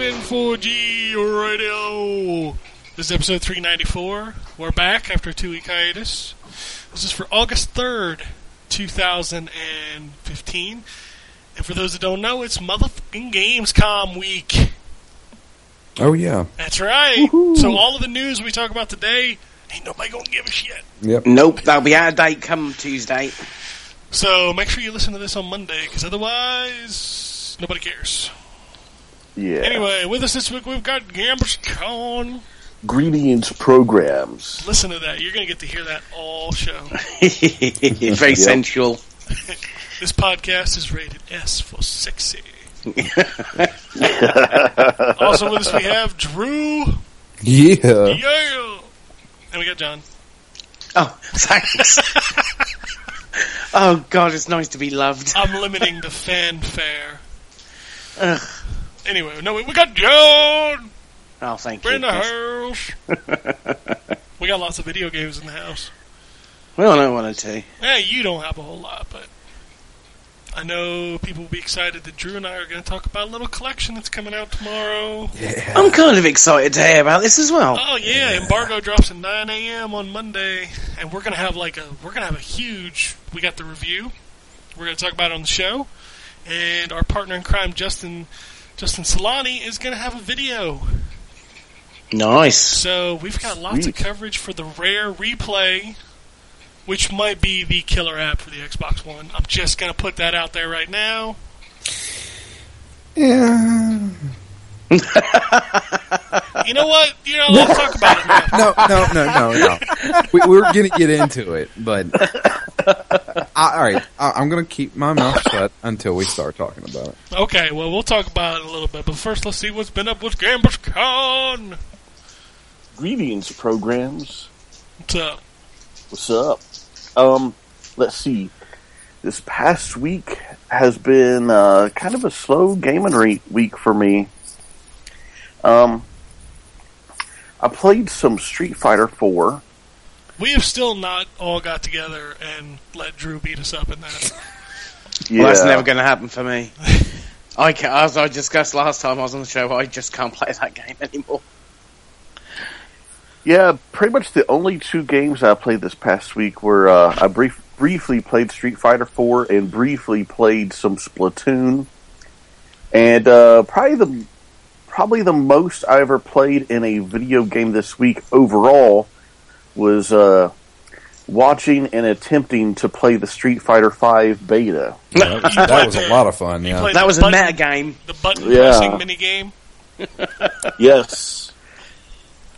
N4G Radio. This is episode 394. We're back after a two week hiatus. This is for August 3rd, 2015. And for those that don't know, it's motherfucking Gamescom week. Oh, yeah. That's right. So all of the news we talk about today, ain't nobody going to give a shit. Yep. Nope, they'll be out of date come Tuesday. So make sure you listen to this on Monday, because otherwise, nobody cares. Yeah. Anyway, with us this week, we've got Gambers Con. Greetings programs. Listen to that. You're going to get to hear that all show. Very sensual. This podcast is rated S for sexy. also with us we have Drew. Yeah. Yeah. And we got John. Oh, thanks. oh God, it's nice to be loved. I'm limiting the fanfare. Ugh. Anyway, no, we we got John. Oh, thank We're you. in the house. we got lots of video games in the house. Well, I want to. Yeah, you don't have a whole lot, but I know people will be excited that Drew and I are going to talk about a little collection that's coming out tomorrow. Yeah. I'm kind of excited to hear about this as well. Oh yeah, embargo drops at 9 a.m. on Monday, and we're gonna have like a we're gonna have a huge. We got the review. We're gonna talk about it on the show, and our partner in crime, Justin Justin Solani, is gonna have a video. Nice. So we've got lots Sweet. of coverage for the Rare Replay, which might be the killer app for the Xbox One. I'm just gonna put that out there right now. Yeah. You know what? You know, let's talk about it. Now. No, no, no, no, no. We, we're gonna get into it, but I, all right. I, I'm gonna keep my mouth shut until we start talking about it. Okay, well we'll talk about it in a little bit, but first let's see what's been up with Gambler's Con. Greetings programs. What's up? What's up? Um, let's see. This past week has been uh, kind of a slow gaming re- week for me. Um, I played some Street Fighter 4. We have still not all got together and let Drew beat us up in that. Yeah, Well, that's never going to happen for me. I can as I discussed last time I was on the show, I just can't play that game anymore. yeah. Pretty much the only two games I played this past week were uh, I brief- briefly played Street Fighter 4 and briefly played some Splatoon, and uh, probably the probably the most I ever played in a video game this week overall was uh, watching and attempting to play the Street Fighter V beta. That, that was a lot of fun. You Yeah. That the was a button- meta game. The button Yeah. pressing mini game. Yes,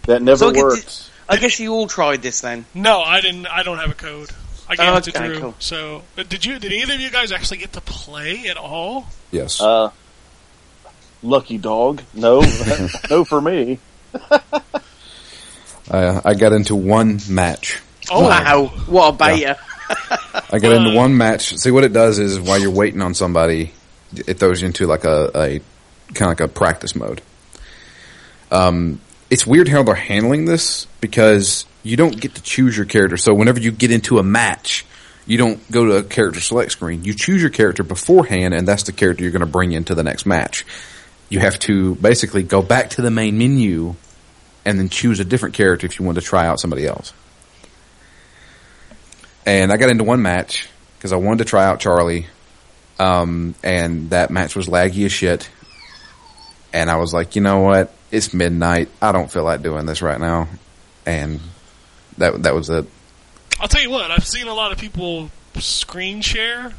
that never So I get worked. I guess you all tried this then. No, I didn't. I don't have a code. I gave Oh, it to okay, Drew. cool. So, but did you? Did either of you guys actually get to play at all? Yes. Uh, lucky dog. No, no for me. I, I got into one match. Oh, Wow, what a beta. I got into Uh, one match. See what it does is while you're waiting on somebody, it throws you into like a, a kind of like a practice mode. Um, it's weird how they're handling this because you don't get to choose your character. So whenever you get into a match, you don't go to a character select screen. You choose your character beforehand, and that's the character you're going to bring into the next match. You have to basically go back to the main menu and then choose a different character if you want to try out somebody else. And I got into one match because I wanted to try out Charlie, um, and that match was laggy as shit. And I was like, you know what? It's midnight. I don't feel like doing this right now. And that that was it. I'll tell you what, I've seen a lot of people screen share,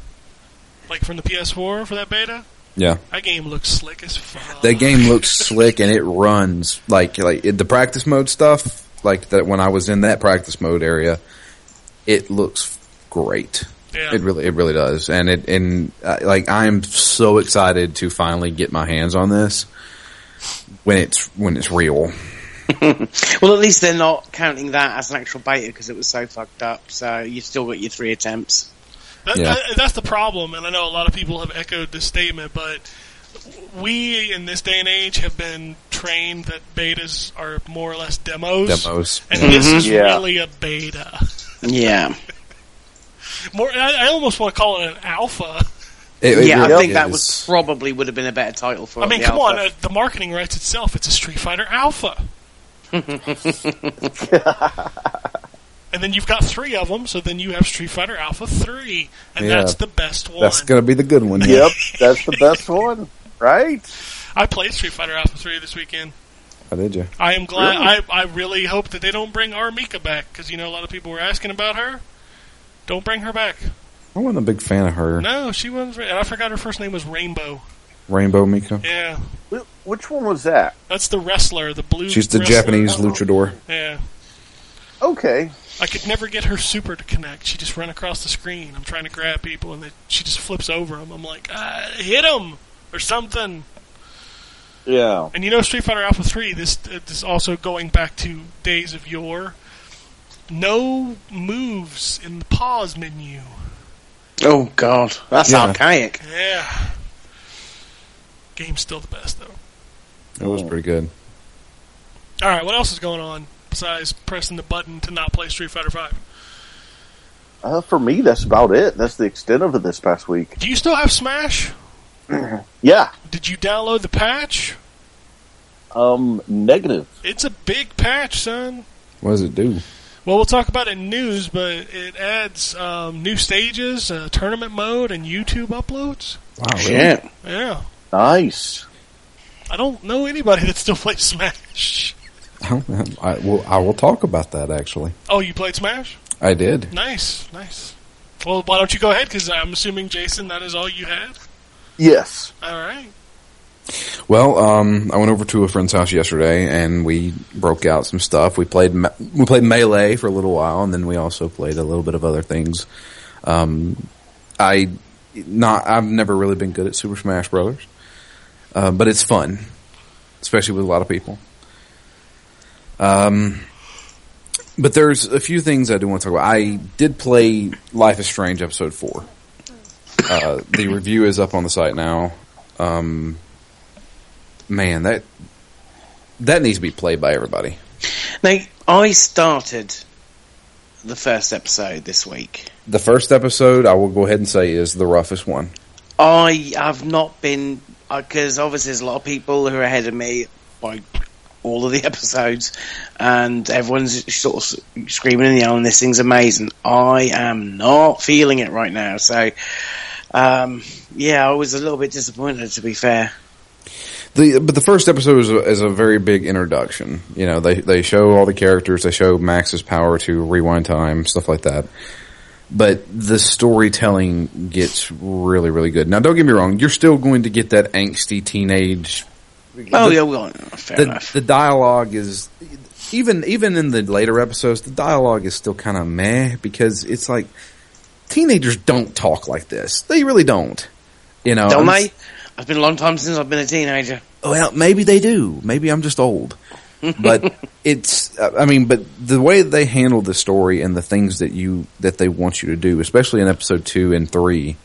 like from the PS4 for that beta. Yeah. That game looks slick as fuck. That game looks slick and it runs like like it, the practice mode stuff. Like that when I was in that practice mode area, it looks great. Yeah. It really it really does, and it and uh, like I'm so excited to finally get my hands on this when it's when it's real. Well, at least they're not counting that as an actual beta because it was so fucked up. So you've still got your three attempts. That, Yeah. that- that's the problem, and I know a lot of people have echoed this statement, but we in this day and age have been trained that betas are more or less demos, Demos. and this is Yeah. really a beta. Yeah, More, I, I almost want to call it an alpha. It- it yeah. really I think that was probably would have been a better title for. It. I mean, the come on, uh, the marketing writes itself. It's a Street Fighter Alpha. and then you've got three of them, so then you have Street Fighter Alpha 3, and Yeah. that's the best one. That's gonna be the good one. Yep, that's the best one, right? I played Street Fighter Alpha 3 this weekend. How did you? I am glad. Really? I, I really hope that they don't bring R. Mika back, because, you know, a lot of people were asking about her. Don't bring her back. I wasn't a big fan of her. No, she wasn't. And I forgot her first name was Rainbow. Rainbow Mika. Yeah. Which one was that? That's the wrestler, the blue She's the wrestler. Japanese luchador. Yeah. Okay. I could never get her super to connect. She just run across the screen. I'm trying to grab people, and they, she just flips over them. I'm like, ah, hit him or something. Yeah. And you know, Street Fighter Alpha Three. This uh, this also going back to days of yore. No moves in the pause menu. oh god, that's Yeah. archaic. Yeah. Game's still the best though. It was pretty good. All right, what else is going on besides pressing the button to not play Street Fighter Five? Uh, for me, that's about it. That's the extent of it this past week. Do you still have Smash? Yeah. Did you download the patch? Um, negative. It's a big patch, son. What does it do? Well, we'll talk about it in news, but it adds um, new stages, uh, tournament mode, and YouTube uploads. Wow, really? Shit. Yeah. Nice. I don't know anybody that still plays Smash. I, I, will, I will talk about that actually. Oh, you played Smash? I did. Nice, nice. Well, why don't you go ahead? Because I'm assuming, Jason, that is all you had. Yes. All right. Well, um, I went over to a friend's house yesterday and we broke out some stuff. We played me- we played melee for a little while, and then we also played a little bit of other things. Um, I not I've never really been good at Super Smash Brothers, uh, but it's fun, especially with a lot of people. Um, but there's a few things I do want to talk about. I did play Life is Strange episode four. Uh, the review is up on the site now. Um, man, that that needs to be played by everybody. Now, I started the first episode this week. The first episode, I will go ahead and say, is the roughest one. I have not been because obviously there's a lot of people who are ahead of me by all of the episodes, and everyone's sort of screaming and yelling. This thing's amazing. I am not feeling it right now. So, um, yeah, I was a little bit disappointed to be fair. The but the first episode is a, is a very big introduction. You know, they they show all the characters, they show Max's power to rewind time, stuff like that. But the storytelling gets really, really good. Now, don't get me wrong; you're still going to get that angsty teenage. Oh the, yeah, well, fair the, enough. the dialogue is even even in the later episodes, the dialogue is still kind of meh because it's like teenagers don't talk like this. They really don't. You know, Don't they? It's been a long time since I've been a teenager. well, maybe they do. Maybe I'm just old. But it's, uh, I mean, but the way they handle the story and the things that you, that they want you to do, especially in episode two and three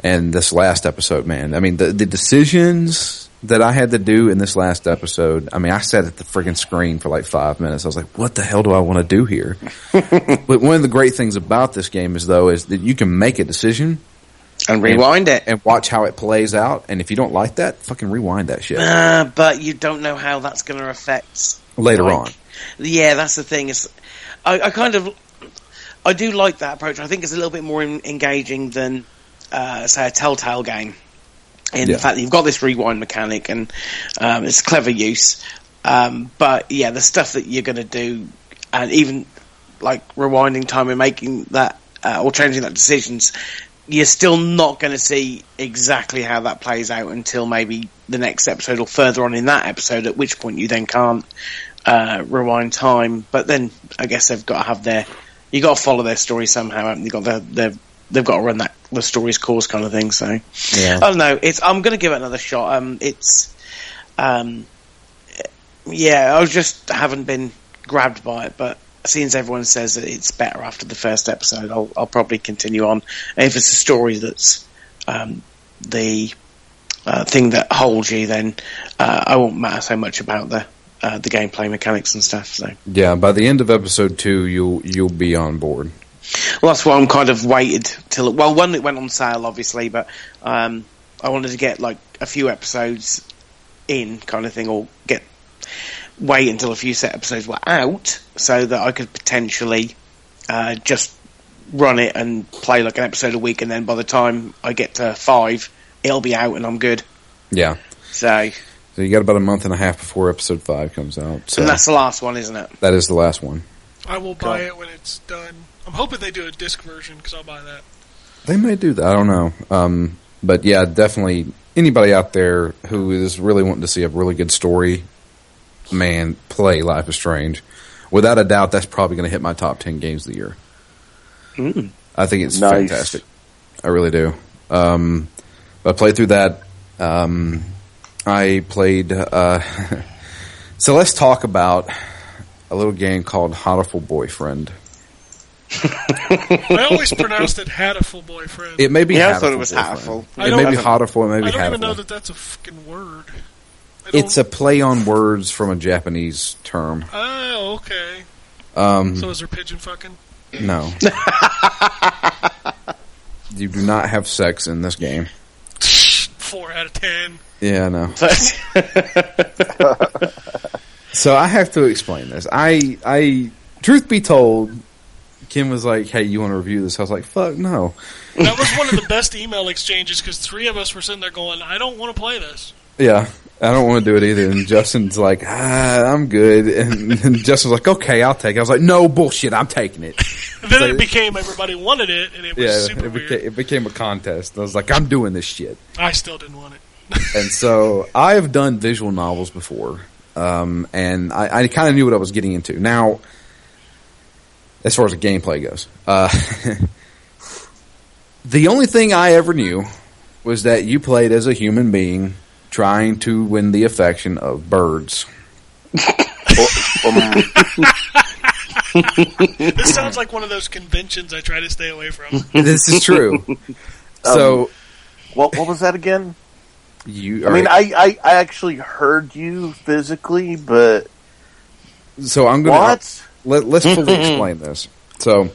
and this last episode, man. I mean, the, the decisions that I had to do in this last episode, I mean, I sat at the friggin' screen for like five minutes. I was like, what the hell do I want to do here? but one of the great things about this game is though, is that you can make a decision And rewind it. and watch how it plays out. And if you don't like that, fucking rewind that shit Uh, but you don't know how that's going to affect later like- on. Yeah, that's the thing. Is I, I kind of I do like that approach. I think it's a little bit more en- engaging than uh, say a Telltale game. In Yeah. the fact that you've got this rewind mechanic and um, it's clever use. Um, but yeah, the stuff that you're going to do, and even like rewinding time and making that uh, or changing that decisions, you're still not going to see exactly how that plays out until maybe the next episode or further on in that episode. At which point you then can't uh, rewind time. But then I guess they've got to have their you've got to follow their story somehow. haven't you got their, their they've got to run that the story's course kind of thing. So Yeah. I don't know. It's I'm going to give it another shot. Um, it's um, yeah, I just haven't been grabbed by it, but since everyone says that it's better after the first episode, I'll, I'll probably continue on. And if it's a story that's um, the uh, thing that holds you, then uh, I won't matter so much about the uh, the gameplay mechanics and stuff. So, Yeah, by the end of episode two, you'll you'll be on board. Well, that's why I'm kind of waited till well, one it went on sale, obviously, but um, I wanted to get like a few episodes in, kind of thing, or get wait until a few set episodes were out, so that I could potentially uh, just run it and play like an episode a week, and then by the time I get to five, it'll be out and I'm good. Yeah. So, So you got about a month and a half before episode five comes out. So and that's the last one, isn't it? that is the last one. I will buy it when it's done. I'm hoping they do a disc version because I'll buy that. They may do that. I don't know. Um, but yeah, definitely anybody out there who is really wanting to see a really good story, man, play Life is Strange. Without a doubt, that's probably going to hit my top ten games of the year. Mm. I think it's Nice. fantastic. I really do. Um, I played through that. Um, I played. Uh, so let's talk about a little game called Hatoful Boyfriend. I always pronounced it had a full boyfriend. It may be. Yeah, I Hatterful thought it was Boyfriend. Hatterful. I It don't- may be Hotiful. It may I don't even know that that's a fucking word. It's a play on words from a Japanese term. Oh, okay. Um, So is there pigeon fucking? no. you do not have sex in this game. Four out of ten. Yeah, I know. So I have to explain this. I, I, truth be told, Kim was like, "Hey, you want to review this?" I was like, "Fuck no." That was one of the best email exchanges because three of us were sitting there going, "I don't want to play this." Yeah, I don't want to do it either. And Justin's like, ah, "I'm good," and, and Justin's like, "Okay, I'll take it." I was like, "No bullshit, I'm taking it." Then So- it became everybody wanted it, and it was Yeah, super it weird. became, it became a contest. I was like, "I'm doing this shit." I still didn't want it. and so I have done visual novels before, um, and I, I kind of knew what I was getting into. Now, as far as the gameplay goes, uh, the only thing I ever knew was that you played as a human being trying to win the affection of birds. Um, This sounds like one of those conventions I try to stay away from. this is true. so what what was that again? you, I mean, I, I, I actually heard you physically, but so I'm gonna what? Let, let's fully explain this. So.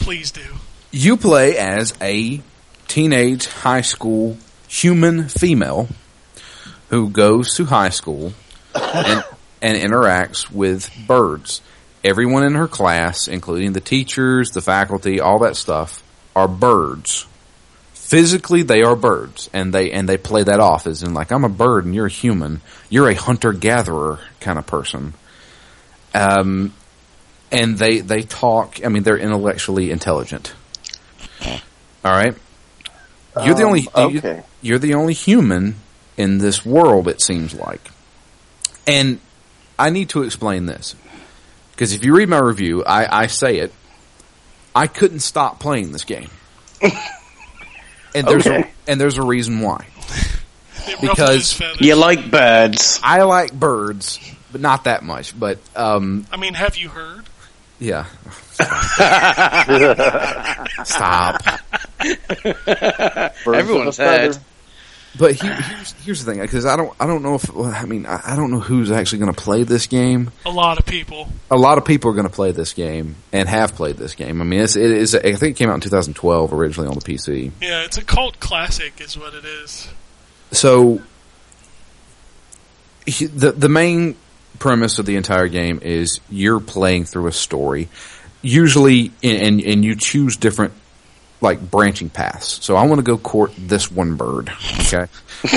Please do. you play as a teenage high school human female who goes to high school and, and interacts with birds. Everyone in her class, including the teachers, the faculty, all that stuff, are birds. Physically, they are birds, and they and they play that off as in like I'm a bird and you're a human. You're a hunter gatherer kind of person. Um, and they they talk. I mean, they're intellectually intelligent. All right. You're the Um, only okay. you're the only human in this world. It seems like, and I need to explain this because if you read my review, I, I say it. I couldn't stop playing this game, and there's Okay. a, and there's a reason why. Because. You like birds. I like birds, but not that much. But um, I mean, have you heard? Yeah. Stop. Birds Everyone's of a feather. heard. But he, here's here's the thing because I don't I don't know if well, I mean I, I don't know who's actually going to play this game. A lot of people. A lot of people are going to play this game and have played this game. I mean, it's, it is I think it came out in 2012 originally on the PC. Yeah, it's a cult classic, is what it is. So he, the the main premise of the entire game is you're playing through a story, usually, and and you choose different like branching paths. So I want to go court this one bird. Okay,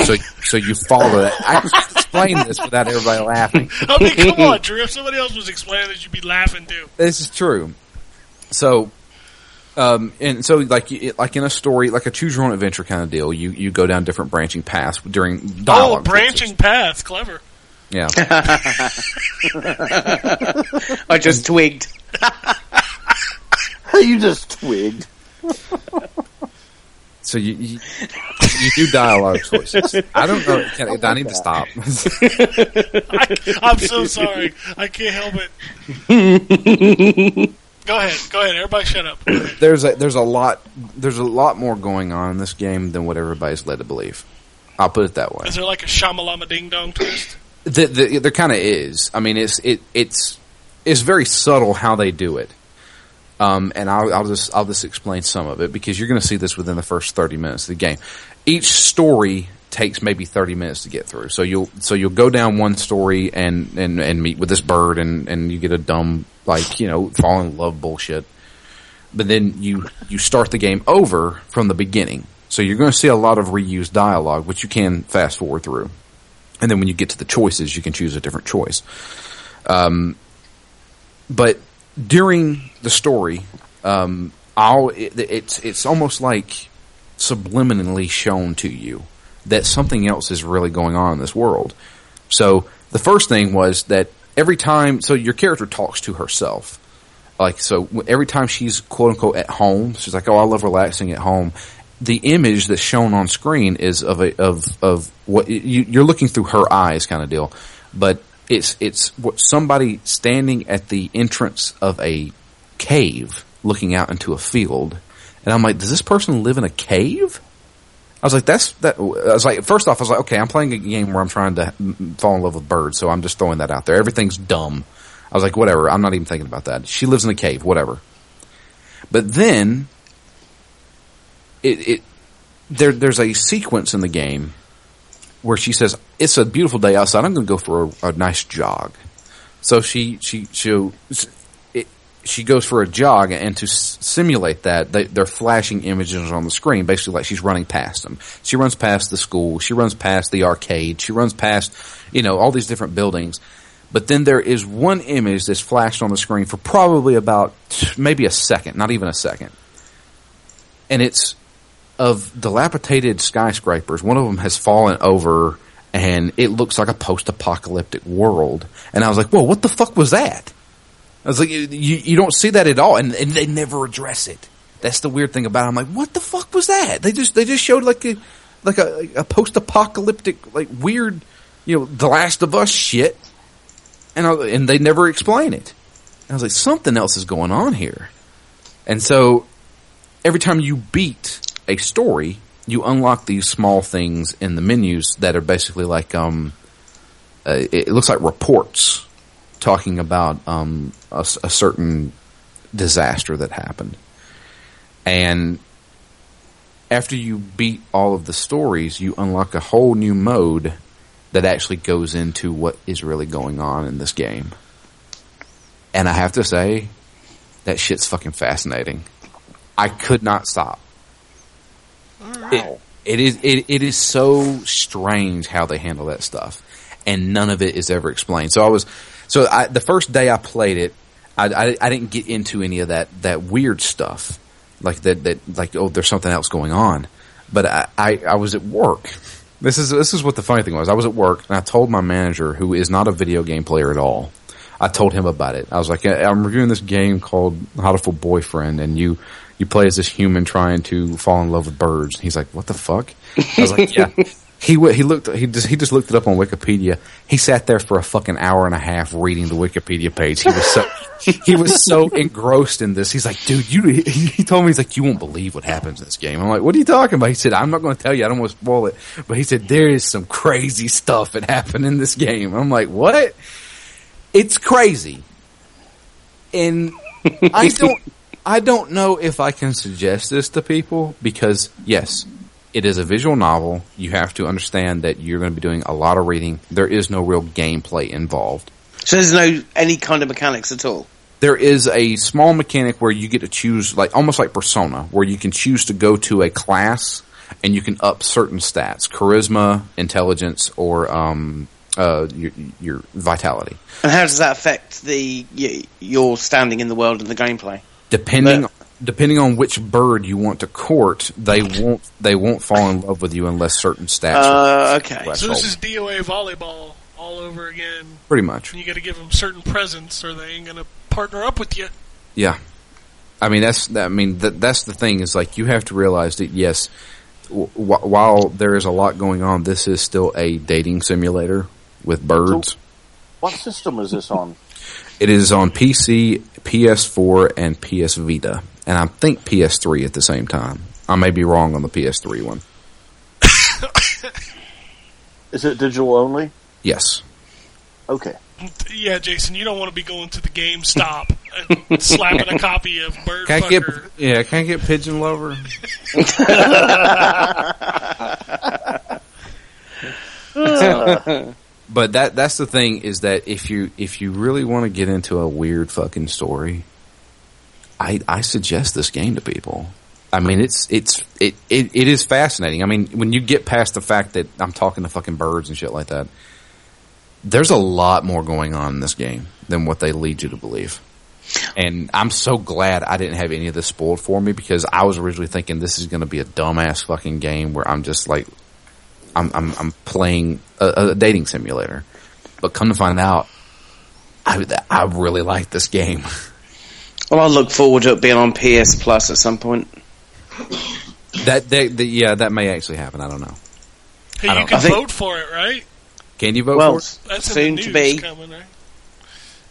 so so you follow that. I just explain this without everybody laughing. I mean, come on, Drew. If somebody else was explaining this, you'd be laughing too. This is true. So, um, and so like you- like in a story, like a choose your own adventure kind of deal, you you go down different branching paths during Oh, branching paths, clever. Yeah. I just twigged. you just twigged. So you, you you do dialogue choices. I don't know. Can, I need to stop. I, I'm so sorry. I can't help it. go ahead. Go ahead. Everybody shut up. there's a there's a lot there's a lot more going on in this game than what everybody's led to believe. I'll put it that way. Is there like a shamalama ding dong twist? The, the, there kind of is. I mean, it's it it's it's very subtle how they do it. Um, and I'll, I'll just I'll just explain some of it because you're going to see this within the first thirty minutes of the game. Each story takes maybe thirty minutes to get through. So you'll so you'll go down one story and and, and meet with this bird and and you get a dumb like you know fall in love bullshit. But then you you start the game over from the beginning. So you're going to see a lot of reused dialogue, which you can fast forward through. And then when you get to the choices, you can choose a different choice. Um, but during the story, um, I'll, it, it's it's almost like subliminally shown to you that something else is really going on in this world. So the first thing was that every time, so your character talks to herself. Like so, every time she's quote unquote at home, she's like, "Oh, I love relaxing at home." The image that's shown on screen is of a of of what you, you're looking through her eyes, kind of deal. But it's it's what somebody standing at the entrance of a cave, looking out into a field, and I'm like, "Does this person live in a cave?" I was like, "That's that." I was like, first off, I was like, "Okay, I'm playing a game where I'm trying to fall in love with birds, so I'm just throwing that out there. Everything's dumb." I was like, "Whatever." I'm not even thinking about that. She lives in a cave, whatever. But then, it, it there there's a sequence in the game where she says, "It's a beautiful day outside. I'm going to go for a, a nice jog." So she she she it, she goes for a jog, and to s- simulate that, they, they're flashing images on the screen, basically like she's running past them. She runs past the school, she runs past the arcade, she runs past you know all these different buildings. But then there is one image that's flashed on the screen for probably about maybe a second, not even a second, and it's of dilapidated skyscrapers. One of them has fallen over and it looks like a post-apocalyptic world. And I was like, whoa, what the fuck was that? I was like, you, you don't see that at all. And, and they never address it. That's the weird thing about it. I'm like, what the fuck was that? They just, they just showed like a, like a, a post-apocalyptic, like weird, you know, The Last of Us shit. And, I, and they never explain it. And I was like, something else is going on here. And so every time you beat a story, you unlock these small things in the menus that are basically like um, uh, it looks like reports talking about um, a, a certain disaster that happened, and after you beat all of the stories, you unlock a whole new mode that actually goes into what is really going on in this game. And I have to say, that shit's fucking fascinating. I could not stop. It, it is it, it is so strange how they handle that stuff, and none of it is ever explained. So I was so I, the first day I played it, I, I I didn't get into any of that that weird stuff like that that like oh there's something else going on, but I I, I was at work. This is this is what the funny thing was. I was at work and I told my manager, who is not a video game player at all. I told him about it. I was like, I'm reviewing this game called Hatoful Boyfriend, and you you play as this human trying to fall in love with birds. He's like, what the fuck? I was like, yeah. He w- he looked he just he just looked it up on Wikipedia. He sat there for a fucking hour and a half reading the Wikipedia page. He was so he was so engrossed in this. He's like, dude, you he, he told me he's like, you won't believe what happens in this game. I'm like, what are you talking about? He said, I'm not going to tell you. I don't want to spoil it. But he said there is some crazy stuff that happened in this game. I'm like, what? It's crazy. And I don't I don't know if I can suggest this to people because yes, it is a visual novel. You have to understand that you're going to be doing a lot of reading. There is no real gameplay involved. So there's no any kind of mechanics at all. There is a small mechanic where you get to choose, like almost like Persona, where you can choose to go to a class and you can up certain stats: charisma, intelligence, or um, uh, your, your vitality. And how does that affect the your standing in the world and the gameplay? Depending But- depending on which bird you want to court, they won't they won't fall in love with you unless certain stats. are Uh, okay. Right. So this is DOA volleyball all over again. pretty much. And you got to give them certain presents, or they ain't gonna partner up with you. Yeah, I mean that's that, I mean that, that's the thing is like you have to realize that yes, w- while there is a lot going on, this is still a dating simulator with birds. What system is this on? It is on PC, PS4, and PS Vita, and I think PS3 at the same time. I may be wrong on the PS3 one. Is it digital only? Yes. Okay. Yeah, Jason, you don't want to be going to the GameStop and slapping a copy of Bird Can I get yeah? can't get pigeon lover? but that that's the thing is that if you if you really want to get into a weird fucking story, I I suggest this game to people. I mean, it's it's it, it it is fascinating. I mean, when you get past the fact that I'm talking to fucking birds and shit like that, there's a lot more going on in this game than what they lead you to believe. And I'm so glad I didn't have any of this spoiled for me because I was originally thinking this is going to be a dumbass fucking game where I'm just like, I'm I'm, I'm playing a, a dating simulator. But come to find out, I I really like this game. Well, I look forward to it being on PS Plus at some point. that, that, that yeah, that may actually happen. I don't know. Hey, I you don't- can think- vote for it, right? Can you vote well, for it? That's soon in the to be. coming, right?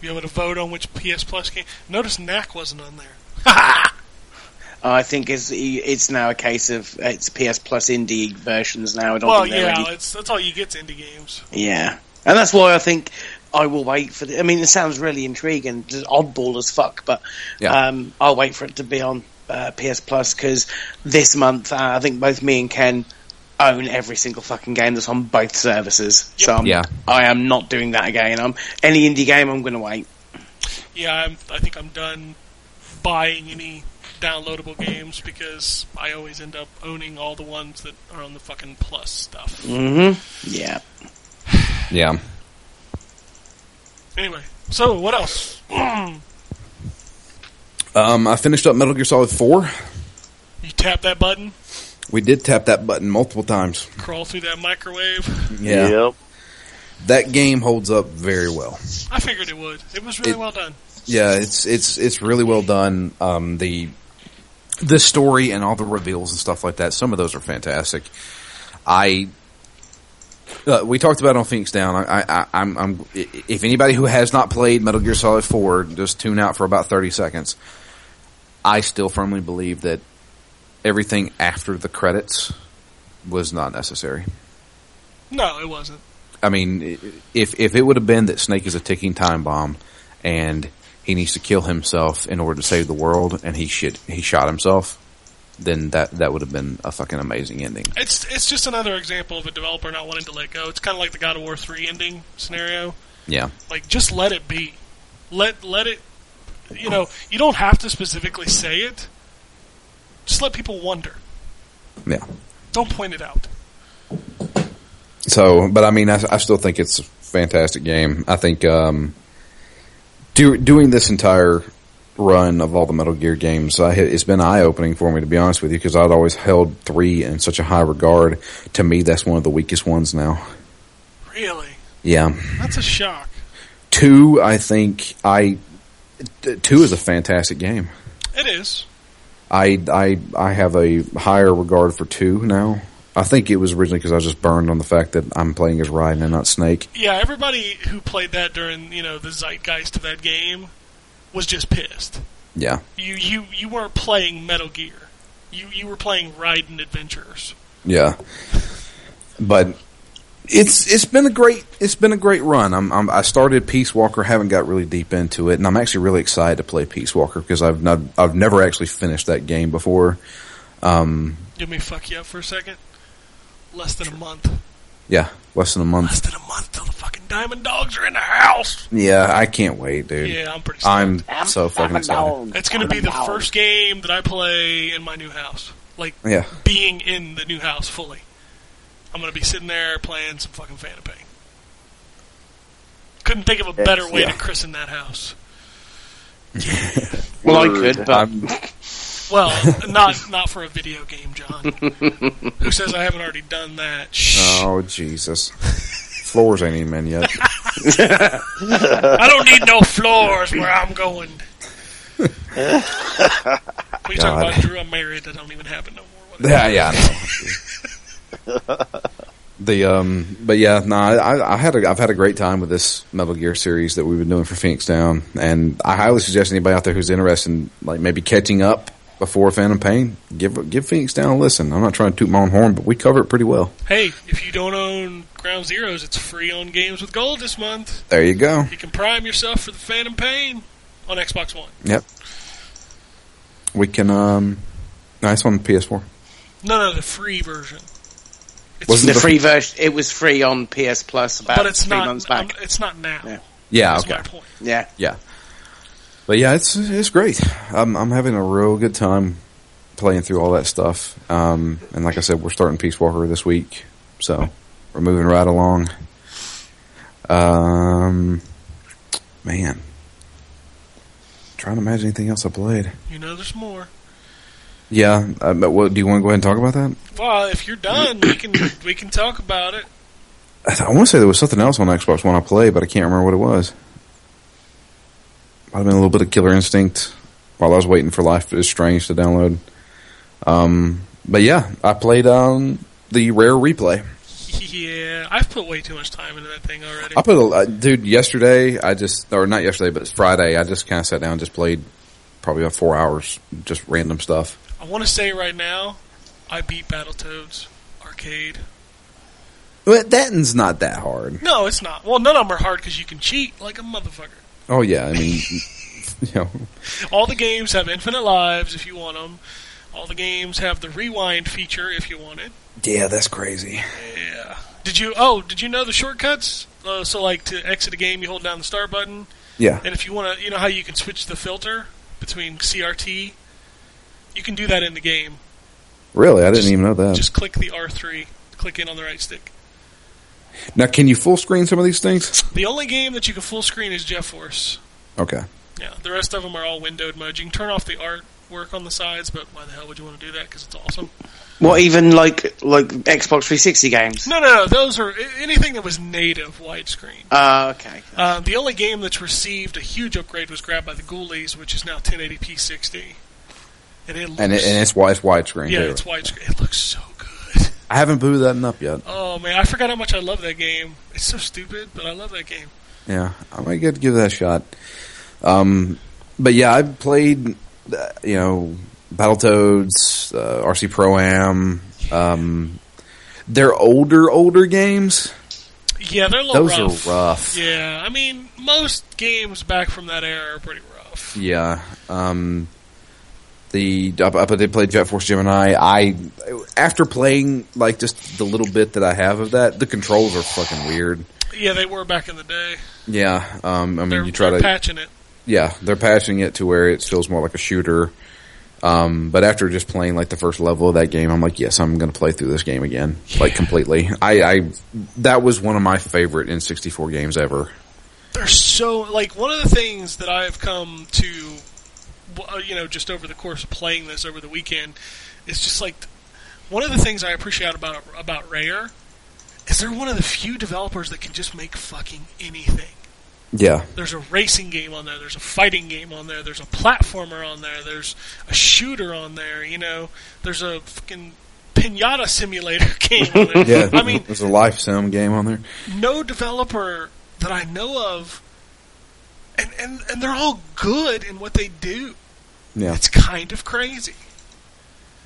Be able to vote on which PS Plus game. Notice Knack wasn't on there. I think it's it's now a case of it's PS Plus indie versions now. I don't well, think yeah, ready. it's, that's all you get to indie games. Yeah, and that's why I think I will wait for. The, I mean, it sounds really intriguing, just oddball as fuck, but Yeah. um, I'll wait for it to be on uh, PS Plus because this month uh, I think both me and Ken own every single fucking game that's on both services. So I'm, Yeah. I am not doing that again. I'm any indie game. I'm going to wait. Yeah, I'm, I think I'm done buying any downloadable games because I always end up owning all the ones that are on the fucking Plus stuff. Mm-hmm. Yeah. Yeah. Anyway, so what else? Um, I finished up Metal Gear Solid Four. You tap that button, We did tap that button multiple times. crawl through that microwave. Yeah. Yep. That game holds up very well. I figured it would. It was really It- well done. Yeah, it's it's it's really well done. Um, the the story and all the reveals and stuff like that. Some of those are fantastic. I uh, we talked about it on Phoenix Down. I, I, I'm, I'm if anybody who has not played Metal Gear Solid Four, just tune out for about thirty seconds. I still firmly believe that everything after the credits was not necessary. No, it wasn't. I mean, if if it would have been that Snake is a ticking time bomb, and he needs to kill himself in order to save the world, and he shit he shot himself, then that that would have been a fucking amazing ending. It's it's just another example of a developer not wanting to let go. It's kind of like the God of War three ending scenario. Yeah, Like, just let it be. Let let it. You know, you don't have to specifically say it. Just let people wonder. yeah. Don't point it out. So, but I mean, I, I still think it's a fantastic game. I think um, do, doing this entire run of all the Metal Gear games, I, it's been eye opening for me to be honest with you because I'd always held three in such a high regard. To me, that's one of the weakest ones now. Really, Yeah. that's a shock. Two, I think I two is a fantastic game. It is. I I I have a higher regard for two now. I think it was originally because I was just burned on the fact that I'm playing as Raiden and not Snake. Yeah, everybody who played that during you know the zeitgeist of that game was just pissed. Yeah, You you you weren't playing Metal Gear. You you were playing Raiden Adventures. yeah. But it's it's been a great it's been a great run. I'm, I'm I started Peace Walker, haven't got really deep into it, and I'm actually really excited to play Peace Walker because I've not I've never actually finished that game before. Um, Let me fuck you up for a second. Less than a month. yeah, less than a month. Less than a month till the fucking Diamond Dogs are in the house. Yeah, I can't wait, dude. Yeah, I'm pretty. Stoked. I'm so fucking excited. It's going to be the first game that I play in my new house. Like Yeah. being in the new house fully. I'm going to be sitting there playing some fucking Phantom Pain. Couldn't think of a better way to christen that house. Well, Well, I could, but I'm, Well, not not for a video game, John. Who says I haven't already done that? Shh. oh Jesus, floors ain't even in yet. I don't need no floors where I'm going. we talk about Drew. I'm married. That don't even happen no more. Yeah, yeah, I know. the um, but yeah, no, I, I had a, I've had a great time with this Metal Gear series that we've been doing for Phoenix Down, and I highly suggest anybody out there who's interested in like maybe catching up before Phantom Pain, give give Phoenix Down a listen. I'm not trying to toot my own horn, but we cover it pretty well. Hey, if you don't own Ground Zeroes, it's free on Games with Gold this month. There you go. You can prime yourself for the Phantom Pain on Xbox One. Yep. We can um, nice on PS4. No, no, the free version. It's Wasn't the the- free version. It was free on PS Plus about but it's three not. months back. um, it's not now. Yeah. Yeah, That's okay. my point. yeah, Yeah. But yeah, it's it's great. I'm I'm having a real good time playing through all that stuff. Um, and like I said, we're starting Peace Walker this week, so we're moving right along. Um, man, trying to imagine anything else I played. You know, there's more. Yeah, uh, but what do you want to go ahead and talk about that? Well, if you're done, we can we can talk about it. I, I want to say there was something else on Xbox One I played, but I can't remember what it was. Might have been a little bit of Killer Instinct while I was waiting for Life is Strange to download. Um, but yeah, I played um, the Rare Replay. Yeah, I've put way too much time into that thing already. I put a uh, dude yesterday. I just or not yesterday, but it's Friday. I just kind of sat down, and just played probably about four hours, just random stuff. I want to say right now, I beat Battletoads arcade. But that's not that hard. No, it's not. Well, none of them are hard because you can cheat like a motherfucker. Oh yeah, I mean, you know, All the games have infinite lives if you want them. All the games have the rewind feature if you want it. yeah, that's crazy. Yeah. Did you? Oh, did you know the shortcuts? Uh, so, like to exit a game, you hold down the start button, Yeah, and if you want to, you know how you can switch the filter between CRT. You can do that in the game. really, I didn't even know that. Just click the R3, click in on the right stick. Now, can you full screen some of these things? The only game that you can full screen is Jet Force. Okay. Yeah, the rest of them are all windowed mode. You can turn off the artwork on the sides, but why the hell would you want to do that? Because it's awesome. what even like like Xbox 360 games? No, no, no. Those are anything that was native widescreen. Uh, okay. Uh, the only game that's received a huge upgrade was grabbed by the Ghoulies, which is now 1080p 60. And it looks, And it, and it's wide, it's widescreen. yeah, too. it's widescreen. It looks so good. I haven't booted that up yet. Oh man, I forgot how much I love that game. It's so stupid, but I love that game. Yeah, I might get to give that a shot. Um, but yeah, I've played, uh, you know, Battletoads, uh, RC Pro Am. Um, they're older, older games. Yeah, they're a little Those rough. are rough. Yeah, I mean, most games back from that era are pretty rough. Yeah. Um, the I, I did play Jet Force Gemini. I after playing like just the little bit that I have of that, the controls are fucking weird. Yeah, they were back in the day. Yeah. Um, I mean, They're, you try they're to patching it. yeah, they're patching it to where it feels more like a shooter. Um, but after just playing like the first level of that game, I'm like, yes, I'm going to play through this game again, like completely. I, I that was one of my favorite N64 games ever. They're so like one of the things that I've come to, Uh, you know, just over the course of playing this over the weekend, it's just like one of the things I appreciate about about Rare is they're one of the few developers that can just make fucking anything. Yeah, There's a racing game on there. There's a fighting game on there. There's a platformer on there. There's a shooter on there. You know, there's a fucking pinata simulator game on there. yeah. I mean, there's a life sim game on there. no developer that I know of, and, and, and they're all good in what they do. Yeah, It's kind of crazy.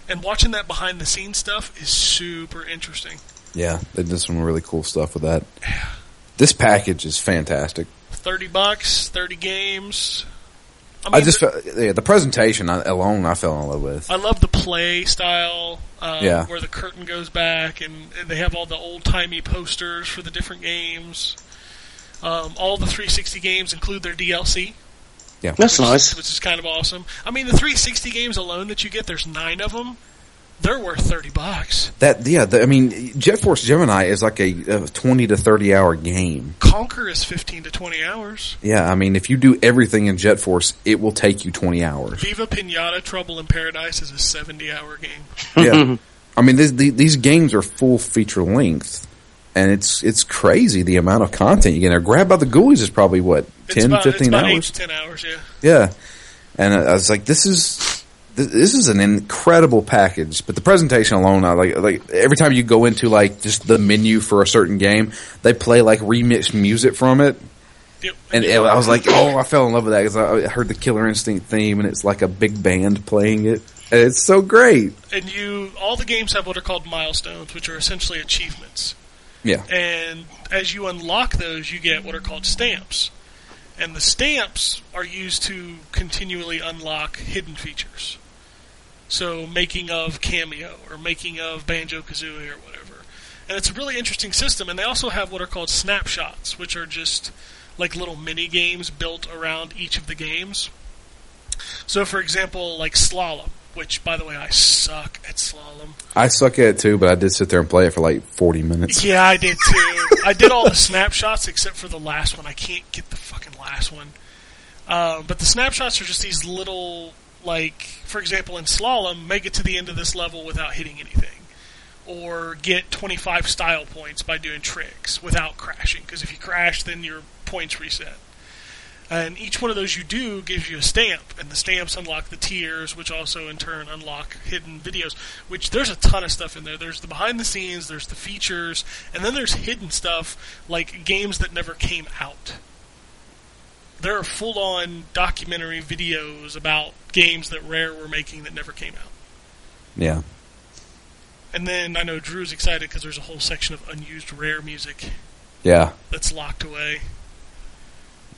And watching that behind the scenes stuff is super interesting. yeah. They did some really cool stuff with that. This package is fantastic. 30 bucks, 30 games. I mean, just the- felt, yeah, the presentation alone I fell in love with. I love the play style, um, Yeah. where the curtain goes back, and, and they have all the old timey posters for the different games. Um, all the 360 games include their DLC, Yeah, That's which, nice. which is kind of awesome. I mean, the 360 games alone that you get, there's nine of them. They're worth thirty bucks. That yeah, the, I mean, Jet Force Gemini is like a, a twenty to thirty hour game. Conker is fifteen to twenty hours. Yeah, I mean, if you do everything in Jet Force, it will take you twenty hours. Viva Pinata Trouble in Paradise is a seventy-hour game. yeah, I mean, this, the, these games are full feature length, and it's it's crazy the amount of content you get. There. Grab by the Ghoulies is probably what It's 10, about, 15 it's about eight hours. to ten hours. Yeah. Yeah, and I was like, this is this is an incredible package. But the presentation alone, I like like every time you go into like just the menu for a certain game, they play like remixed music from it, Yep. and I was like, oh, I fell in love with that because I heard the Killer Instinct theme, and it's like a big band playing it. And it's so great. and you all the games have what are called milestones, which are essentially achievements. Yeah, And as you unlock those, you get what are called stamps. And the stamps are used to continually unlock hidden features. So, making of Kameo or making of Banjo Kazooie or whatever. And it's a really interesting system. And they also have what are called snapshots, which are just like little mini games built around each of the games. So, for example, like Slalom, which, by the way, I suck at Slalom. I suck at it too, but I did sit there and play it for like forty minutes. Yeah, I did too. I did all the snapshots except for the last one. I can't get the fucking last one. Um, but the snapshots are just these little, like, for example, in slalom, make it to the end of this level without hitting anything, or get 25 style points by doing tricks without crashing. Because if you crash, then your points reset. And each one of those you do gives you a stamp, and the stamps unlock the tiers, which also in turn unlock hidden videos. Which there's a ton of stuff in there. There's the behind the scenes, there's the features, and then there's hidden stuff like games that never came out. There are full on documentary videos about games that Rare were making that never came out. Yeah, And then I know Drew's excited because there's a whole section of unused Rare music yeah. that's locked away.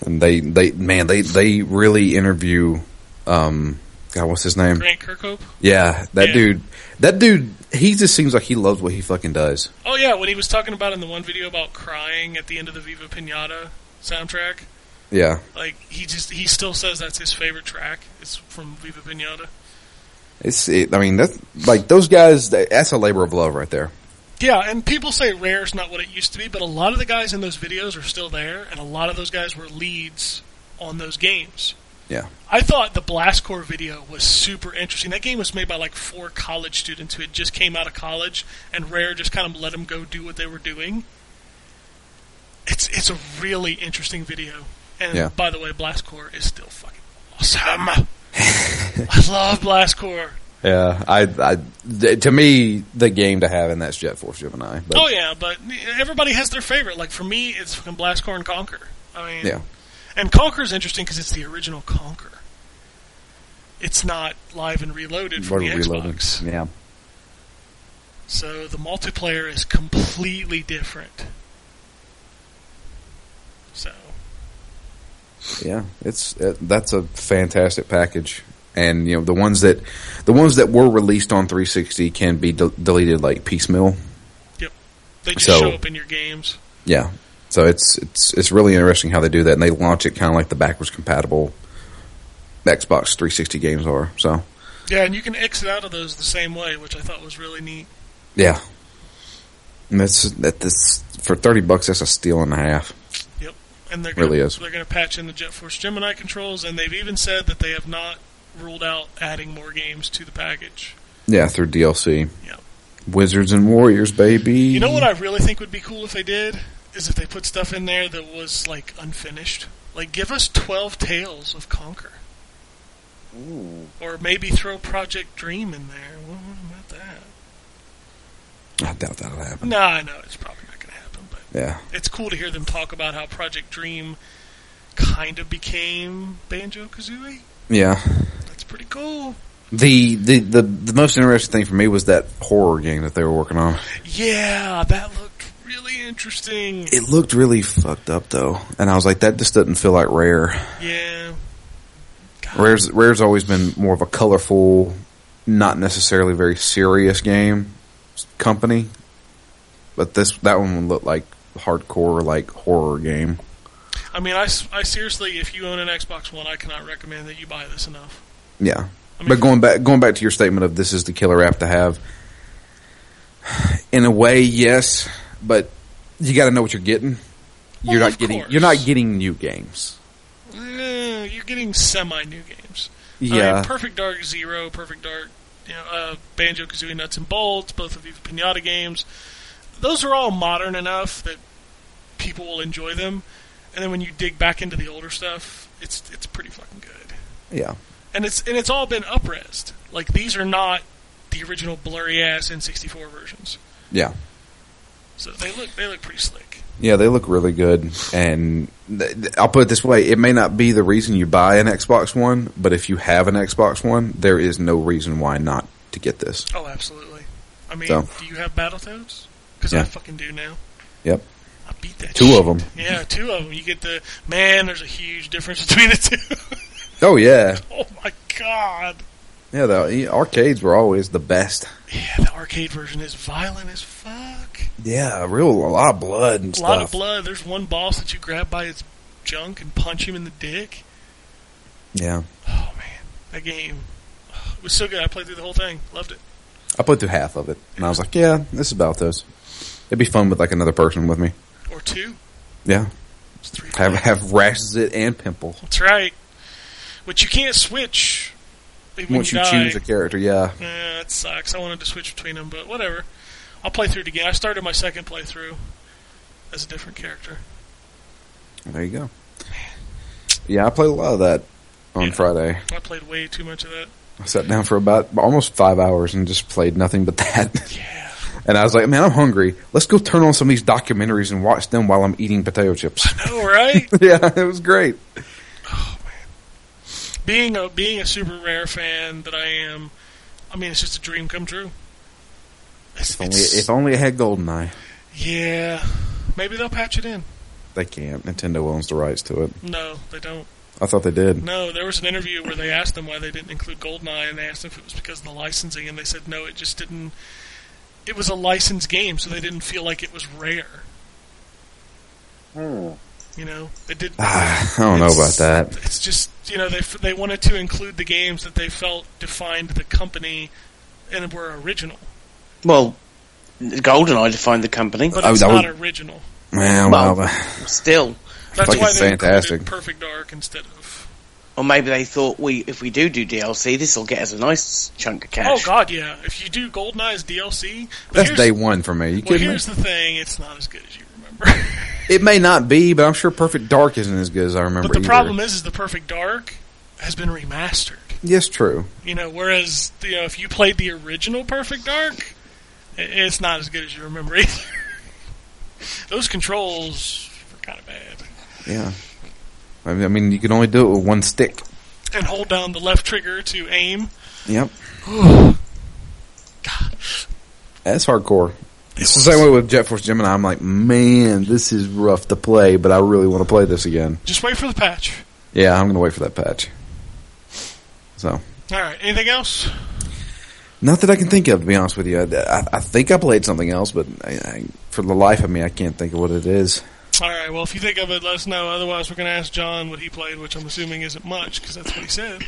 And they, they, man, they, they really interview, um, God, what's his name? Grant Kirkhope. Yeah, that Yeah. dude, that dude, he just seems like he loves what he fucking does. Oh yeah, when he was talking about in the one video about crying at the end of the Viva Pinata soundtrack, Yeah, like he just he still says that's his favorite track. It's from Viva Pinata. it's, it, I mean, that's, like, those guys, that's a labor of love right there. Yeah, and people say Rare's not what it used to be, but a lot of the guys in those videos are still there, and a lot of those guys were leads on those games. Yeah. I thought the Blast Corps video was super interesting. That game was made by like four college students who had just came out of college, and Rare just kind of let them go do what they were doing. It's it's a really interesting video. And Yeah. by the way, Blast Corps is still fucking awesome. I love Blast Corps. Yeah, I, I, th- to me, the game to have in that's Jet Force Gemini. But, Oh yeah, but everybody has their favorite. Like for me, it's fucking Blast Corps and Conker. I mean, Yeah. and Conker is interesting because it's the original Conker. It's not live and reloaded from the Reloading. Xbox. Yeah. So the multiplayer is completely different. So Yeah, it's it, that's a fantastic package, and you know the ones that the ones that were released on 360 can be de- deleted like piecemeal. Yep, they just So- show up in your games. Yeah, so it's it's it's really interesting how they do that, and they launch it kind of like the backwards compatible Xbox 360 games are. So Yeah, and you can exit out of those the same way, which I thought was really neat. yeah, and that's that this for 30 bucks. That's a steal and a half. Yep, and they're gonna, Really is. they're going to patch in the Jet Force Gemini controls, and they've even said that they have not ruled out adding more games to the package. Yeah, through DLC. Yeah. Wizards and Warriors, baby. You know what I really think would be cool if they did is if they put stuff in there that was like unfinished. Like give us twelve tales of Conker, Ooh. or maybe throw Project Dream in there. What what about that? I doubt that'll happen. No, I know it's probably not going to happen, but Yeah. it's cool to hear them talk about how Project Dream kind of became Banjo Kazooie. Yeah. That's pretty cool. The, the the the most interesting thing for me was that horror game that they were working on. Yeah, that looked really interesting. It looked really fucked up though, and I was like, that just doesn't feel like Rare. Yeah. God. Rare's Rare's always been more of a colorful, not necessarily very serious game company, but this that one would look like hardcore like horror game. I mean, I, I seriously, if you own an Xbox One, I cannot recommend that you buy this enough. Yeah, I mean, But going back, going back to your statement of this is the killer app to have. In a way, yes, but you got to know what you're getting. You're not getting. course. You're not getting new games. eh, you're getting semi new games. I Yeah, mean, Perfect Dark Zero, Perfect Dark, you know, uh, Banjo Kazooie Nuts and Bolts, both of these Pinata games. Those are all modern enough that people will enjoy them. And then when you dig back into the older stuff, it's it's pretty fucking good. yeah. And it's and it's all been upresed. Like these are not the original blurry ass N64 versions. Yeah. So they look they look pretty slick. Yeah, they look really good, and th- th- I'll put it this way: it may not be the reason you buy an Xbox One, but if you have an Xbox One, there is no reason why not to get this. Oh, absolutely. I mean, So. do you have Battletoads? Because I fucking do now. Yep, I beat that. Two shit. them. Yeah, two of them. You get the man. There's a huge difference between the two. Oh yeah, oh my god. yeah. The arcades were always the best. Yeah, the arcade version is violent as fuck. Yeah, real a lot of blood and stuff. A lot of blood. There's one boss that you grab by his junk and punch him in the dick. Yeah, Oh man, that game it was so good. I played through the whole thing. Loved it. I played through half of it, and I was like, yeah, this is about this. It'd be fun with like another person with me. Or two. Yeah, It's three. have have Rash, Zitz and pimple That's right. Which you can't switch. Once you die. choose a character. Yeah, Yeah, it sucks. I wanted to switch between them, but whatever. I'll play through it again. I started my second playthrough as a different character. there you go. Yeah, I played a lot of that on Yeah. Friday. I played way too much of that. I sat down for about almost five hours and just played nothing but that. Yeah. And I was like, man, I'm hungry. Let's go turn on some of these documentaries and watch them while I'm eating potato chips. No, right? yeah, it was great. Being a being a super rare fan that I am, I mean, it's just a dream come true. It's, If only, it's- if only it had GoldenEye. yeah, maybe they'll patch it in. They can't. Nintendo owns the rights to it. No, they don't. I thought they did. No, there was an interview where they asked them why they didn't include Goldeneye, and they asked if it was because of the licensing, and they said no, it just didn't. It was a licensed game, so they didn't feel like it was rare. Hmm. You know, it did. Ah, I don't know about that. It's just you know they they wanted to include the games that they felt defined the company and were original, Well, GoldenEye defined the company. but I- it's I not would- original. Man, Well- well, Still, That's why they fantastic. Perfect Dark instead of. or maybe they thought we, if we do do DLC, this will get us a nice chunk of cash. Oh. God, yeah! If you do Goldeneye as DLC, that's day one for me. You Well, kidding me? here's the thing: it's not as good as you remember. It may not be, but I'm sure Perfect Dark isn't as good as I remember. but the either. problem is, is the Perfect Dark has been remastered. yes, true. You know, whereas you know if you played the original Perfect Dark, it's not as good as you remember either. Those controls were kind of bad. Yeah. I mean, I mean, you can only do it with one stick. And hold down the left trigger to aim. Yep. God, That's hardcore. It's the same way with Jet Force Gemini. I'm like, man, this is rough to play, but I really want to play this again. just wait for the patch. Yeah, I'm going to wait for that patch. So, All right. Anything else? not that I can think of, to be honest with you. I, I, I think I played something else, but I, I, for the life of me, I can't think of what it is. All right. Well, if you think of it, let us know. Otherwise, we're going to ask John what he played, which I'm assuming isn't much because that's what he said.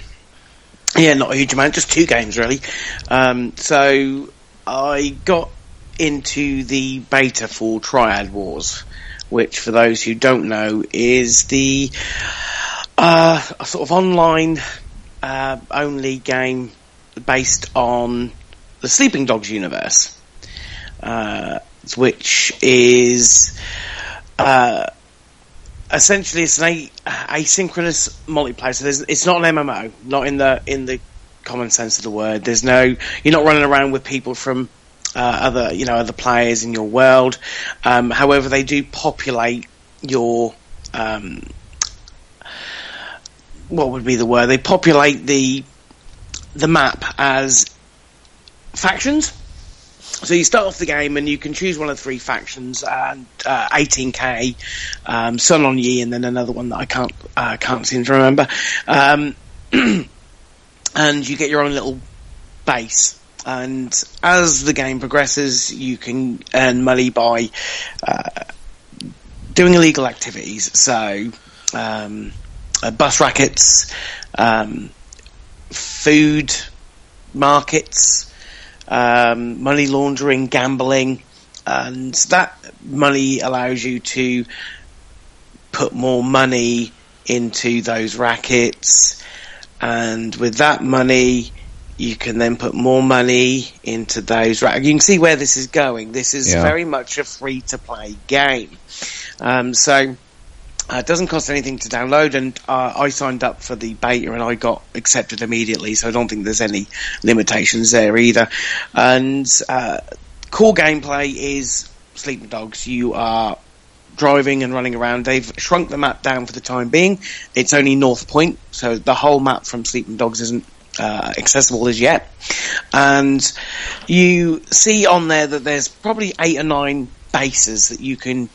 Yeah, not a huge amount, just two games really. Um, so I got into the beta for Triad Wars, which, for those who don't know, is the uh, sort of online uh, only game based on the Sleeping Dogs universe, uh, which is. Uh, essentially it's an asynchronous multiplayer. So it's not an MMO, not in the in the common sense of the word. There's no you're not running around with people from other you know other players in your world. Um, however, they do populate your um, what would be the word? They populate the the map as factions. So you start off the game and you can choose one of three factions, and uh, 18k, um, Sun On Yee, and then another one that I can't uh, can't seem to remember. Um, and you get your own little base. And as the game progresses, you can earn money by uh, doing illegal activities. So um, uh, bus rackets, um, food markets, um, money laundering, gambling, and that money allows you to put more money into those rackets, and with that money, you can then put more money into those rackets. You can see where this is going. This is Yeah. very much a free to play game. Um, so, uh, it doesn't cost anything to download, and uh, I signed up for the beta and I got accepted immediately, so I don't think there's any limitations there either. And uh, core gameplay is Sleeping Dogs. You are driving and running around. They've shrunk the map down for the time being. It's only North Point, so the whole map from Sleeping Dogs isn't uh, accessible as yet. And you see on there that there's probably eight or nine bases that you can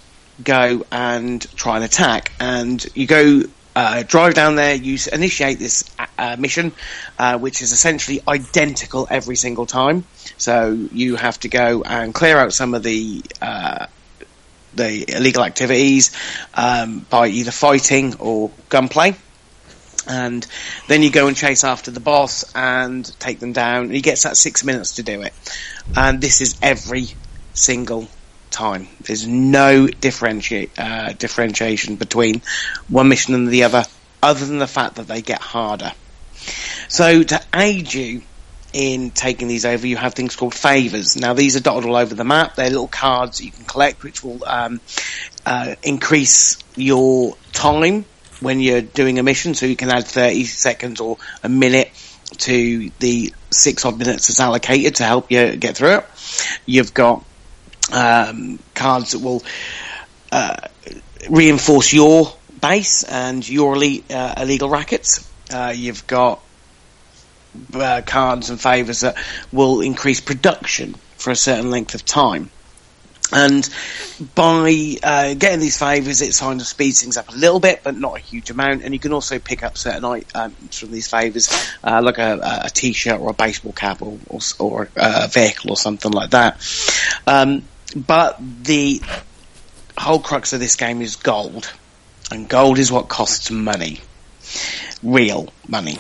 go and try and attack. And you go uh, drive down there, you initiate this uh, mission, uh, which is essentially identical every single time. So you have to go and clear out some of the uh, the illegal activities um, by either fighting or gunplay. And then you go and chase after the boss and take them down. He gets that six minutes to do it. And this is every single time. There's no differentiate, uh, differentiation between one mission and the other, other than the fact that they get harder. So to aid you in taking these over, you have things called favours. Now these are dotted all over the map. They're little cards that you can collect, which will um, uh, increase your time when you're doing a mission. So you can add 30 seconds or a minute to the six odd minutes that's allocated to help you get through it. You've got um, cards that will uh, reinforce your base and your elite, uh, illegal rackets. Uh, you've got uh, cards and favours that will increase production for a certain length of time. And by uh, getting these favours, it kind of speeds things up a little bit, but not a huge amount. And you can also pick up certain items from these favours, uh, like a, a t-shirt or a baseball cap or, or, or a vehicle or something like that. Um, but the whole crux of this game is gold, and gold is what costs money, real money.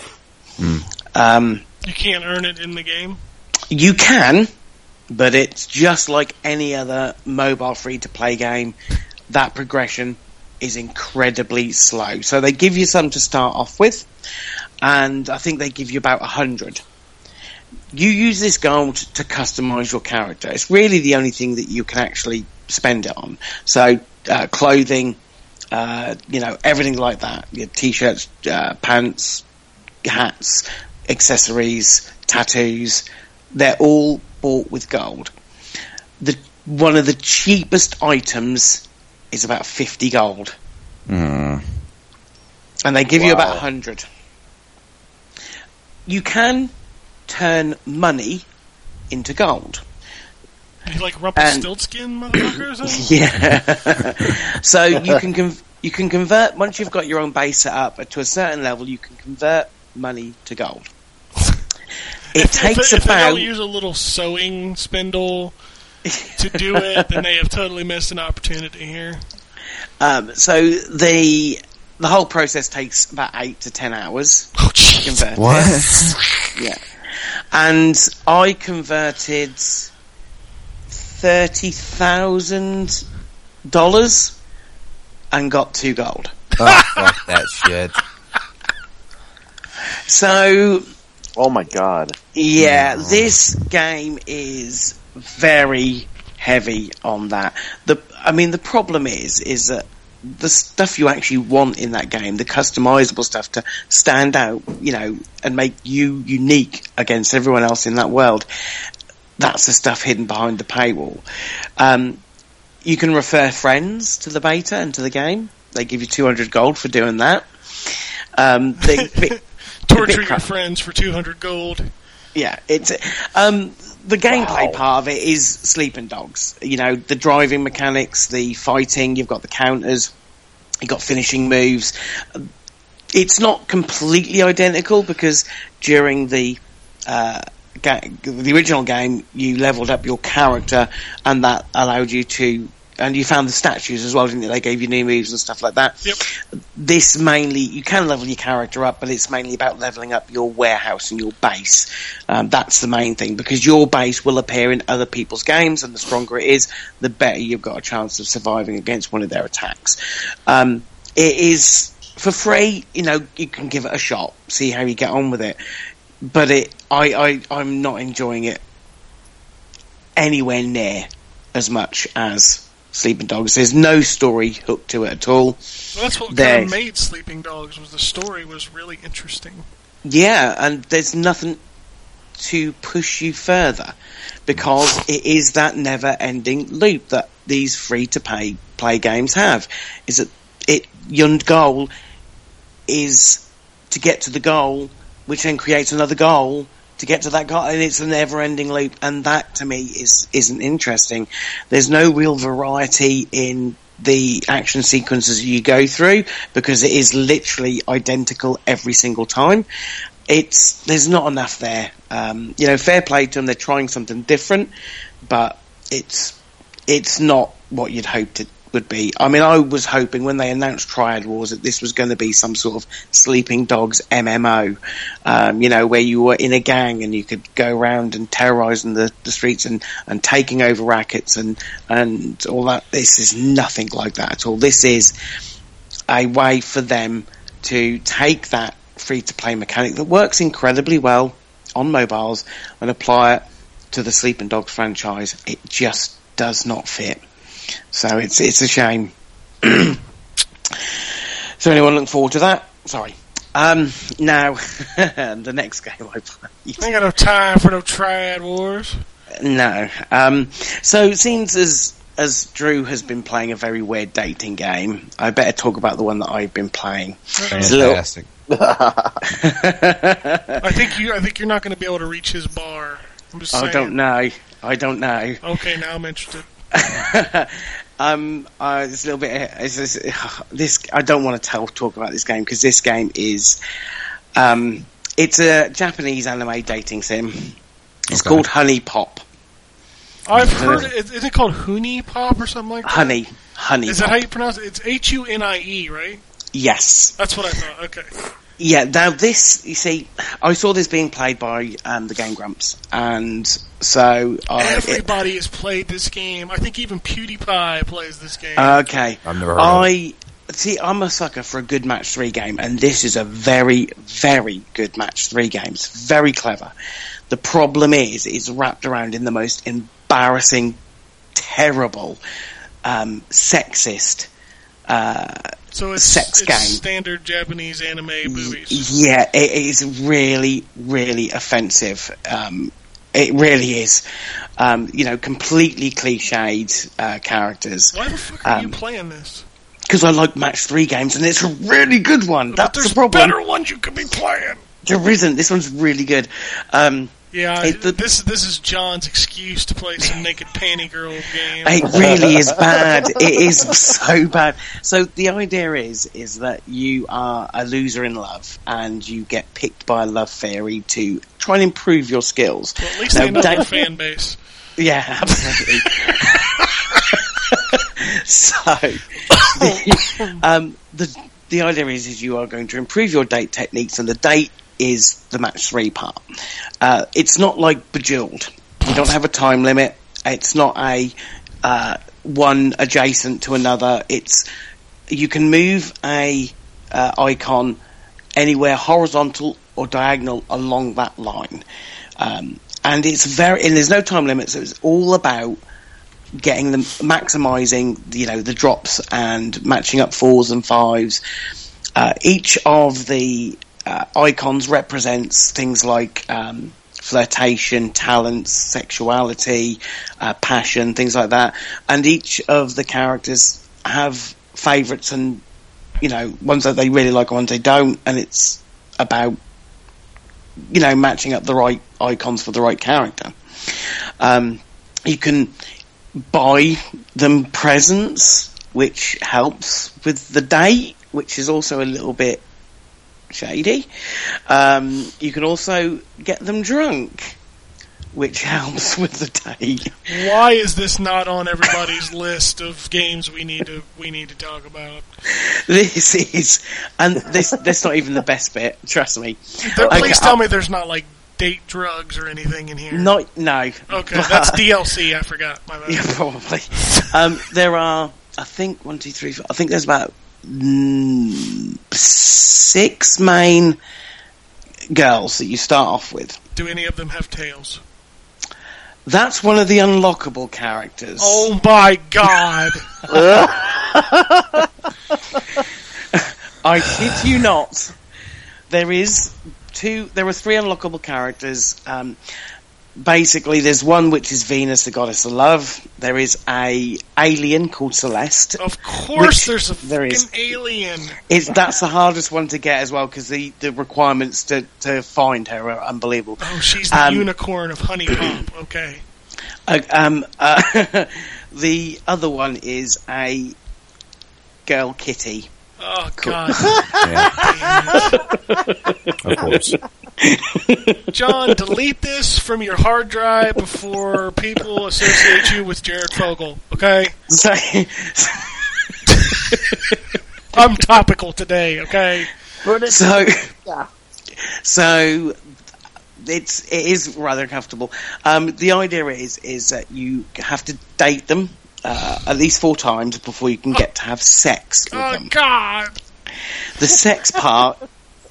Um, You can't earn it in the game. you can, but it's just like any other mobile free to play game. That progression is incredibly slow. So they give you some to start off with, and I think they give you about a hundred. You use this gold to customize your character. It's really the only thing that you can actually spend it on. So uh, clothing, uh, you know, everything like that. Your t-shirts, uh, pants, hats, accessories, tattoos. They're all bought with gold. The one of the cheapest items is about fifty gold, Mm. and they give you about a hundred. You can turn money into gold. You like Rumpelstiltskin, motherfucker, or something? Yeah. so you can con- you can convert once you've got your own base set up to a certain level. You can convert money to gold. It If, takes they, if about don't use a little sewing spindle to do it, then they have totally missed an opportunity here. um, so the the whole process takes about eight to ten hours. Oh, to jeez. What? Yeah, and I converted thirty thousand dollars and got two gold. Oh, fuck that shit. So Oh my god. Yeah, this game is very heavy on that. The I mean the problem is is that the stuff you actually want in that game, the customizable stuff to stand out, you know, and make you unique against everyone else in that world, that's the stuff hidden behind the paywall. Um, you can refer friends to the beta and to the game. They give you 200 gold for doing that. Um, the, the- Torture your friends for 200 gold. yeah, it's um, the gameplay part of it is sleeping dogs. You know, the driving mechanics, the fighting. You've got the counters. You've got finishing moves. It's not completely identical because during the uh, ga- the original game, you leveled up your character, and that allowed you to and you found the statues as well, didn't you? They gave you new moves and stuff like that. Yep. This mainly, you can level your character up, but it's mainly about leveling up your warehouse and your base. Um, that's the main thing because your base will appear in other people's games, and the stronger it is, the better you've got a chance of surviving against one of their attacks. Um, it is for free. You know, you can give it a shot, see how you get on with it. But it, I, I, I'm not enjoying it anywhere near as much as Sleeping Dogs. There's no story hooked to it at all. Well, that's what kind of made Sleeping Dogs was the story was really interesting. Yeah, and there's nothing to push you further because it is that never-ending loop that these free-to-pay play games have. Is that it? Your goal is to get to the goal, which then creates another goal to get to that goal, and it's a never-ending loop. And that to me is isn't interesting. There's no real variety in the action sequences you go through because it is literally identical every single time. It's there's not enough there. Um, you know, fair play to them. They're trying something different, but it's it's not what you'd hoped it would be. I mean, I was hoping when they announced Triad Wars that this was going to be some sort of Sleeping Dogs MMO, um, you know, where you were in a gang and you could go around and terrorizing the, the streets and, and taking over rackets and, and all that. This is nothing like that at all. This is a way for them to take that free to play mechanic that works incredibly well on mobiles and apply it to the Sleeping Dogs franchise. It just does not fit. So it's it's a shame. so anyone looking forward to that? Sorry. Um, now the next game I played. I ain't got no time for no triad wars. No. Um, so it seems as as Drew has been playing a very weird dating game, I better talk about the one that I've been playing. It's little- Fantastic. I think you. I think you're not going to be able to reach his bar. I'm just saying. I don't know. I don't know. Okay, now I'm interested. um, uh, it's a little bit. It's, it's, this I don't want to tell talk about this game because this game is. Um, it's a Japanese anime dating sim. It's Okay. called HuniePop. I've heard Is it called HuniePop or something like that? Honey, Honey. Is that how you pronounce it? It's H U N I E, right? Yes. That's what I thought. Okay. Yeah, now this, you see, I saw this being played by um, the Game Grumps, and so I. it- Everybody has played this game. I think even PewDiePie plays this game. okay. I've never heard of I see. I'm a sucker for a good match three game, and this is a very, very good match three game. It's very clever. The problem is, it's wrapped around in the most embarrassing, terrible, um, sexist. Uh, so it's, sex it's game. standard Japanese anime movies. Yeah, it is really, really offensive. Um, it really is. Um, you know, completely cliched uh, characters. Why the fuck are you Um, playing this? Because I like match three games, and it's a really good one. But That's there's the problem. better ones you could be playing. There isn't. This one's really good. Um, Yeah, the- this this is John's excuse to play some naked panty girl game. it really is bad. It is so bad. So the idea is is that you are a loser in love, and you get picked by a love fairy to try and improve your skills. Well, at least Now, they know Dan- fan base. Yeah, absolutely. so, the, um, the the idea is is you are going to improve your date techniques, and the date is the match three part. Uh, it's not like Bejeweled. You don't have a time limit. It's not a uh, one adjacent to another. It's you can move a uh, icon anywhere horizontal or diagonal along that line. Um, and it's very, and there's no time limit, so it's all about getting them, maximizing, you know, the drops and matching up fours and fives. Uh, each of the uh, icons represents things like um, flirtation, talents, sexuality, uh, passion, things like that. And each of the characters have favourites and, you know, ones that they really like, and ones they don't. And it's about, you know, matching up the right icons for the right character. Um, you can buy them presents, which helps with the date, which is also a little bit shady. Um, you can also get them drunk, which helps with the date. Why is this not on everybody's list of games we need to we need to talk about? This is, and this that's not even the best bit. Trust me. There- Okay, please I'll- tell me there's not like date drugs or anything in here. Not no. Okay, that's DLC. I forgot. My bad. Yeah, probably. Um, there are, I think, one, two, three, four, I think there's about six main girls that you start off with. Do any of them have tails? That's one of the unlockable characters. Oh my god! I kid you not. There is two. There are three unlockable characters. Um, basically, there's one which is Venus, the goddess of love. There is a alien called Celeste. Of course, there's a there fucking is. alien. It's that's the hardest one to get as well because the, the requirements to, to find her are unbelievable. Oh, she's the Um, unicorn of HuniePop. Okay. Uh, um, uh, the other one is a girl kitty. Oh god. Yeah, of course. John, delete this from your hard drive before people associate you with Jared Fogle. Okay. So, I'm topical today. Okay. so, so it's it is rather uncomfortable. Um, the idea is is that you have to date them uh, at least four times before you can get to have sex with Oh them. god. The sex part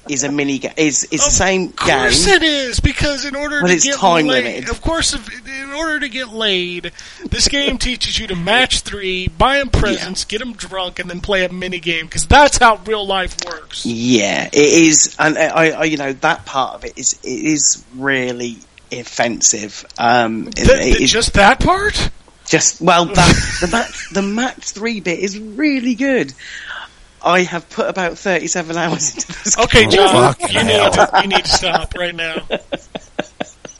is a mini game. is is the same game? Of course game. it is because in order But to it's get time laid, limited. of course, if, in order to get laid, this game teaches you to match three, buy them presents, get them drunk, and then play a mini game because that's how real life works. Yeah, it is, and I, I, you know, that part of it is it is really offensive. Um, it- Th- th- it is just that part? just well, that, the match the match three bit is really good. I have put about thirty seven hours into this. Okay, Oh, John, fucking you need to you need to stop right now.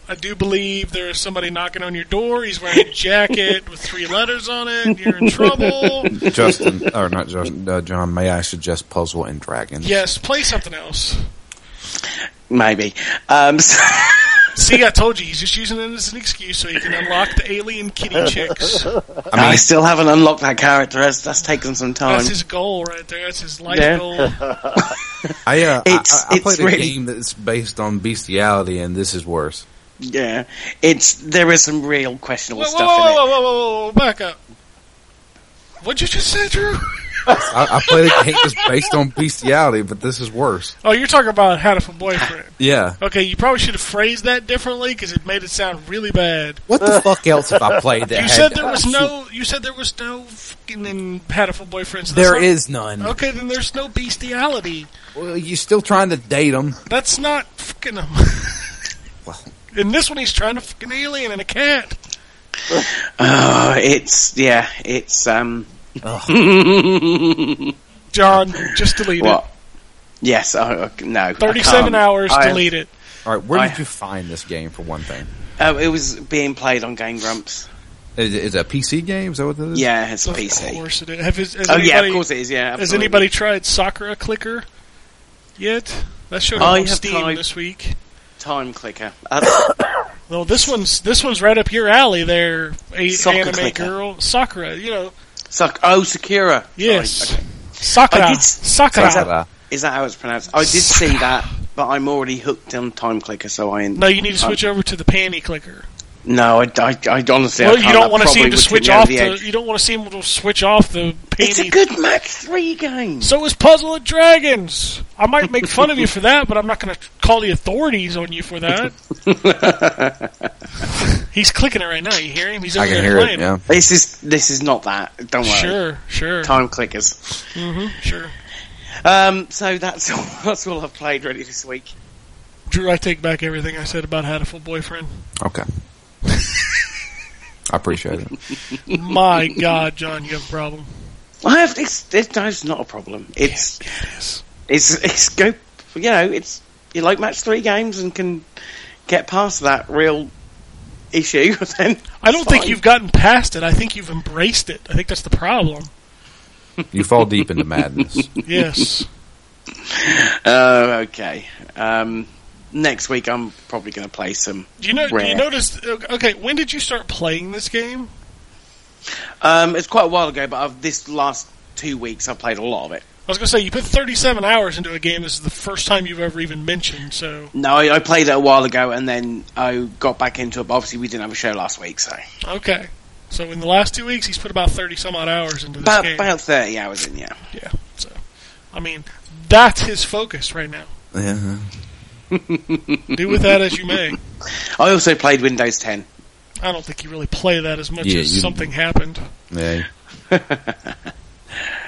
I do believe there is somebody knocking on your door. He's wearing a jacket with three letters on it. You're in trouble. Justin, or not Justin, uh, John, may I suggest Puzzle and Dragons? Yes, play something else. Maybe. Um, so, See, I told you, he's just using it as an excuse so he can unlock the alien kitty chicks. I I, still haven't unlocked that character. That's, that's taken some time. That's his goal right there. That's his life Yeah. goal. I, uh, It's- I, I, I it's played a really- game that's based on bestiality, and this is worse. Yeah, it's there is some real questionable Whoa, whoa, stuff whoa, in it. whoa, whoa, whoa, whoa, back up. What'd you just say, Drew? I, I played a game that's based on bestiality, but this is worse. Oh, you're talking about Hatoful boyfriend. Yeah. Okay, you probably should have phrased that differently because it made it sound really bad. What the fuck else have I played that You had- said there was no. You said there was no fucking Hatoful boyfriends. That's There not- is none. Okay, then there's no bestiality. Well, you're still trying to date them. That's not fucking him. Well. In this one, he's trying to fucking alien and a cat. Oh, it's yeah, it's um. John, just delete What? Yes, uh, no. I. Thirty-seven can't. hours. I- delete it. All right, where I- did you find this game for one thing? Oh, it was being played on Game Grumps. Is it, is it a PC game? Is that what it is? Yeah, it's a Of PC. course it is. Have, has, has Oh anybody, yeah, of course it is. Yeah, Has absolutely. anybody tried Sakura Clicker yet? That showed up I on have Steam tried- this week. time clicker? Uh, Well, this one's this one's right up your alley, there, a, Soccer anime Clicker. girl, Sakura. You know, Sak- oh, Sakura. Sorry, yes, okay. Sakura, did- Sakura. Is that, is that how it's pronounced? I did see that, but I'm already hooked on time clicker, so I. No, you need to switch over to the panty clicker. No, I, I, I honestly. I Well, you don't want to see him to switch tip me over off the the. You don't want to see him to switch off the It's a good Match Three game. So is Puzzle and Dragons. I might make fun of you for that, but I'm not going to call the authorities on you for that. He's clicking it right now. You hear him? He's over I can there hear playing. it. Yeah. This is this is not that. Don't worry. Sure, sure, Time clickers. hmm sure. Um, so that's all, that's all I've played really this week. Drew, I take back everything I said about Hatoful Boyfriend. Okay. I appreciate it. My God, John, you have a problem. I have it's it's, no, it's not a problem. It's Yes. it's it's go you know it's you like match three games and can get past that real issue. Then I don't think you've gotten past it. I think you've embraced it. I think that's the problem. You fall deep into madness. Yes. Oh, okay. Um, next week I'm probably going to play some. Do you know? Do you notice? Okay, when did you start playing this game? Um, it's quite a while ago, but I've, this last two weeks I've played a lot of it. I was going to say you put 37 hours into a game. This is the first time you've ever even mentioned. So No, I, I played it a while ago, and then I got back into it. But obviously, we didn't have a show last week, so okay. So in the last two weeks, he's put about 30 some odd hours into this about game. about thirty hours in. Yeah, Yeah. So, I mean, that's his focus right now. Yeah. Do with that as you may. I also played Windows 10. I don't think you really play that as much Yeah, as you- something happened. Yeah.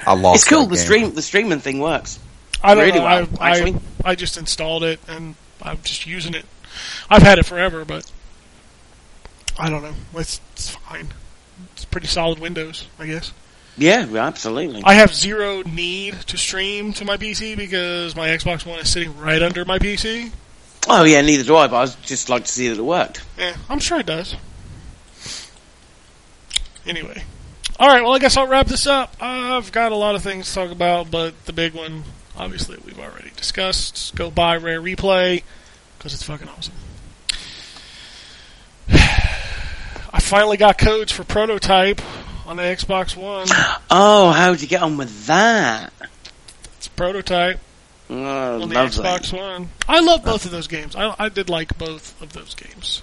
I lost. It's cool. The game. stream the streaming thing works. I don't Really know. well, I. I I just installed it and I'm just using it. I've had it forever, but I don't know. It's, it's fine. It's pretty solid Windows, I guess. Yeah, absolutely. I have zero need to stream to my PC because my Xbox One is sitting right under my PC. Oh yeah, neither do I. But I was just like to see that it worked. Yeah, I'm sure it does. Anyway. Alright, well, I guess I'll wrap this up. I've got a lot of things to talk about, but the big one, obviously, we've already discussed. Go buy Rare Replay, because it's fucking awesome. I finally got codes for Prototype on the Xbox One. Oh, how'd you get on with that? It's a Prototype Oh, on the lovely. Xbox One. I love both of those games. I, I did like both of those games.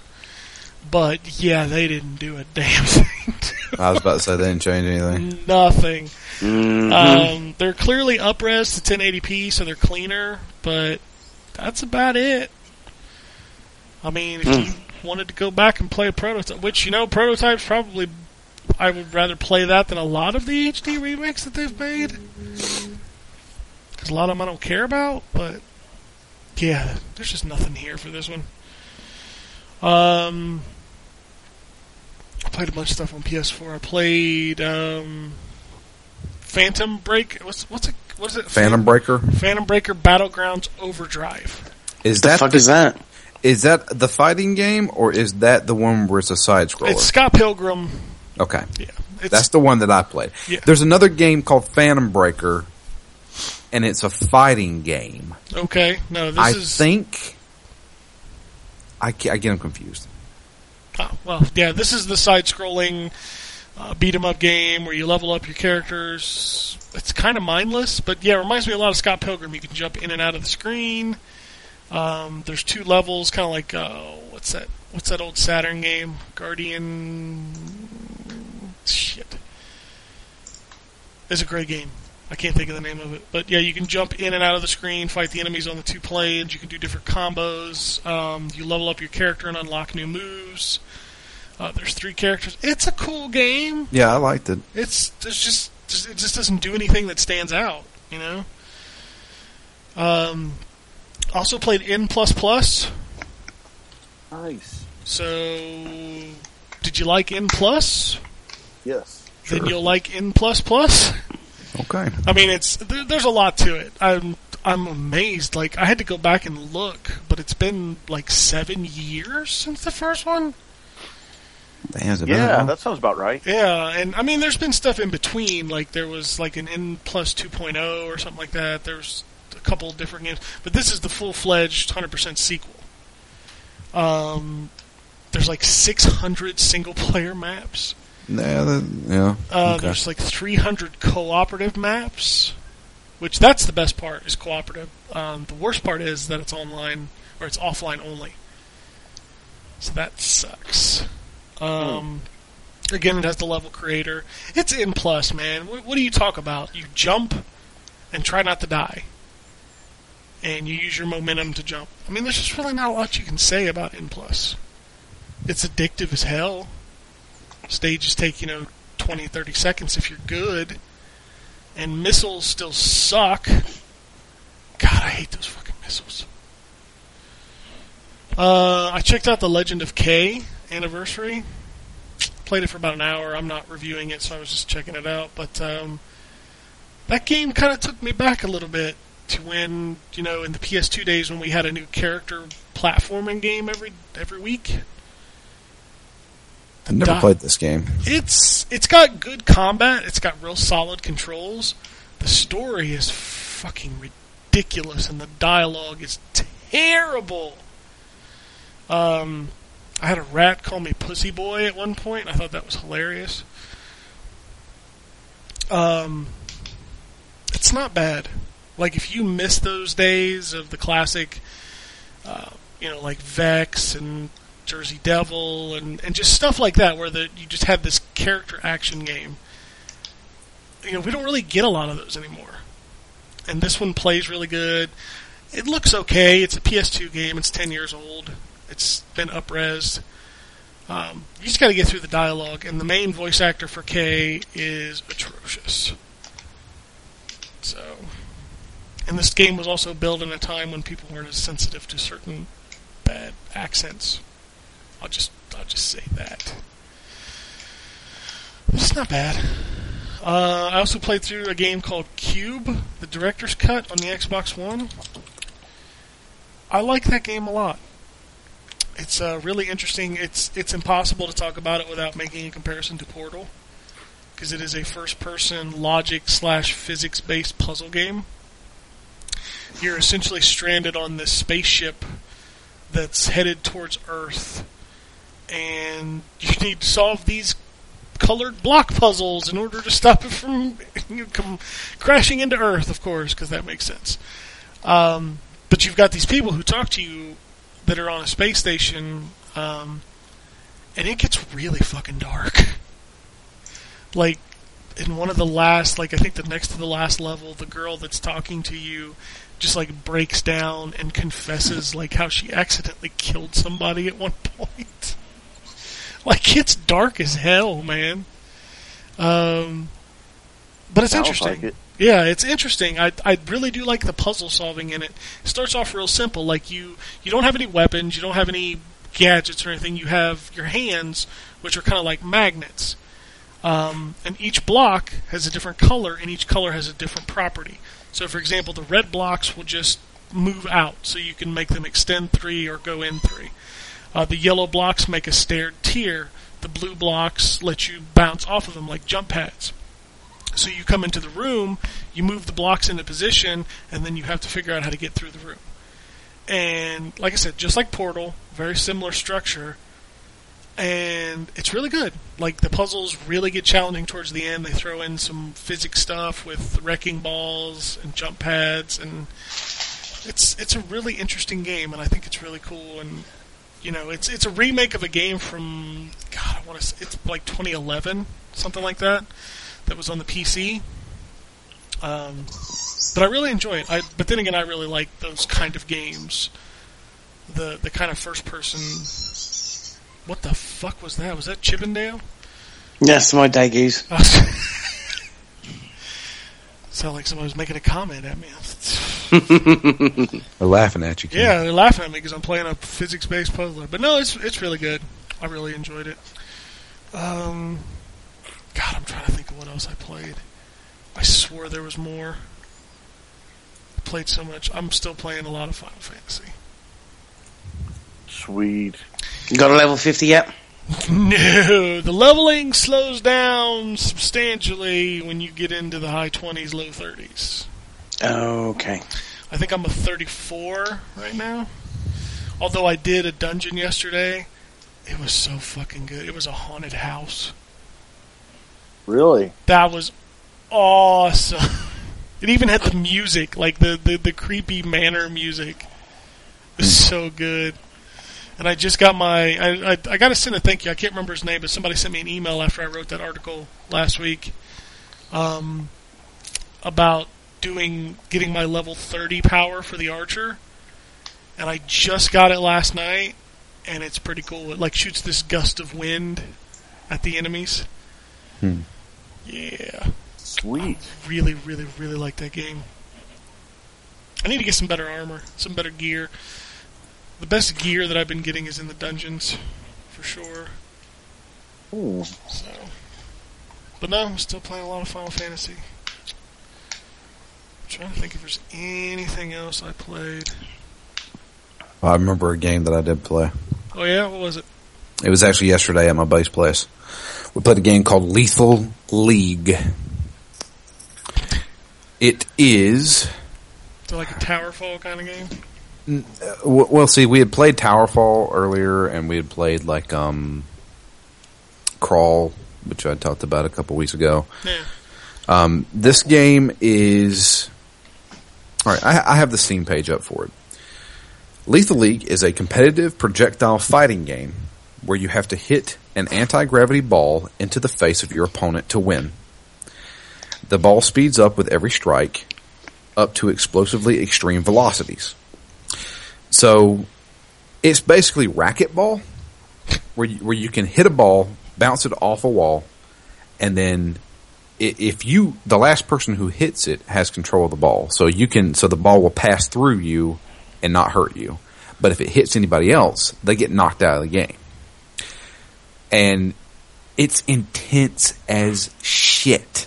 But, yeah, they didn't do a damn thing. to I was about to say they didn't change anything. Nothing. Mhm. Um, they're clearly upres to 1080p, so they're cleaner, but that's about it. I mean, if you wanted to go back and play a prototype, which you know, prototypes probably, I would rather play that than a lot of the HD remakes that they've made, because a lot of them I don't care about. But yeah, there's just nothing here for this one. Um, I played a bunch of stuff on PS4. I played um, Phantom Break. What's what's it? What is it? Phantom Breaker. Phantom Breaker Battlegrounds Overdrive. Is the that fuck the, is that? is that the fighting game or is that the one where it's a side scroller? It's Scott Pilgrim. Okay. Yeah, That's the one that I played. Yeah. There's another game called Phantom Breaker, and it's a fighting game. okay. No, this I is I think I, I get them confused. oh, well, yeah. This is the side-scrolling uh, beat 'em up game where you level up your characters. It's kind of mindless, but yeah, it reminds me a lot of Scott Pilgrim. You can jump in and out of the screen. Um, there's two levels, kind of like uh, what's that? What's that old Saturn game? Guardian. Shit. It's a great game. I can't think of the name of it, but yeah, you can jump in and out of the screen, fight the enemies on the two planes. You can do different combos. Um, you level up your character and unlock new moves. Uh, there's three characters. It's a cool game. Yeah, I liked it. It's there's just just- it just doesn't do anything that stands out, you know. Um, also played N plus plus. Nice. So, did you like N plus? Yes. Then you'll like N plus plus. Okay. I mean, it's there, there's a lot to it. I'm I'm amazed. Like I had to go back and look, but it's been like seven years since the first one. Damn, has that Yeah, that sounds about right. Yeah, and I mean, there's been stuff in between. Like there was like an N plus 2.0 or something like that. There's a couple of different games, but this is the full fledged 100% sequel. Um, there's like 600 single player maps. Yeah, that, yeah. Uh, okay. There's like 300 cooperative maps, which that's the best part is cooperative. Um, the worst part is that it's online or it's offline only. So that sucks. Um, Again, it has the level creator. It's N plus, man. What, what do you talk about? You jump and try not to die, and you use your momentum to jump. I mean, there's just really not a lot you can say about N plus. It's addictive as hell. Stages take, you know, 20, 30 seconds if you're good. And missiles still suck. God, I hate those fucking missiles. Uh, I checked out the Legend of Kay anniversary. Played it for about an hour. I'm not reviewing it, so I was just checking it out. But um, that game kind of took me back a little bit to when, you know, in the PS2 days when we had a new character platforming game every every week. I never played this game. it's it's got good combat. It's got real solid controls. The story is fucking ridiculous, and the dialogue is terrible. Um, I had a rat call me Pussy Boy at one point. I thought that was hilarious. Um, it's not bad. Like if you miss those days of the classic, uh, you know, like Vexx and Jersey Devil and, and just stuff like that, where the, you just have this character action game. You know, we don't really get a lot of those anymore. And this one plays really good. It looks okay. It's a PS2 game. It's 10 years old. It's been upres. Um, you just got to get through the dialogue, and the main voice actor for K is atrocious. So, and this game was also built in a time when people weren't as sensitive to certain bad accents. I'll just, I'll just say that. It's not bad. Uh, I also played through a game called Cube, the director's cut on the Xbox One. I like that game a lot. It's uh, really interesting. It's it's impossible to talk about it without making a comparison to Portal, because it is a first-person logic slash physics-based puzzle game. You're essentially stranded on this spaceship that's headed towards Earth, and you need to solve these colored block puzzles in order to stop it from you crashing into Earth, of course, because that makes sense. Um, but you've got these people who talk to you that are on a space station, um, and it gets really fucking dark. Like in one of the last, like I think the next to the last level, the girl that's talking to you just like breaks down and confesses like how she accidentally killed somebody at one point. like it's dark as hell, man. Um, but it's Sounds interesting. like it. Yeah, it's interesting. I I really do like the puzzle solving in it. It starts off real simple. Like you you don't have any weapons, you don't have any gadgets or anything. You have your hands, which are kind of like magnets. Um, and each block has a different color, and each color has a different property. So, for example, the red blocks will just move out, so you can make them extend three or go in three. Uh, the yellow blocks make a stared tier. The blue blocks let you bounce off of them like jump pads. So you come into the room, you move the blocks into position, and then you have to figure out how to get through the room. And like I said, just like Portal, very similar structure, and it's really good. Like the puzzles really get challenging towards the end. They throw in some physics stuff with wrecking balls and jump pads, and it's it's a really interesting game, and I think it's really cool. And you know, it's it's a remake of a game from God, I want to. It's like 2011, something like that, that was on the PC. Um, but I really enjoy it. I, but then again, I really like those kind of games. The the kind of first person. What the fuck was that? Was that Chippendale? Yes, my daggies. Sound like somebody was making a comment at me. They're laughing at you. Ken. Yeah, they're laughing at me because I'm playing a physics-based puzzler. But no, it's it's really good. I really enjoyed it. Um, God, I'm trying to think of what else I played. I swore there was more. I played so much. I'm still playing a lot of Final Fantasy. Sweet. You got a level 50 yet? No, the leveling slows down substantially when you get into the high 20s, low 30s. Okay. I think I'm a 34 right now. Although I did a dungeon yesterday, it was so fucking good. It was a haunted house. Really? That was awesome. It even had the music, like the, the, the creepy manor music. It was mm. so good. And I just got my. I, I, I got to send a thank you. I can't remember his name, but somebody sent me an email after I wrote that article last week um, about doing getting my level 30 power for the archer. And I just got it last night, and it's pretty cool. It like shoots this gust of wind at the enemies. Hmm. Yeah Sweet. really, really, really like that game. I need to get some better armor, some better gear. The best gear that I've been getting is in the dungeons, for sure. Ooh. So, but no, I'm still playing a lot of Final Fantasy. I'm trying to think if there's anything else I played. I remember a game that I did play. Oh yeah, what was it? It was actually yesterday at my base place. We played a game called Lethal League. It is Is it like a Towerfall kind of game? Well, see, we had played Towerfall earlier, and we had played like um, Crawl, which I talked about a couple weeks ago. Yeah. Um, this game is all right. I, I have the Steam page up for it. Lethal League is a competitive projectile fighting game where you have to hit an anti gravity ball into the face of your opponent to win. The ball speeds up with every strike, up to explosively extreme velocities. So it's basically racquetball, where you, where you can hit a ball, bounce it off a wall, and then if you the last person who hits it has control of the ball. So you can so the ball will pass through you and not hurt you. But if it hits anybody else they get knocked out of the game. And it's intense as shit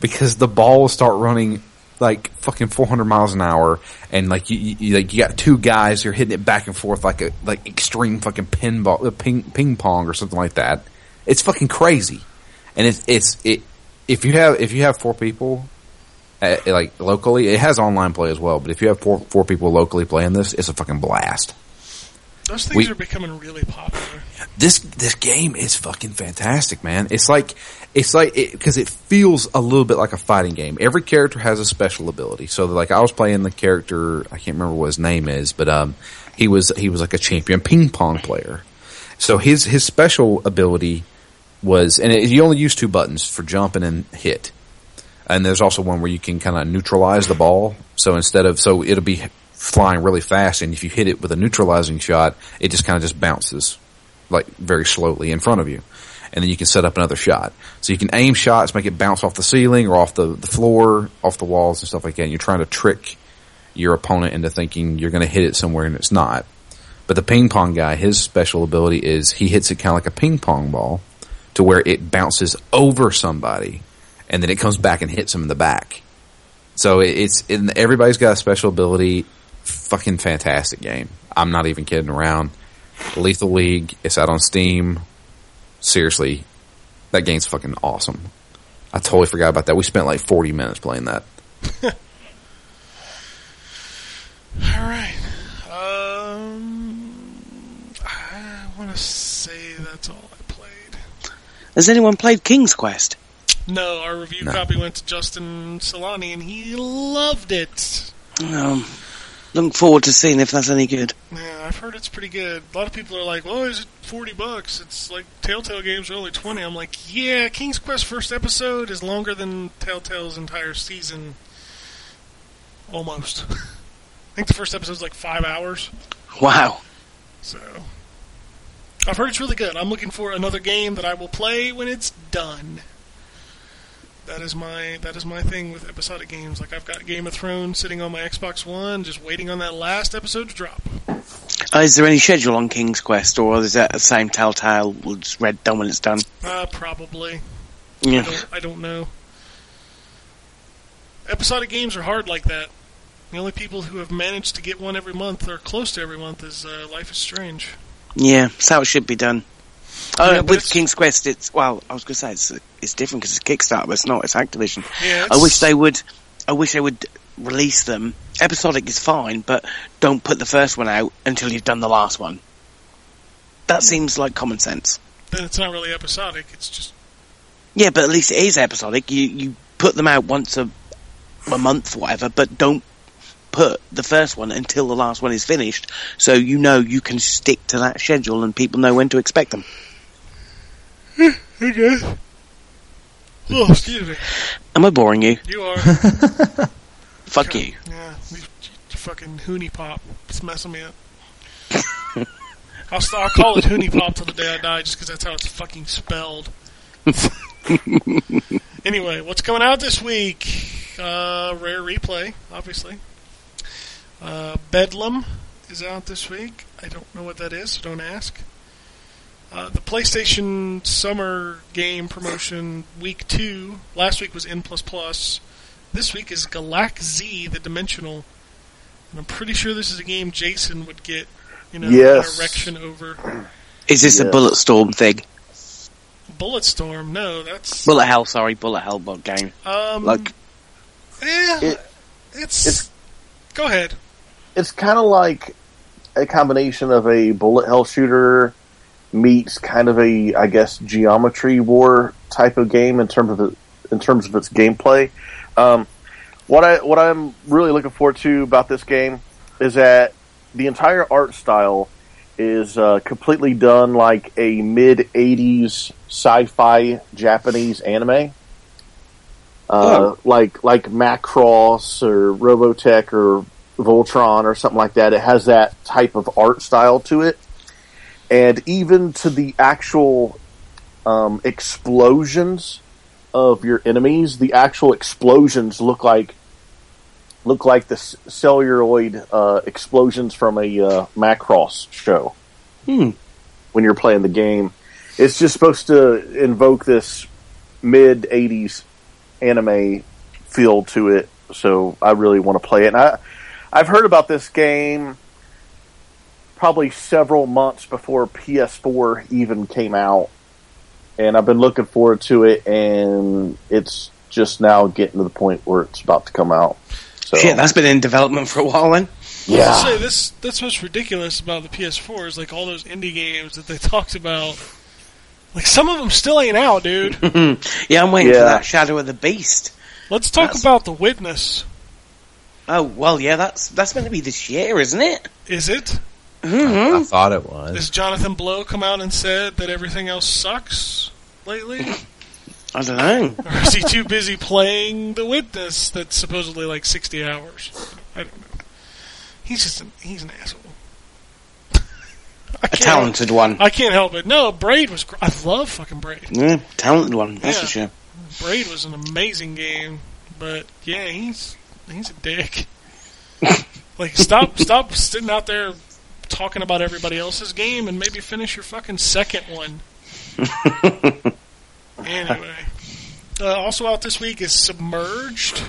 because the ball will start running like fucking 400 miles an hour and like you, you like you got two guys who are hitting it back and forth like a like extreme fucking pinball uh, ping ping pong or something like that. It's fucking crazy. And it's it's it if you have if you have four people uh, like locally it has online play as well but if you have four four people locally playing this it's a fucking blast. Those things We- are becoming really popular. This this game is fucking fantastic, man. It's like it's like because it, feels a little bit like a fighting game. Every character has a special ability. So like I was playing the character, I can't remember what his name is, but um, he was he was like a champion ping pong player. So his his special ability was, and it, you only use two buttons for jumping and hit. And there's also one where you can kind of neutralize the ball. So instead of so it'll be flying really fast, and if you hit it with a neutralizing shot, it just kind of just bounces like very slowly in front of you. And then you can set up another shot. So you can aim shots, make it bounce off the ceiling or off the, the floor, off the walls and stuff like that. And you're trying to trick your opponent into thinking you're going to hit it somewhere and it's not. But the ping pong guy, his special ability is he hits it kind of like a ping pong ball to where it bounces over somebody and then it comes back and hits them in the back. So it's, it, everybody's got a special ability. Fucking fantastic game. I'm not even kidding around. Lethal League. It's out on Steam. Seriously, that game's fucking awesome. I totally forgot about that. We spent like 40 minutes playing that. All right. Um, I want to say that's all I played. Has anyone played King's Quest? No, our review No. copy went to Justin Solani, and he loved it. Um, looking forward to seeing if that's any good. Yeah, I've heard it's pretty good. A lot of people are like, "Well, is it forty bucks?" It's like Telltale games are only twenty. I'm like, "Yeah, King's Quest first episode is longer than Telltale's entire season, almost." I think the first episode's like five hours. Wow. So I've heard it's really good. I'm looking for another game that I will play when it's done. That is my that is my thing with episodic games. Like I've got Game of Thrones sitting on my Xbox One, just waiting on that last episode to drop. Uh, is there any schedule on King's Quest, or is that the same Telltale? It's red done when it's done. Uh, probably. I Yeah. don't, I don't know. Episodic games are hard like that. The only people who have managed to get one every month or close to every month is uh, Life is Strange. Yeah, that's how it should be done. Uh, Yeah, with King's Quest, it's well, I was going to say it's it's different because it's Kickstarter, but it's not. It's Activision. Yeah, I wish they would. I wish they would release them. Episodic is fine, but don't put the first one out until you've done the last one. That seems like common sense. Then it's not really episodic. It's just Yeah, but at least it is episodic. You you put them out once a a month, whatever, but don't put the first one until the last one is finished, so you know you can stick to that schedule and people know when to expect them. Oh, excuse me. Am I boring you? You are. Fuck you. Yeah, you, you fucking HuniePop. It's messing me up. I'll, st- I'll call it HuniePop till the day I die, just because that's how it's fucking spelled. anyway, what's coming out this week? Uh, Rare Replay, obviously. Uh, Bedlam is out this week. I don't know what that is, so don't ask. Uh, the PlayStation Summer Game Promotion Week 2. Last week was N++. This week is Galak-Z, the Dimensional. And I'm pretty sure this is a game Jason would get, you know, Yes. an erection over. Is this a Yeah. Bullet Storm thing? Bulletstorm, no, that's Bullet Hell, sorry, Bullet Hell bot game. um Like, yeah, It- it's, it's- go ahead. it's kind of like a combination of a bullet hell shooter meets kind of a I guess geometry war type of game in terms of it, in terms of its gameplay. Um, what I what I'm really looking forward to about this game is that the entire art style is uh, completely done like a mid '80s sci-fi Japanese anime, uh, like like Macross or Robotech or Voltron or something like that. It has that type of art style to it, and even to the actual um, explosions of your enemies, the actual explosions look like look like the celluloid uh, explosions from a uh, Macross show. Hmm. When you're playing the game, it's just supposed to invoke this mid '80s anime feel to it. So I really want to play it. And I, I've heard about this game probably several months before PS4 even came out, and I've been looking forward to it. And it's just now getting to the point where it's about to come out. So Shit, that's been in development for a while then. I yeah, was say this. That's what's ridiculous about the PS4 is like all those indie games that they talked about. Like some of them still ain't out, dude. Yeah, I'm waiting for that Shadow of the Beast. Let's talk That's- about the Witness. Oh well, yeah, that's that's meant to be this year, isn't it? Is it? Mm-hmm. I thought it was. Has Jonathan Blow come out and said that everything else sucks lately? I don't know. or is he too busy playing the Witness that's supposedly like 60 hours? I don't know. He's just an, he's an asshole. I A can't- talented one. I can't help it. No, Braid was. Gr- I love fucking Braid. Yeah, talented one. That's Yeah. for sure. Braid was an amazing game, but yeah, he's he's a dick. like, stop stop sitting out there talking about everybody else's game and maybe finish your fucking second one. anyway, uh, also out this week is Submerged.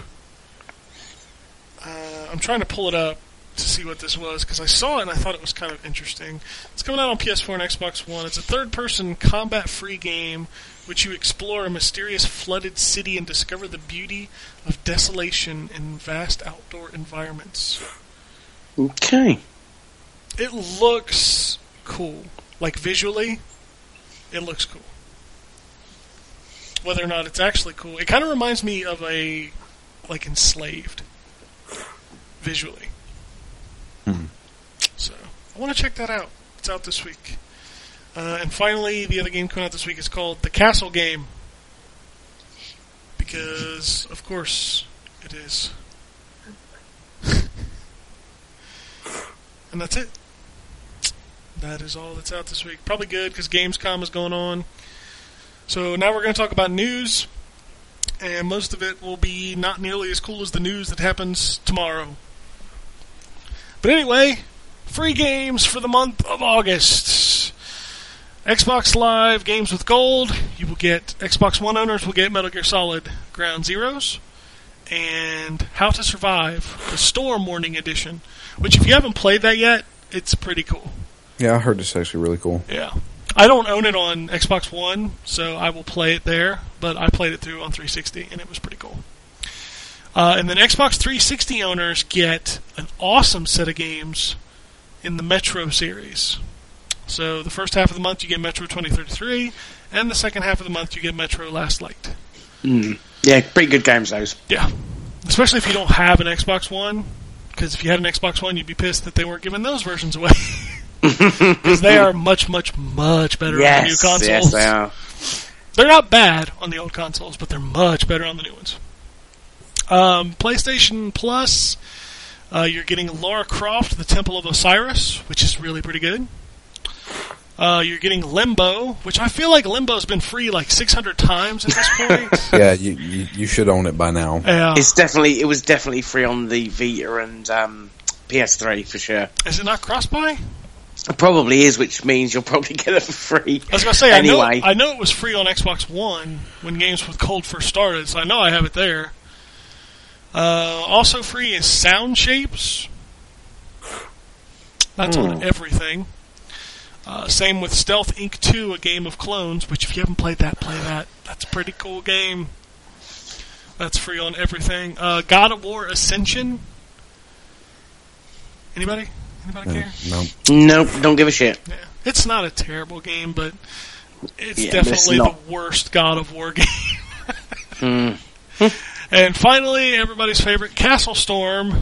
Uh, I'm trying to pull it up to see what this was because I saw it and I thought it was kind of interesting. It's coming out on PS4 and Xbox One. It's a third-person combat-free game which you explore a mysterious flooded city and discover the beauty of desolation in vast outdoor environments. Okay. It looks cool. Like visually, it looks cool. Whether or not it's actually cool, it kind of reminds me of a like enslaved visually. So I want to check that out. It's out this week. Uh, and finally, the other game coming out this week is called The Castle Game. Because, of course, it is. and that's it. That is all that's out this week. Probably good because Gamescom is going on. So now we're going to talk about news. And most of it will be not nearly as cool as the news that happens tomorrow. But anyway, free games for the month of August. Xbox Live Games with Gold. You will get Xbox One owners will get Metal Gear Solid Ground Zeroes and How to Survive the Storm Warning Edition. Which, if you haven't played that yet, it's pretty cool. Yeah, I heard it's actually really cool. Yeah. I don't own it on Xbox One, so I will play it there, but I played it through on 360 and it was pretty cool. Uh, and then Xbox 360 owners get an awesome set of games in the Metro series. So the first half of the month you get Metro 2033, and the second half of the month you get Metro Last Light. Yeah, pretty good games those. Yeah. Especially if you don't have an Xbox One, because if you had an Xbox One, you'd be pissed that they weren't giving those versions away. Because they are much, much, much better on the new consoles. yes, they are. They're not bad on the old consoles, but they're much better on the new ones. Um, PlayStation Plus, uh, you're getting Lara Croft, The Temple of Osiris, which is really pretty good. Uh, you're getting Limbo, which I feel like Limbo's been free like 600 times at this point. Yeah, you, you you should own it by now. yeah. It's definitely it was definitely free on the Vita and um, PS3 for sure. Is it not cross-buy? It probably is, which means you'll probably get it for free. I was gonna say anyway. I know I know it was free on Xbox One when Games with Gold first started, so I know I have it there. Uh, also free is Sound Shapes. That's on everything. Uh, same with Stealth Inc. 2, a game of clones, which if you haven't played that, play that. That's a pretty cool game. That's free on everything. Uh, God of War Ascension Anybody? Anybody care? No. Nope, don't give a shit. Yeah. It's not a terrible game, but it's Yeah, but it's definitely not. the worst God of War game. Hmm. and finally, everybody's favorite Castle Storm.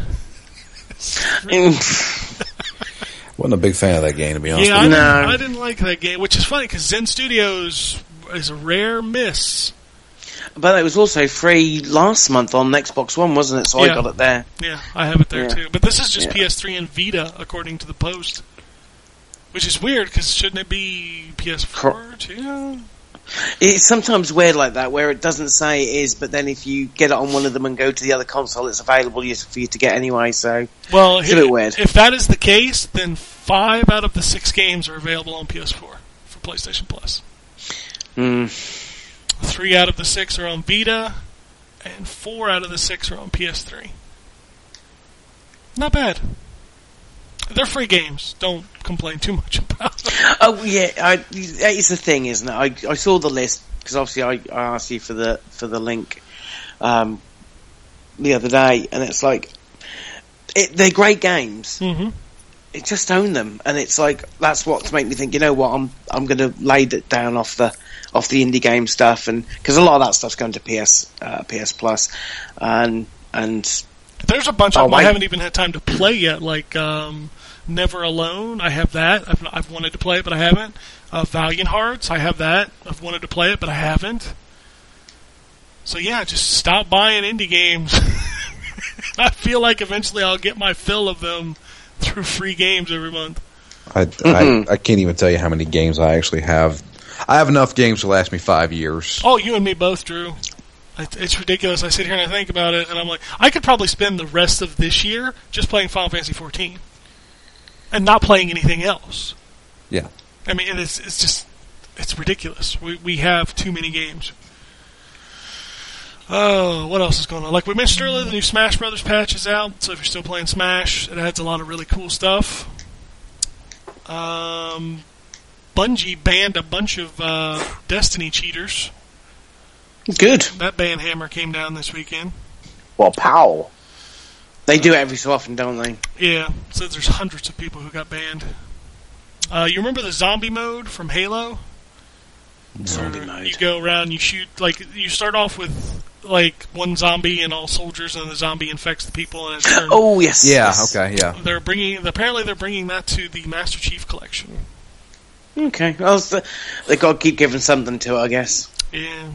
Wasn't a big fan of that game, to be honest Yeah, I with didn't, No. I didn't like that game, which is funny because Zen Studios is a rare miss. But it was also free last month on Xbox One, wasn't it? So Yeah. I got it there. Yeah, I have it there Yeah. too. But this is just Yeah. PS3 and Vita, according to the post. Which is weird because shouldn't it be PS4 too? It's sometimes weird like that, where it doesn't say it is, but then if you get it on one of them and go to the other console, it's available for you to get anyway. So Well, It's a bit weird. if that is the case, then five out of the six games are available on PS4 for PlayStation Plus. mm, Three out of the six are on Vita, and four out of the six are on PS3. Not bad. They're free games. Don't complain too much about them. oh yeah, I, it's the thing, isn't it? I, I saw the list because obviously I, I asked you for the for the link um, the other day, and it's like it, they're great games. hmm it just own them, and it's like that's what to make me think. You know what? I'm I'm going to lay it down off the off the indie game stuff, and because a lot of that stuff's going to PS uh, PS Plus, and and There's a bunch Oh, of them I haven't even had time to play yet, like um, Never Alone. I have that. I've, I've wanted to play it, but I haven't. Uh, Valiant Hearts. I have that. I've wanted to play it, but I haven't. So yeah, just stop buying indie games. I feel like eventually I'll get my fill of them through free games every month. I, I, I can't even tell you how many games I actually have. I have enough games to last me five years. Oh, you and me both, Drew. It's ridiculous. I sit here and I think about it, and I'm like, I could probably spend the rest of this year just playing Final Fantasy 14 and not playing anything else. Yeah. I mean, it is, it's just, it's ridiculous. We, we have too many games. Oh, what else is going on? Like we mentioned earlier, the new Smash Brothers patch is out, so if you're still playing Smash, it adds a lot of really cool stuff. Um, Bungie banned a bunch of uh, Destiny cheaters. good. That ban hammer came down this weekend. Well, pow. They do it every so often, don't they? Yeah, so there's hundreds of people who got banned. Uh, you remember the zombie mode from Halo? Zombie Where mode. You go around, you shoot like you start off with like one zombie and all soldiers, and the zombie infects the people, and it turns. Oh yes. Yeah, yes. okay, yeah. They're bringing apparently they're bringing that to the Master Chief collection. Okay. Well, they got to keep giving something to it, I guess. Yeah.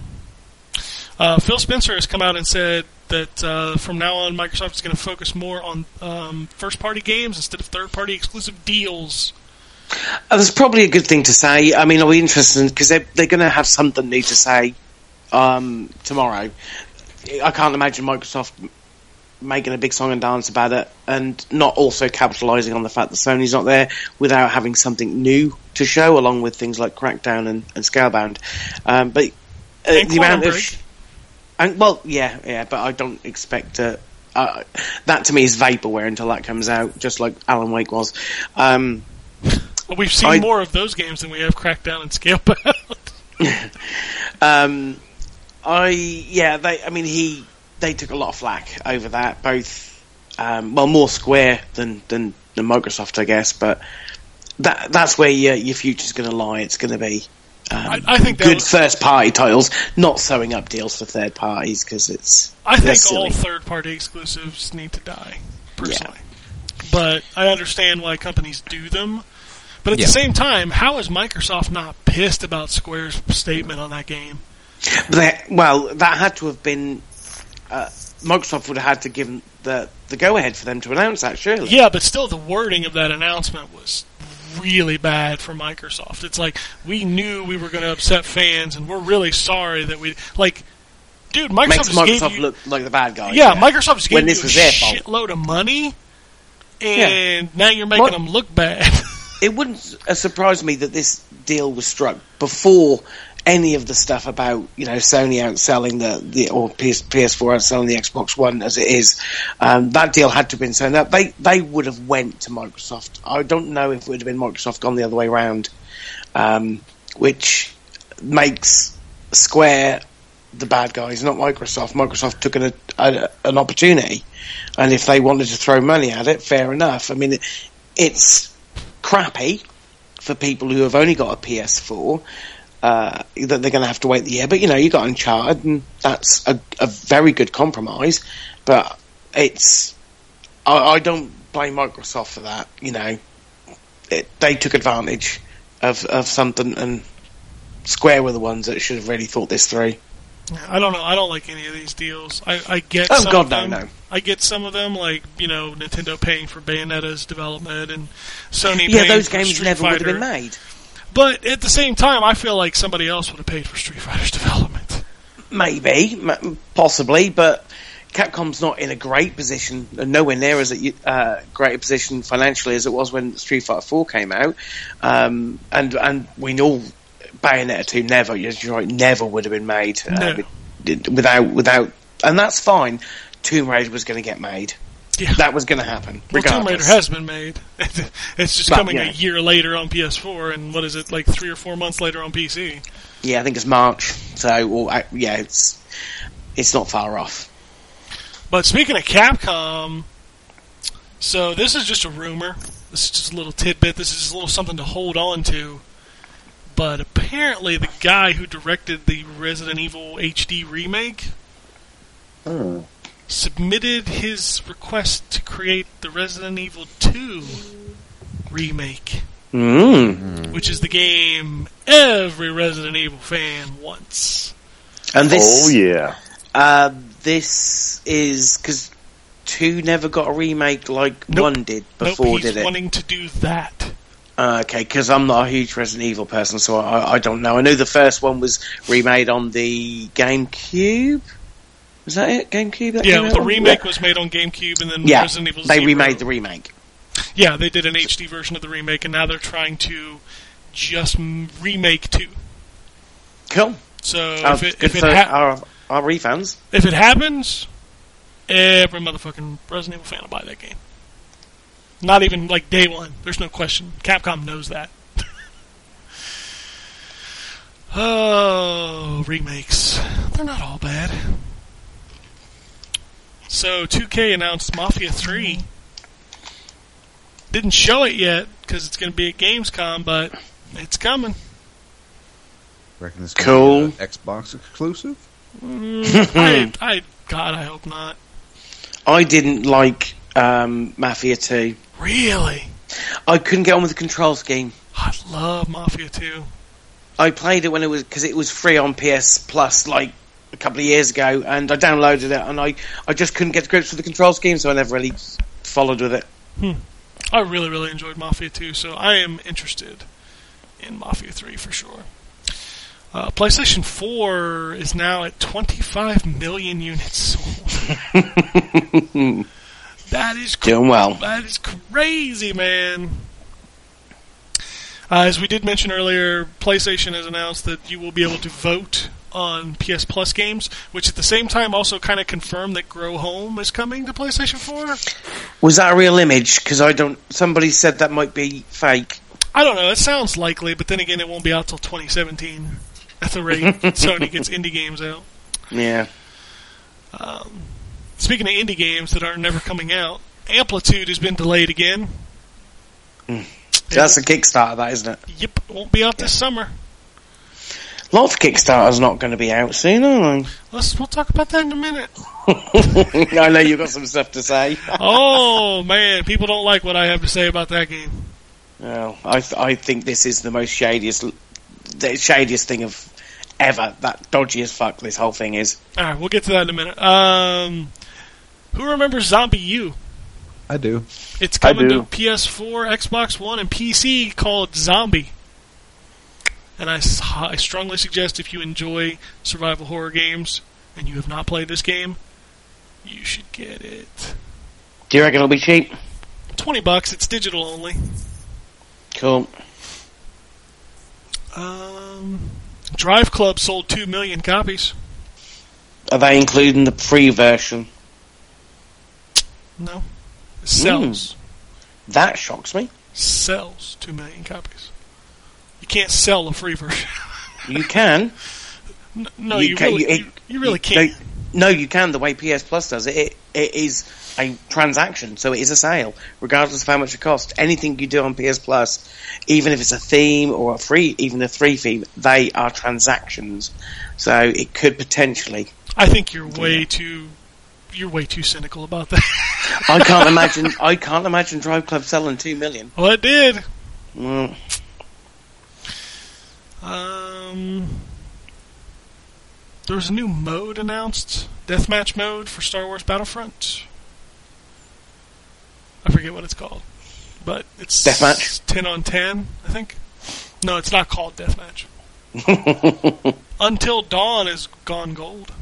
Uh, Phil Spencer has come out and said that uh, from now on, Microsoft is going to focus more on um, first-party games instead of third-party exclusive deals. Uh, That's probably a good thing to say. I mean, I'll be interested because they're, they're going to have something new to say um, tomorrow. I can't imagine Microsoft making a big song and dance about it and not also capitalising on the fact that Sony's not there without having something new to show, along with things like Crackdown and, and Scalebound. Um, but uh, the amount of and well, yeah, yeah, but I don't expect uh, uh, that to me is vaporware until that comes out, just like Alan Wake was. Um, Well, we've seen I- more of those games than we have Crackdown and Scalebound. Um, I yeah, they. I mean, he they took a lot of flack over that. Both, um, well, more Square than than, than Microsoft, I guess. But that that's where your your future's going to lie. It's going to be. Um, I- I think good was- first party titles, not sewing up deals for third parties because it's. I think all third-party exclusives need to die, personally. But I understand why companies do them. But at Yeah. the same time, how is Microsoft not pissed about Square's statement on that game? But they, well, that had to have been. Uh, Microsoft would have had to give them the the go ahead for them to announce that, surely. Yeah, but still, the wording of that announcement was really bad for Microsoft. It's like we knew we were going to upset fans, and we're really sorry that we like. Dude, Microsoft Makes just gave Microsoft you, look like the bad guy. yeah, Microsoft just gave When this you was a shitload of money, and now you're making What- them look bad. it wouldn't uh, surprise me that this deal was struck before any of the stuff about you know Sony outselling the, the or PS, PS4 outselling the Xbox One as it is. Um, that deal had to have been signed up. They they would have went to Microsoft. I don't know if it would have been Microsoft gone the other way round, um, which makes Square the bad guys, not Microsoft. Microsoft took an, a, an opportunity, and if they wanted to throw money at it, fair enough. I mean, it, it's crappy for people who have only got a PS4 uh, that they're going to have to wait the year. But you know, you got Uncharted, and that's a, a very good compromise. But it's I, I don't blame Microsoft for that. You know, it, they took advantage of of something, and Square were the ones that should have really thought this through. I don't know. I don't like any of these deals. I, I get Oh, some God, of no, them. no. I get some of them, like you know, Nintendo paying for Bayonetta's development and Sony. Yeah, those games Street never would have been made. But at the same time, I feel like somebody else would have paid for Street Fighter's development. Maybe, m- possibly, but Capcom's not in a great position, nowhere near as a uh, great a position financially as it was when Street Fighter Four came out, um, and and we know Bayonetta two never, you're right, never would have been made uh, No. without without, and that's fine. Tomb Raider was going to get made. Yeah. That was going to happen. Well, Tomb Raider has been made. it's just Well, coming yeah. a year later on PS4, and what is it, like three or four months later on PC? Yeah, I think it's March. So, or, uh, yeah, it's it's not far off. But speaking of Capcom, so this is just a rumor. This is just a little tidbit. This is a little something to hold on to. But apparently, the guy who directed the Resident Evil HD remake submitted his request to create the Resident Evil 2 remake, Mm. which is the game every Resident Evil fan wants. And this, oh yeah. Uh, this is because two never got a remake like Nope. one did before, he's did it? wanting to do that. Uh, okay, because I'm not a huge Resident Evil person, so I, I don't know. I know the first one was remade on the GameCube. Was that it? GameCube? That Yeah, came well, the on? remake was made on GameCube, and then Yeah, Resident Evil they Zero- remade the remake. Yeah, they did an HD version of the remake, and now they're trying to just remake two. Cool. So Oh, if it good if it, ha- our, our refans. if it happens, every motherfucking Resident Evil fan will buy that game. Not even like day one. There's no question. Capcom knows that. oh, remakes. They're not all bad. So 2K announced Mafia 3. Didn't show it yet because it's going to be at Gamescom, but it's coming. Reckon this Cool. Be, uh, Xbox exclusive. I, I, God, I hope not. I didn't like um, Mafia 2. Really? I couldn't get on with the control scheme. I love Mafia 2. I played it when it was because it was free on PS Plus like a couple of years ago, and I downloaded it, and I I just couldn't get to grips with the control scheme, so I never really followed with it. I really, really enjoyed Mafia 2, so I am interested in Mafia 3 for sure. Uh, PlayStation 4 is now at 25 million units sold. that is cr- Doing well. that is crazy, man. Uh, as we did mention earlier, PlayStation has announced that you will be able to vote on PS Plus games, which at the same time also kind of confirmed that Grow Home is coming to PlayStation 4. Was that a real image? Because I don't. Somebody said that might be fake. I don't know. It sounds likely, but then again, it won't be out till 2017 at the rate Sony gets indie games out. Yeah. Speaking of indie games that are never coming out, Amplitude has been delayed again. That's a Kickstarter, that isn't it? Yep, won't be out this summer. A lot of Kickstarters not going to be out soon, are Let's we'll talk about that in a minute. I know you've got some stuff to say. Oh man, people don't like what I have to say about that game. Well, I th- I think this is the most shadiest, the shadiest thing of ever. That dodgy as fuck. This whole thing is. All right, we'll get to that in a minute. Um, who remembers ZombiU? I do. It's I coming to. PS4, Xbox One, and PC called Zombi. And I, I strongly suggest if you enjoy survival horror games and you have not played this game, you should get it. Do you reckon it'll be cheap? 20 bucks, it's digital only. Cool. Um, Drive Club sold 2 million copies. Are they including the free version? No. Sells. Hmm. That shocks me. Sells 2 million copies. You can't sell a free version. You can. No, You you, can- really, you- it- you, you really No, can't. no, you can. The way PS Plus does it, it, it is a transaction, so it is a sale, regardless of how much it costs. Anything you do on PS Plus, even if it's a theme or a free, even a free theme, they are transactions. So it could potentially. I think you're way too you're way too cynical about that. I can't imagine. I can't imagine Drive Club selling two million. well, it did. Mm. Um, there was a new mode announced, deathmatch mode for Star Wars Battlefront. I forget what it's called, but it's Deathmatch? ten on ten, I think. No, it's not called deathmatch. Until Dawn is gone gold.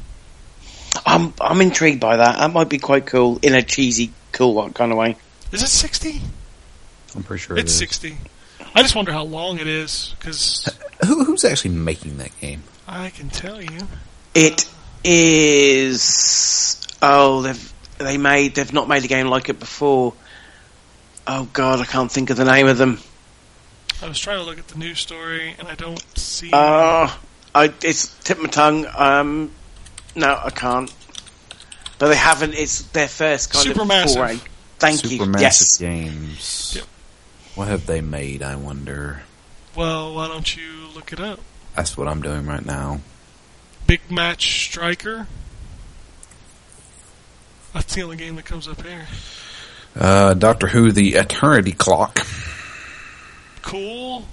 I'm I'm intrigued by that. That might be quite cool in a cheesy, cool kind of way. Is it sixty? I'm pretty sure It's it is. sixty. I just wonder how long it is because Who, who's actually making that game? I can tell you. It is. Oh, they've they made they've not made a game like it before. Oh God, I can't think of the name of them. I was trying to look at the news story and I don't see. Uh, I it's tip my tongue. Um, no, I can't. But they haven't. It's their first kind Supermassive. of foray. Thank you. Supermassive Yes. Games. Yep. What have they made? I wonder. well, why don't you look it up? That's what I'm doing right now. Big Match Striker. That's the only game that comes up here. Uh, Doctor Who: The Eternity Clock. Cool.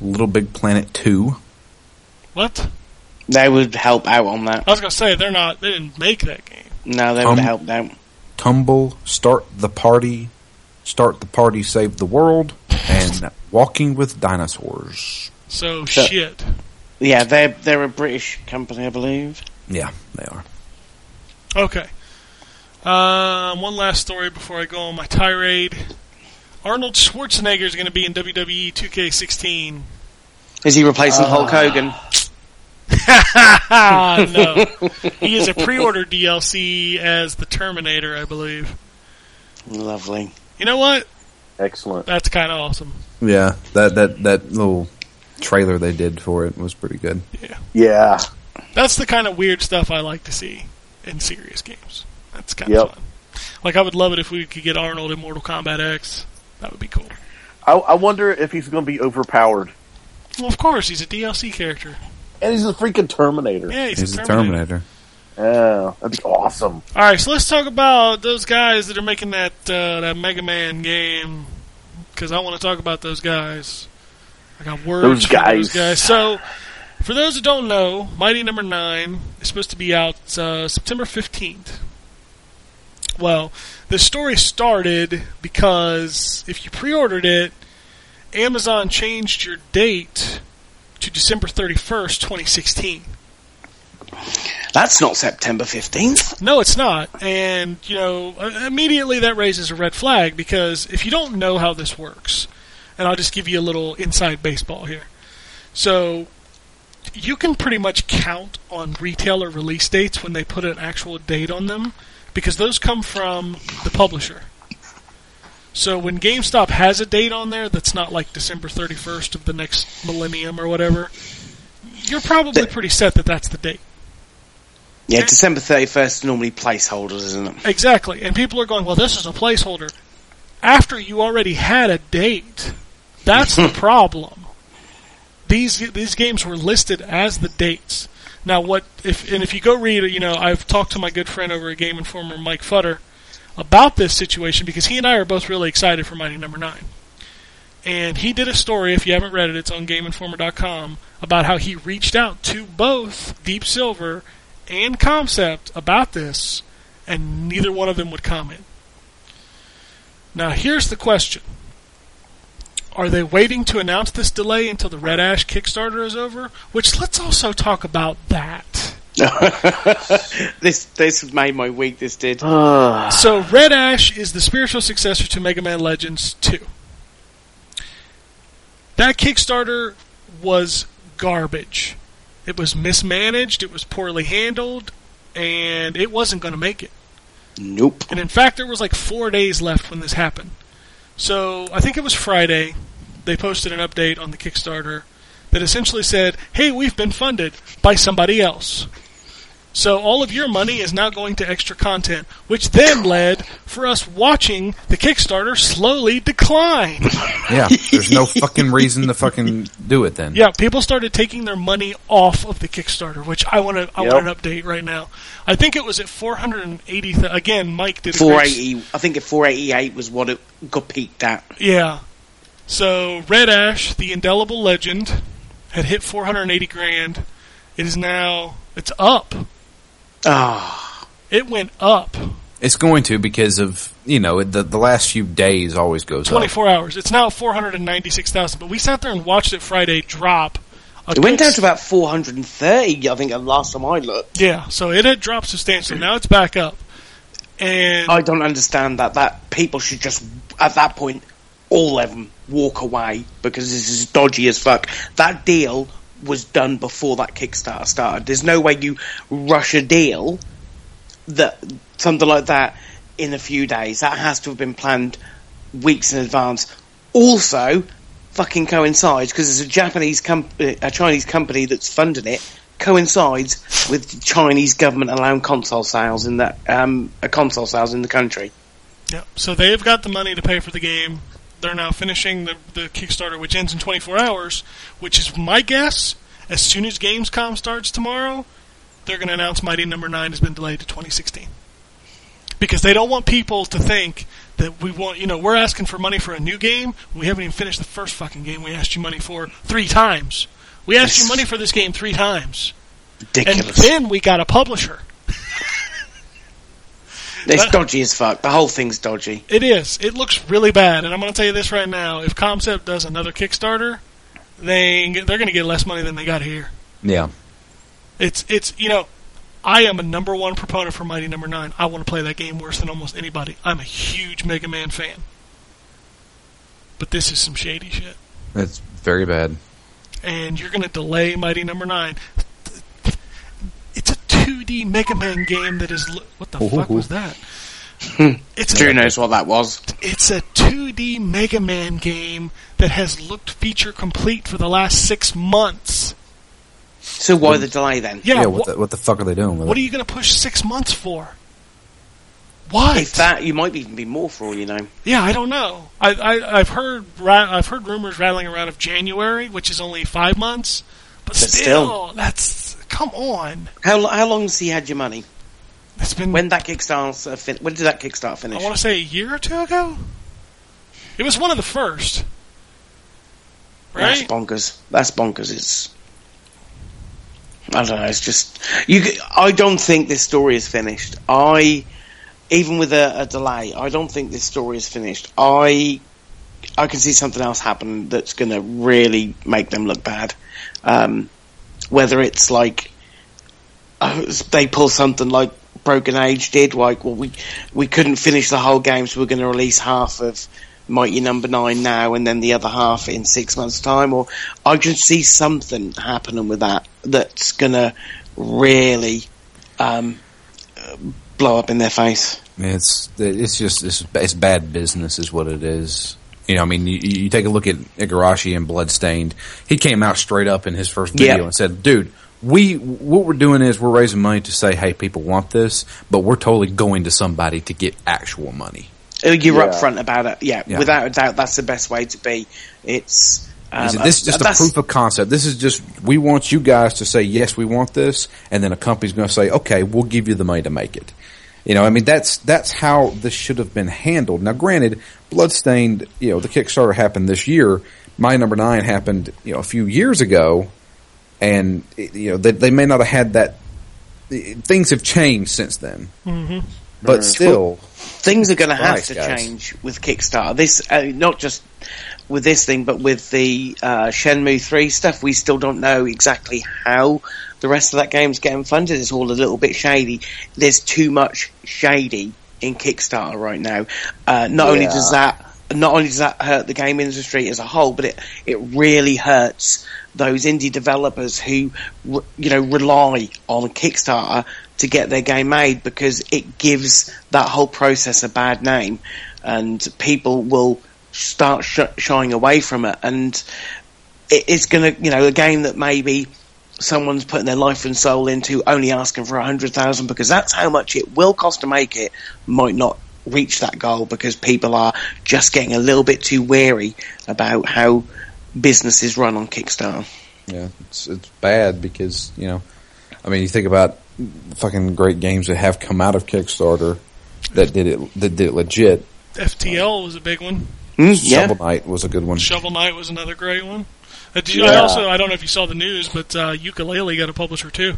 Little Big Planet Two. What? They would help out on that. I was gonna say they're not. They didn't make that game. No, they Um, would help out. Tumble. Start the Party. Start the Party. Save the World. And Walking with Dinosaurs. So So- shit. Yeah, they're they're a British company, I believe. Yeah, they are. Okay. Um, one last story before I go on my tirade. Arnold Schwarzenegger is going to be in WWE 2K16. Is he replacing Hulk Hogan? No. he is a pre-order DLC as the Terminator, I believe. Lovely. You know what? Excellent. That's kind of awesome. Yeah, that that that little trailer they did for it was pretty good. Yeah. Yeah. That's the kind of weird stuff I like to see in serious games. That's kind Yep. of fun. Like I would love it if we could get Arnold in Mortal Kombat X. That would be cool. I, I wonder if he's going to be overpowered. Well, of course, he's a DLC character. And he's a freaking Terminator. Yeah, he's, He's a a Terminator. Terminator. Yeah, that'd be awesome. All right, so let's talk about those guys that are making that uh, that Mega Man game because I want to talk about those guys. I got words Those for those guys. guys. So, for those who don't know, Mighty Number Nine is supposed to be out uh, September fifteenth. Well, the story started because if you pre-ordered it, Amazon changed your date to December thirty first, twenty sixteen. That's not September 15th. No, it's not. And, you know, immediately that raises a red flag because if you don't know how this works, and I'll just give you a little inside baseball here. So, you can pretty much count on retailer release dates when they put an actual date on them because those come from the publisher. So when GameStop has a date on there that's not like December 31st of the next millennium or whatever, you're probably The- pretty set that that's the date. Yeah, December 31st is normally placeholders, isn't it? Exactly. And people are going, well, this is a placeholder. After you already had a date, that's the problem. These these games were listed as the dates. Now, what if and if you go read, you know, I've talked to my good friend over at Game Informer, Mike Futter, about this situation because he and I are both really excited for Mighty Number Nine. And he did a story. If you haven't read it, it's on GameInformer.com about how he reached out to both Deep Silver and Comcept about this, and neither one of them would comment. Now, here's the question Are they waiting to announce this delay until the Red Ash Kickstarter is over? Which, let's also talk about that. this this made my week. This did. Ah. So, Red Ash is the spiritual successor to Mega Man Legends 2. That Kickstarter was garbage. It was mismanaged, it was poorly handled, and it wasn't going to make it. Nope. And in fact, there was like four days left when this happened. So I think it was Friday. They posted an update on the Kickstarter that essentially said, "Hey, we've been funded by somebody else." So all of your money is now going to extra content, which then led for us watching the Kickstarter slowly decline. Yeah, there's no fucking reason to fucking do it then. Yeah, people started taking their money off of the Kickstarter, which I want to I Yep. want an update right now. I think it was at 480 th- again, Mike did a 480. I think at 488 was what it got peaked at. Yeah. So Red Ash, the indelible legend, had hit 480 grand. It is now it's up. Ah, It went up It's going to because of you know the the last few days always goes up. 24 hours. It's now 496,000. But we sat there and watched it Friday drop. a it went down to about 430. I think the last time I looked. Yeah, so it had dropped substantially. Now it's back up. And I don't understand that. That people should just at that point, all of them walk away because this is dodgy as fuck. That deal was done before that Kickstarter started. There's no way you rush a deal that something like that in a few days. That has to have been planned weeks in advance. Also, fucking coincides because it's a Japanese com- uh, a Chinese company that's funding it. Coincides with the Chinese government allowing console sales in that um, uh, console sales in the country. Yeah, so they've got the money to pay for the game. They're now finishing the, the Kickstarter, which ends in 24 hours, which is my guess. As soon as Gamescom starts tomorrow, they're going to announce Mighty Number 9 has been delayed to 2016. Because they don't want people to think that we want, you know, we're asking for money for a new game. We haven't even finished the first fucking game we asked you money for three times. We asked you money for this game three times. Ridiculous. And then we got a publisher. It's dodgy as fuck. The whole thing's dodgy. It is. It looks really bad, and I'm going to tell you this right now: if Comcept does another Kickstarter, they they're going to get less money than they got here. Yeah, It's it's you know, I am a number one proponent for Mighty Number Nine. I want to play that game worse than almost anybody. I'm a huge Mega Man fan, but this is some shady shit, it's very bad. and you're going to delay Mighty Number Nine. It's a 2D Mega Man game that is. lo- What the fuck was that? Hmm. It's a Drew knows what that was. It's a 2D Mega Man game that has looked feature complete for the last six months. So why the delay then? Yeah, Yeah, wha- what, the, what the fuck are they doing with what it? are you going to push six months for? Why? If that, you might even be more for all you know. yeah, I don't know. I, I, I've heard ra- I've heard rumors rattling around of January, which is only five months, but, But still, still. that's come on. How how long has he had your money? It's been When that Kickstarter fin- when did that Kickstarter finish? I want to say a year or two ago. It was one of the first, That's bonkers. That's bonkers. It's I don't know. It's just you. I don't think this story is finished. I even with a, a delay, I don't think this story is finished. I I can see something else happen that's going to really make them look bad. Um, whether it's like uh, they pull something like Broken Age did, like well we we couldn't finish the whole game, so we're going to release half of Mighty Number Nine now, and then the other half in six months' time. Or I can see something happening with that that's going to really um, blow up in their face. It's it's just it's, it's bad business, is what it is. You know, I mean, you, you take a look at Igarashi and Bloodstained. He came out straight up in his first video Yeah. and said, "Dude, we what we're doing is we're raising money to say, hey, people want this, but we're totally going to somebody to get actual money." Uh, You're Yeah. upfront about it, yeah, Yeah. Without a doubt, that's the best way to be. It's um, said, this is just a proof of concept. This is just we want you guys to say yes, we want this, and then a company's going to say, okay, we'll give you the money to make it. You know, I mean that's that's how this should have been handled. Now, granted, Bloodstained, you know, the Kickstarter happened this year. My number nine happened, you know, a few years ago, and you know they, they may not have had that. Things have changed since then, mm-hmm. but still, things are going to have to guys. change with Kickstarter. This uh, not just with this thing, but with the uh, Shenmue three stuff. We still don't know exactly how the rest of that game's getting funded. It's all a little bit shady. There's too much shady in Kickstarter right now. Uh, not only does that not only does that hurt the game industry as a whole, but it it really hurts those indie developers who you know rely on Kickstarter to get their game made because it gives that whole process a bad name, and people will start sh- shying away from it. And it, it's going to, you know, a game that maybe someone's putting their life and soul into, only asking for a hundred thousand because that's how much it will cost to make it, might not reach that goal because people are just getting a little bit too wary about how businesses run on Kickstarter. Yeah, it's it's bad because you know, I mean, you think about fucking great games that have come out of Kickstarter that did it that did it legit. FTL was a big one. Mm, yeah. Shovel Knight was a good one. Shovel Knight was another great one. Uh, did you Yeah. also, I don't know if you saw the news, but uh, Yooka-Laylee got a publisher too.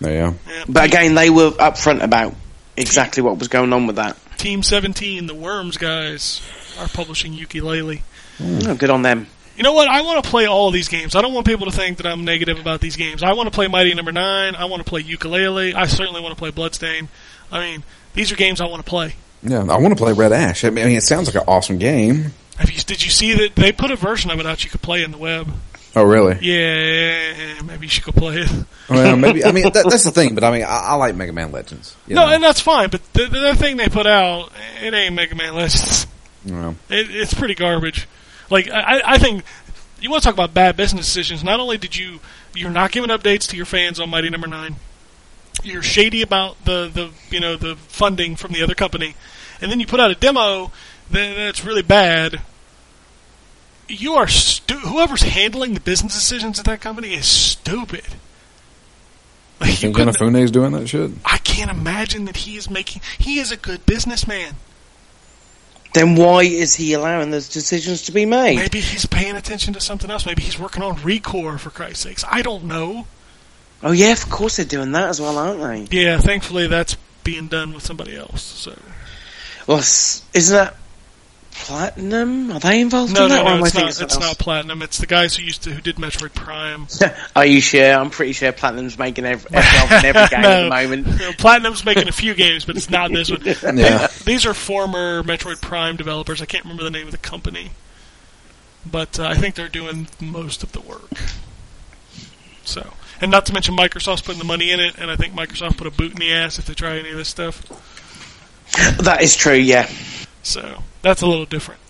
Yeah, Yeah. But again, they were upfront about exactly what was going on with that. Team 17, the Worms guys, are publishing Yooka-Laylee. Oh, good on them. You know what? I want to play all of these games. I don't want people to think that I'm negative about these games. I want to play Mighty Number Nine. I want to play Yooka-Laylee. I certainly want to play Bloodstain. I mean, these are games I want to play. yeah. I want to play Red Ash. I mean, it sounds like an awesome game. Have you? Did you see that they put a version of it out you could play in the web? Oh, really? Yeah, maybe you should go play it. Well, maybe. I mean, that, that's the thing. But I mean, I, I like Mega Man Legends. No, know? and that's fine. But the, the thing they put out, it ain't Mega Man Legends. Know. It, it's pretty garbage. Like I, I think you want to talk about bad business decisions. Not only did you you're not giving updates to your fans on Mighty Number Nine, you're shady about the the you know the funding from the other company, and then you put out a demo that, that's really bad. You are stu- whoever's handling the business decisions at that company is stupid. Like you Think couldn't- Inafune's doing that shit? I can't imagine that he is making. He is a good businessman. Then why is he allowing those decisions to be made? Maybe he's paying attention to something else. Maybe he's working on ReCore for Christ's sakes. I don't know. Oh yeah, of course they're doing that as well, aren't they? Yeah, thankfully that's being done with somebody else. So Well, isn't that Platinum? Are they involved no, in that? no, or no, it's not. It's not Platinum. It's the guys who used to who did Metroid Prime. Are you sure? I'm pretty sure Platinum's making every, every, every game at the moment. You Platinum's making a few games, but it's not this one. Yeah. These are former Metroid Prime developers. I can't remember the name of the company, but uh, I think they're doing most of the work. So, and not to mention Microsoft's putting the money in it, and I think Microsoft put a boot in the ass if they try any of this stuff. That is true, yeah. So that's a little different.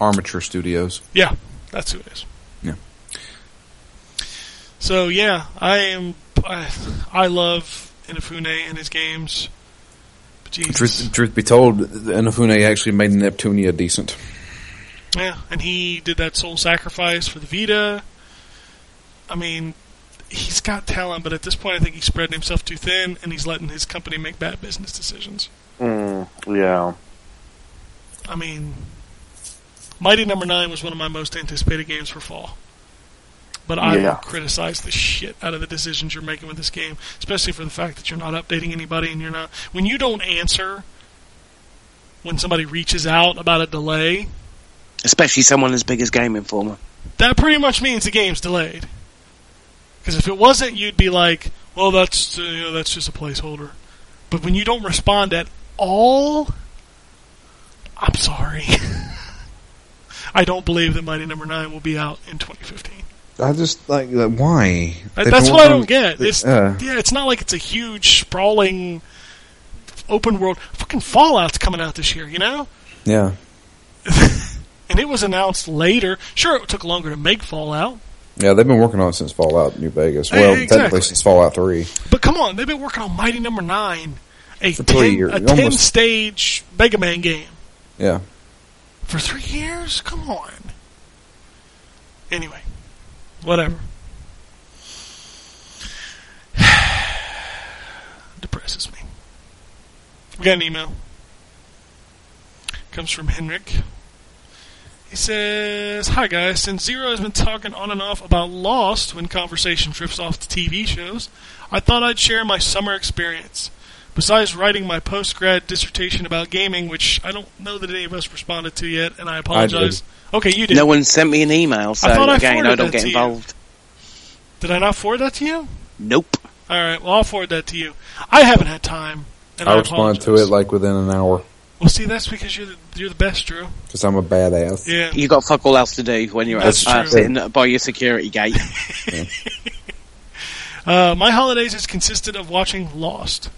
Armature Studios. Yeah, that's who it is. Yeah. So yeah, I am. I, I love Inafune and his games. But Jesus. Truth, truth be told, Inafune actually made Neptunia decent. Yeah, and he did that Soul Sacrifice for the Vita. I mean, he's got talent, but at this point, I think he's spreading himself too thin, and he's letting his company make bad business decisions. Mm, yeah. I mean, Mighty Number Nine was one of my most anticipated games for fall. But I Yeah. will criticize the shit out of the decisions you're making with this game, especially for the fact that you're not updating anybody and you're not. When you don't answer when somebody reaches out about a delay, Especially someone as big as Game Informer. that pretty much means the game's delayed. Because if it wasn't, you'd be like, "Well, that's uh, you know, that's just a placeholder." But when you don't respond at all, I'm sorry. I don't believe that Mighty Number Nine will be out in 2015. I just like why? Uh, They've what I don't get. It's uh, yeah, it's not like it's a huge sprawling open world. Fucking Fallout's coming out this year, you know. yeah. And it was announced later. Sure, it took longer to make Fallout, Yeah, they've been working on it since Fallout New Vegas. Eh, Well, exactly. technically since Fallout 3. But come on, they've been working on Mighty Number Nine, a For three ten, a ten stage Mega Man game Yeah. for three years. Come on. Anyway, whatever. Depresses me. We got an email. Comes from Henrik. He says, Hi guys, since Zero has been talking on and off about Lost when conversation drifts off to TV shows, I thought I'd share my summer experience. Besides writing my post grad dissertation about gaming, which I don't know that any of us responded to yet, and I apologize. Okay, you did. No one sent me an email, so thought I again, I forwarded don't that get to you. involved. Did I not forward that to you? Nope. All right, well, I'll forward that to you. I haven't had time. And I, I responded to it apologize. like within an hour Well, see, that's because you're the, you're the best, Drew. because I'm a badass. Yeah. You got fuck all else to do when you're That's uh, sitting by your security gate. Uh, my holidays has consisted of watching Lost.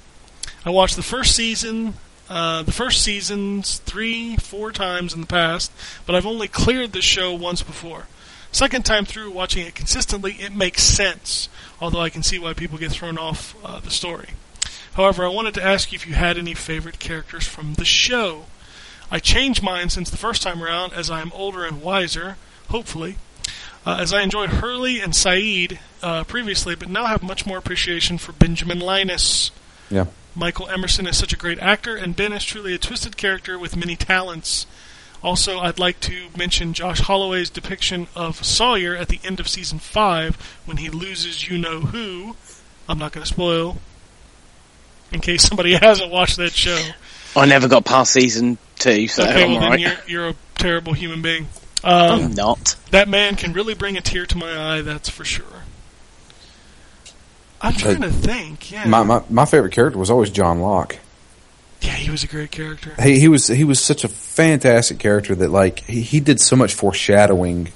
I watched the first season, uh, the first seasons three, four times in the past, but I've only cleared the show once before. Second time through, watching it consistently, it makes sense, although I can see why people get thrown off uh, the story. However, I wanted to ask you if you had any favorite characters from the show. I changed mine since the first time around as I am older and wiser, hopefully, uh, as I enjoyed Hurley and Sayid uh, previously, but now have much more appreciation for Benjamin Linus. Yeah. Michael Emerson is such a great actor, and Ben is truly a twisted character with many talents. Also, I'd like to mention Josh Holloway's depiction of Sawyer at the end of season 5 when he loses you know who. I'm not going to spoil, in case somebody hasn't watched that show. I never got past season two, so okay, I'm well, then alright. you're, you're a terrible human being. Um, I'm not. that man can really bring a tear to my eye, that's for sure. I'm trying to think, yeah. My, my my favorite character was always John Locke. yeah, he was a great character. He he was he was such a fantastic character that like he, he did so much foreshadowing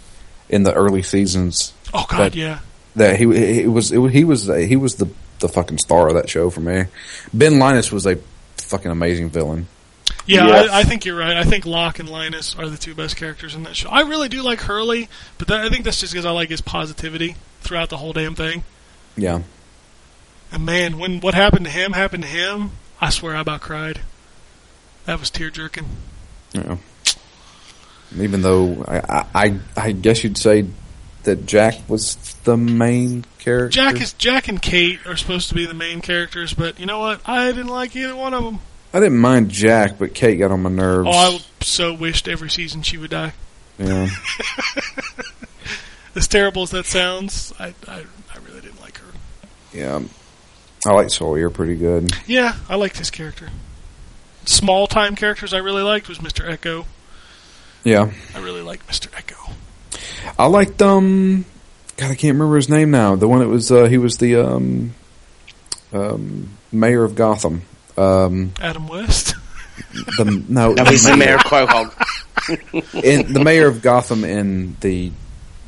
in the early seasons Oh, God, But- yeah. that he he was it, he was he was the the fucking star of that show for me. Ben Linus was a fucking amazing villain. Yeah, Yes. I, I think you're right. I think Locke and Linus are the two best characters in that show. I really do like Hurley, but that, I think that's just because I like his positivity throughout the whole damn thing. Yeah. And man, when what happened to him happened to him, I swear I about cried. That was tear jerking. Yeah. Even though I, I I guess you'd say that Jack was the main character. Jack is Jack and Kate are supposed to be the main characters, but you know what? I didn't like either one of them. I didn't mind Jack, but Kate got on my nerves. Oh, I so wished every season she would die. yeah. As terrible as that sounds, I I, I really didn't like her. Yeah. I like Sawyer pretty good. Yeah, I like his character. Small time characters I really liked was Mr. Eko. Yeah. I really liked Mr. Eko. I liked um God, I can't remember his name now. The one that was uh he was the um um mayor of Gotham. Um Adam West. the no, No, he's the mayor of Quahog. in, the mayor of Gotham in the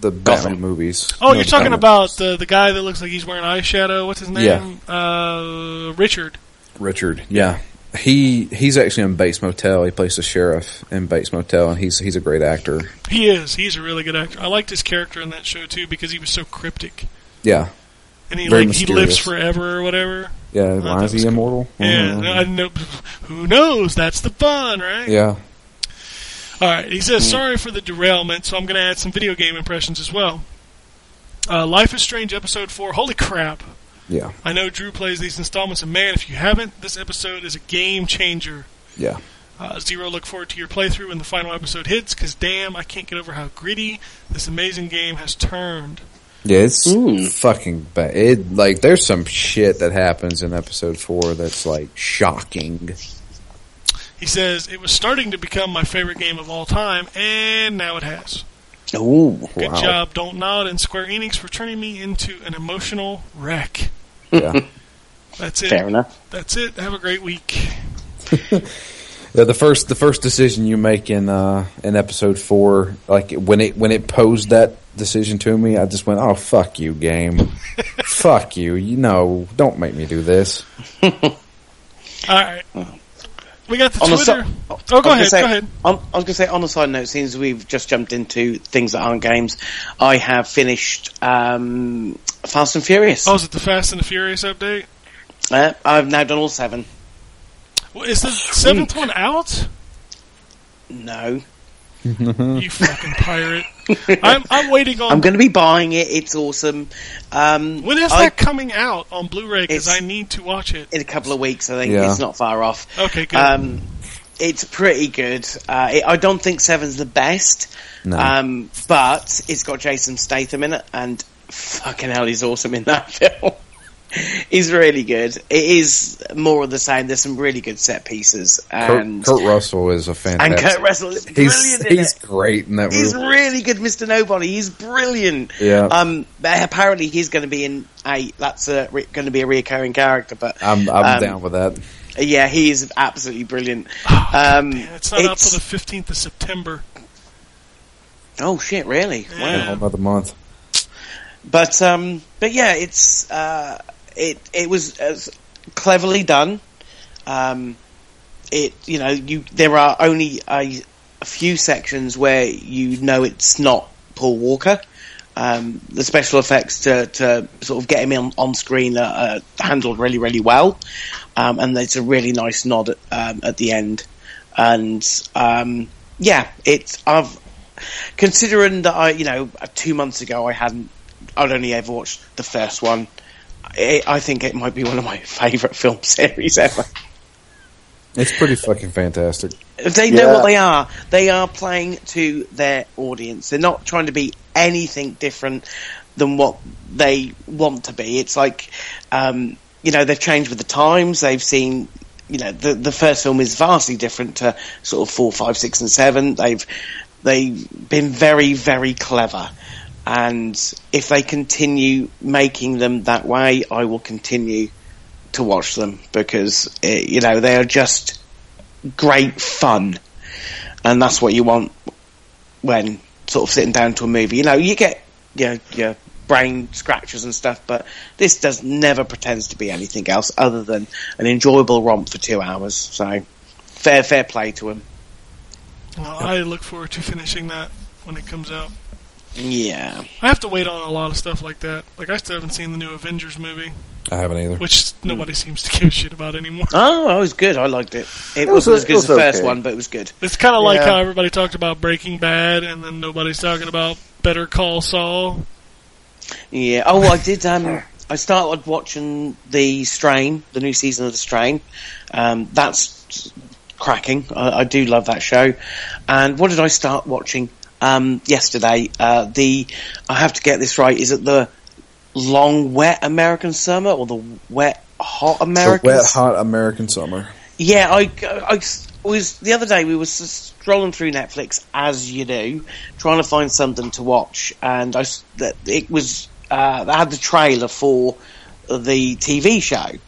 the Batman Gotham. movies. Oh, No, you're talking Batman. about the the guy that looks like he's wearing eyeshadow. What's his name? Uh, Richard. Richard. Yeah. He he's actually in Bates Motel. He plays the sheriff in Bates Motel and he's he's a great actor. He is. He's a really good actor. I liked his character in that show too because he was so cryptic Yeah. and he Very like he lives forever or whatever. Yeah, why is was he cool. immortal? Yeah, Mhm. I know. Who knows? That's the fun, right? Yeah. All right. He says, "Sorry for the derailment, so I'm going to add some video game impressions as well." Uh, Life is Strange episode four. Holy crap! Yeah. I know Drew plays these installments, and man, if you haven't, this episode is a game changer. Yeah. Uh, Zero, look forward to your playthrough when the final episode hits, because damn, I can't get over how gritty this amazing game has turned. Yeah, it's Mm. fucking bad. It like there's some shit that happens in episode four that's like shocking. He says, It was starting to become my favorite game of all time, and now it has. Ooh. Good Wow. job, Don't Nod and Square Enix for turning me into an emotional wreck. Yeah. That's it. Fair enough. That's it. Have a great week. Yeah, the first the first decision you make in uh in episode four, like when it when it posed that decision to me, I just went, "Oh fuck you, game, fuck you, you know, don't make me do this." All right. We got the On the Twitter. si- oh, go ahead. say- go ahead. On, I was going to say, on the side note, since we've just jumped into things that aren't games, I have finished um, Fast and Furious. Oh, is it the Fast and the Furious update? Uh, I've now done all seven. Well, is the seventh one out? No. You fucking pirate. I'm, I'm waiting on. I'm going to be buying it. It's awesome. Um, when is I- that coming out on Blu-ray? Because I need to watch it. In a couple of weeks, I think. Yeah. It's not far off. Okay, good. Um, it's pretty good. Uh, it, I don't think Seven's the best, No. um, but it's got Jason Statham in it, and fucking hell, he's awesome in that film. he's really good. It is more of the same. There's some really good set pieces, Kurt, and Kurt Russell is a and fantastic. Kurt Russell is brilliant he's in he's it. great in that He's movie. really good, Mr. Nobody. He's brilliant. Yeah. Um, but apparently he's going to be in a. That's a, re- going to be a reoccurring character, but I'm I'm um, down with that. yeah, he is absolutely brilliant. Um, Man, it's not out it's- till the 15th of September. Oh shit! Really? A Wow. whole another month. But um, but yeah, it's uh, it it was uh, cleverly done. Um, it you know you there are only a, a few sections where you know it's not Paul Walker, Um, the special effects to, to sort of get him on, on screen are, uh, handled really, really well. Um, and it's a really nice nod at, um, at the end. And, um, yeah, it's, I've, considering that I, you know, two months ago I hadn't, I'd only ever watched the first one. I I think it might be one of my favourite film series ever. It's pretty fucking fantastic. They know Yeah. what they are. They are playing to their audience. They're not trying to be anything different than what they want to be. It's like, um, you know, they've changed with the times. They've seen, you know, the the first film is vastly different to sort of four, five, six, and seven. They've they've been very, very clever. And if they continue making them that way, I will continue to watch them because, eh, you know, they are just great fun. And that's what you want when sort of sitting down to a movie. You know, you get your, your brain scratches and stuff, but this does never pretends to be anything else other than an enjoyable romp for two hours. So, fair, fair play to him. Well, I look forward to finishing that when it comes out. Yeah. I have to wait on a lot of stuff like that. Like I still haven't seen the new Avengers movie, I haven't either. which nobody seems to give a shit about anymore. Oh, it was good. I liked it. It, It was- wasn't as good it as the was first one, but it was good. It's kind of like Yeah. how everybody talked about Breaking Bad, and then nobody's talking about Better Call Saul. Yeah. Oh, I did. Um, I started watching the Strain, the new season of the Strain. Um, that's cracking. I, I do love that show. And what did I start watching um, yesterday? Uh, the I have to get this right. Is it the long wet American summer or the wet hot The American? wet, hot American summer. Yeah, I, I was the other day. We were scrolling through Netflix as you do, trying to find something to watch, and I that it was uh, they had the trailer for the TV show,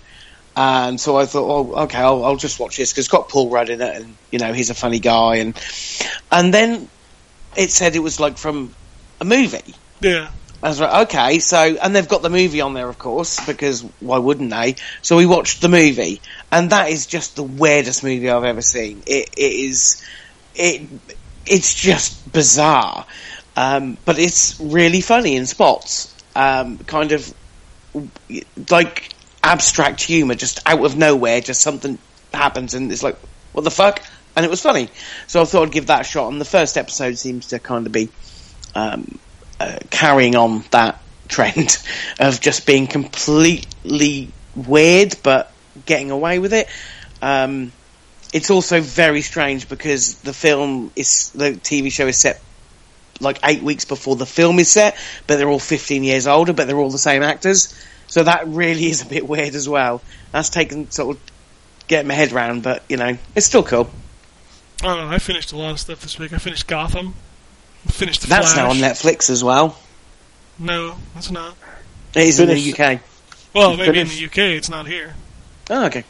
and so I thought, oh, okay, I'll, I'll just watch this because it's got Paul Rudd in it, and you know he's a funny guy, and and then it said it was like from a movie. Yeah, I was like, okay, so, and they've got the movie on there, of course, because why wouldn't they? So we watched the movie, and that is just the weirdest movie I've ever seen. It, it is, it, it's just bizarre, um, but it's really funny in spots. Um, kind of like abstract humor, just out of nowhere, just something happens, and it's like, what the fuck? And it was funny, so I thought I'd give that a shot. And the first episode seems to kind of be um, uh, carrying on that trend of just being completely weird but getting away with it. Um, it's also very strange because the film is the TV show is set like eight weeks before the film is set, but they're all 15 years older, but they're all the same actors. So that really is a bit weird as well. That's taken sort of getting my head round, but you know, it's still cool. I don't know. I finished a lot of stuff this week. I finished Gotham. I Finished the That's Flash. now on Netflix as well. No, that's not. It is in the Finish- UK. Well, maybe in finished- the UK, it's not here. Oh, okay.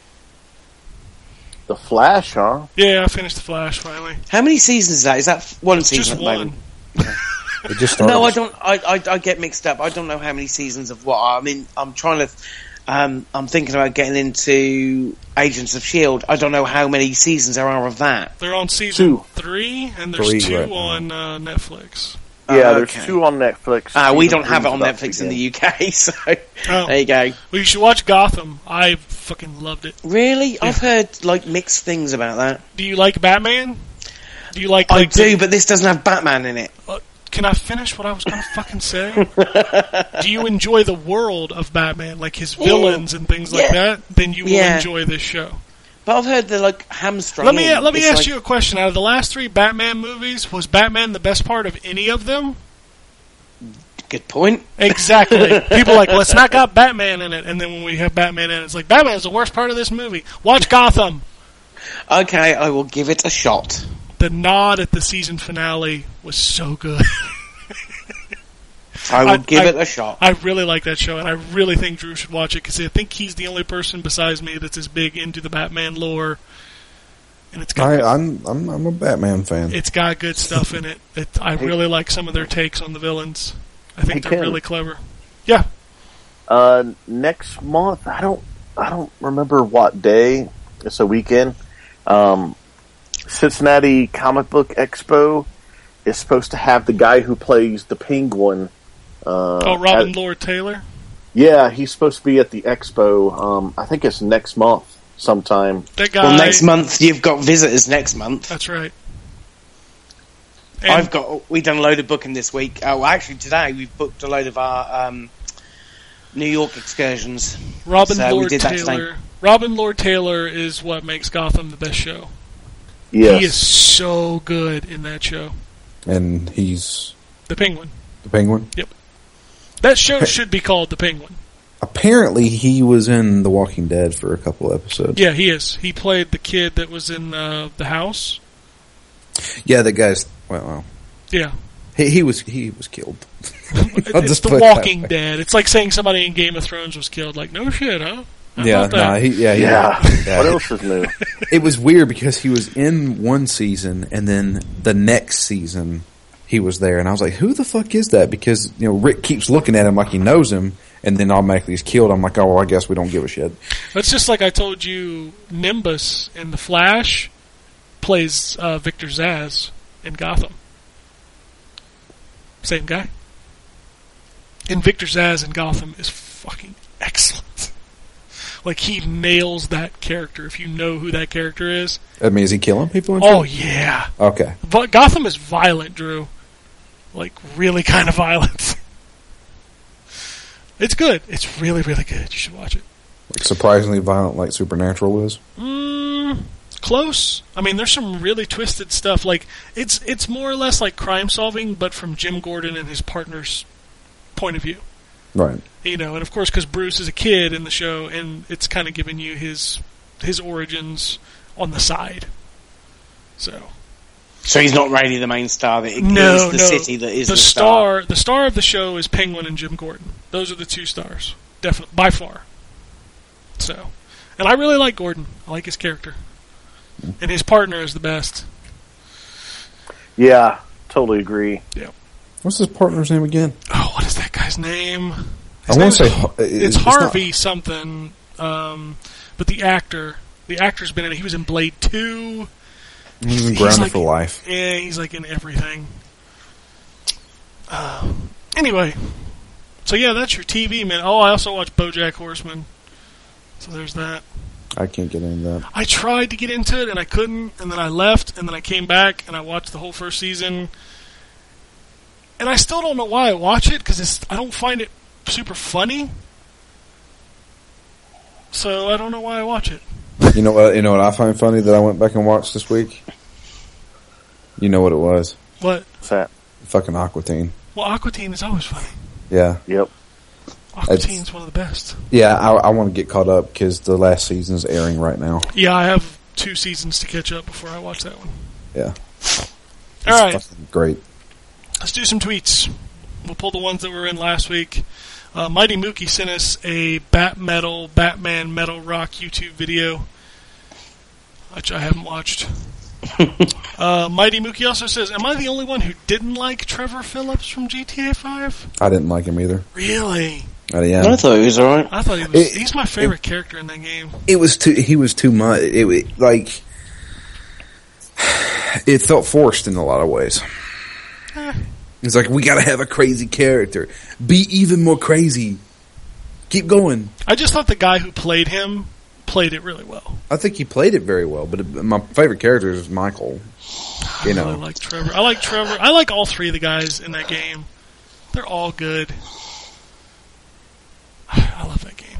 The Flash, huh? Yeah, I finished the Flash finally. How many seasons is that? Is that f- one season Just at the one. moment? It just started. No, I don't. I, I I get mixed up. I don't know how many seasons of what. I mean, I'm trying to. Um, I'm thinking about getting into Agents of Shield. I don't know how many seasons there are of that. They're on season Two. three, and there's Three two right on uh, Netflix. Yeah, Oh, there's okay. two on Netflix. Uh, we don't have it on Netflix in the UK, so Oh. there you go. Well, you should watch Gotham. I fucking loved it. Really, I've heard like mixed things about that. Do you like Batman? Do you like? I like, do, the- but this doesn't have Batman in it. uh, can I finish what I was going to fucking say? Do you enjoy the world of Batman, like his villains and things like Yeah. that? Then you will Yeah. enjoy this show. But I've heard they're like hamstrung. Let me let me It's ask like- you a question. Out of the last three Batman movies, was Batman the best part of any of them? Good point. Exactly. People are like, it's not got Batman in it, and then when we have Batman in it, it's like Batman is the worst part of this movie. Watch Gotham. Okay, I will give it a shot. The nod at the season finale was so good. I will I- give I- it a shot. I really like that show, and I really think Drew should watch it because I think he's the only person besides me that's as big into the Batman lore. And it's got I, I'm I'm I'm a Batman fan. it's got good stuff in it. it. I really like some of their takes on the villains. I think Hey, they're Ken. really clever. Yeah, Uh, next month, I don't, I don't remember what day. It's a weekend. Um, Cincinnati Comic Book Expo is supposed to have the guy who plays the Penguin Uh, oh, Robin at- Lord Taylor. yeah, he's supposed to be at the expo. Um, I think it's next month sometime. That guy. Well, next month you've got visitors. Next month That's right. And I've got. We done a load of booking this week. Oh, actually today we've booked a load of our um, New York excursions. Robin so we Lord did that today. Taylor. Robin Lord Taylor is what makes Gotham the best show. Yes. He is so good in that show. and he's The Penguin. the penguin. Yep. That show should be called The Penguin. Apparently, he was in The Walking Dead for a couple episodes. Yeah, he is. He played the kid that was in uh, the house. Yeah, that guy's well, well Yeah, he, he was he was killed. It's The put it that Walking. Dead. It's like saying somebody in Game of Thrones was killed. Like, no shit, huh? How Yeah, nah, he, yeah, he- yeah. yeah. What else is new? It was weird because he was in one season, and then the next season he was there, and I was like, "Who the fuck is that?" Because you know Rick keeps looking at him like he knows him, and then automatically he's killed. I'm like, "Oh, well, I guess we don't give a shit." That's just like I told you. Nimbus in the Flash plays uh, Victor Zsasz in Gotham. Same guy. And Victor Zsasz in Gotham is fucking excellent. Like he nails that character. If you know who that character is, I mean, is he killing people? And oh yeah, okay. but Gotham is violent, Drew. Like really kind of violent. It's good. It's really really good. You should watch it. Like surprisingly violent, like Supernatural is. Mm, close. I mean, there's some really twisted stuff. Like it's it's more or less like crime solving, but from Jim Gordon and his partner's point of view. Right. You know, and of course, because Bruce is a kid in the show, and it's kind of giving you his his origins on the side. So So he's not really the main star. That it no, the no, city that is the, the, star. star. The star of the show is Penguin and Jim Gordon. Those are the two stars, definitely by far. So, and I really like Gordon. I like his character, and his partner is the best. Yeah, totally agree. What's his partner's name again? Oh, what is that guy's name? I His want to say is- it's, it's not- Harvey something. Um, but the actor, the actor's been in it. He was in Blade Two. He was in He's Grounded like- for Life. Yeah, he's like in everything. Uh, anyway, so yeah, that's your TV, man. Oh, I also watch BoJack Horseman. So there's that. I can't get into that. I tried to get into it and I couldn't, and then I left, and then I came back and I watched the whole first season. And I still don't know why I watch it because I don't find it super funny. So I don't know why I watch it. You know what? You know what I find funny that I went back and watched this week. You know what it was? What? What's that? Fucking Aqua Teen. well, Aqua Teen is always funny. Yeah, Yep. Aqua It's- one of the best. yeah. I, I want to get caught up because the last season's airing right now. Yeah, I have two seasons to catch up before I watch that one. Yeah. All right. It's fucking great. Let's do some tweets. We'll pull the ones that were in last week. Uh, Mighty Mookie sent us a Bat Metal, Batman Metal Rock YouTube video, which I haven't watched. uh, Mighty Mookie also says, Am I the only one who didn't like Trevor Phillips from GTA 5? I didn't like him either. Really? Uh, yeah. I thought he was alright. I thought he was. It- he's my favorite character in that game. it was too he was too much it, wa- like it felt forced in a lot of ways. It's like we gotta have a crazy character be even more crazy keep going I just thought the guy who played him played it really well. i think he played it very well but my favorite character is michael you I know really like Trevor. I like Trevor. I like all three of the guys in that game. They're all good. I love that game.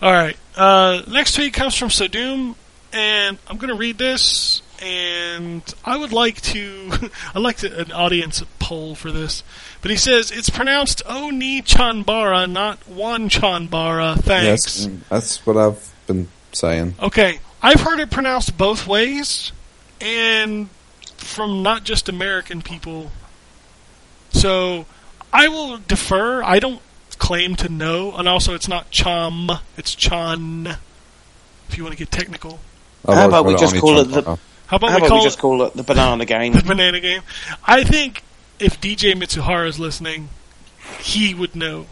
All right. Uh, next tweet comes from Sodom, and I'm going to read this. And I would like to, I'd like to, an audience poll for this. But he says it's pronounced Oni Chanbara, not One Chanbara. Thanks. yes mm, that's what i've been saying Okay, I've heard it pronounced both ways, and from not just American people. So I will defer. I don't claim to know, and also it's not chum, it's chan. If you want to get technical, How about we just call it the- one. How about How we about call we just it call it the banana game? the banana game? I think if DJ Mitsuhara is listening, he would know.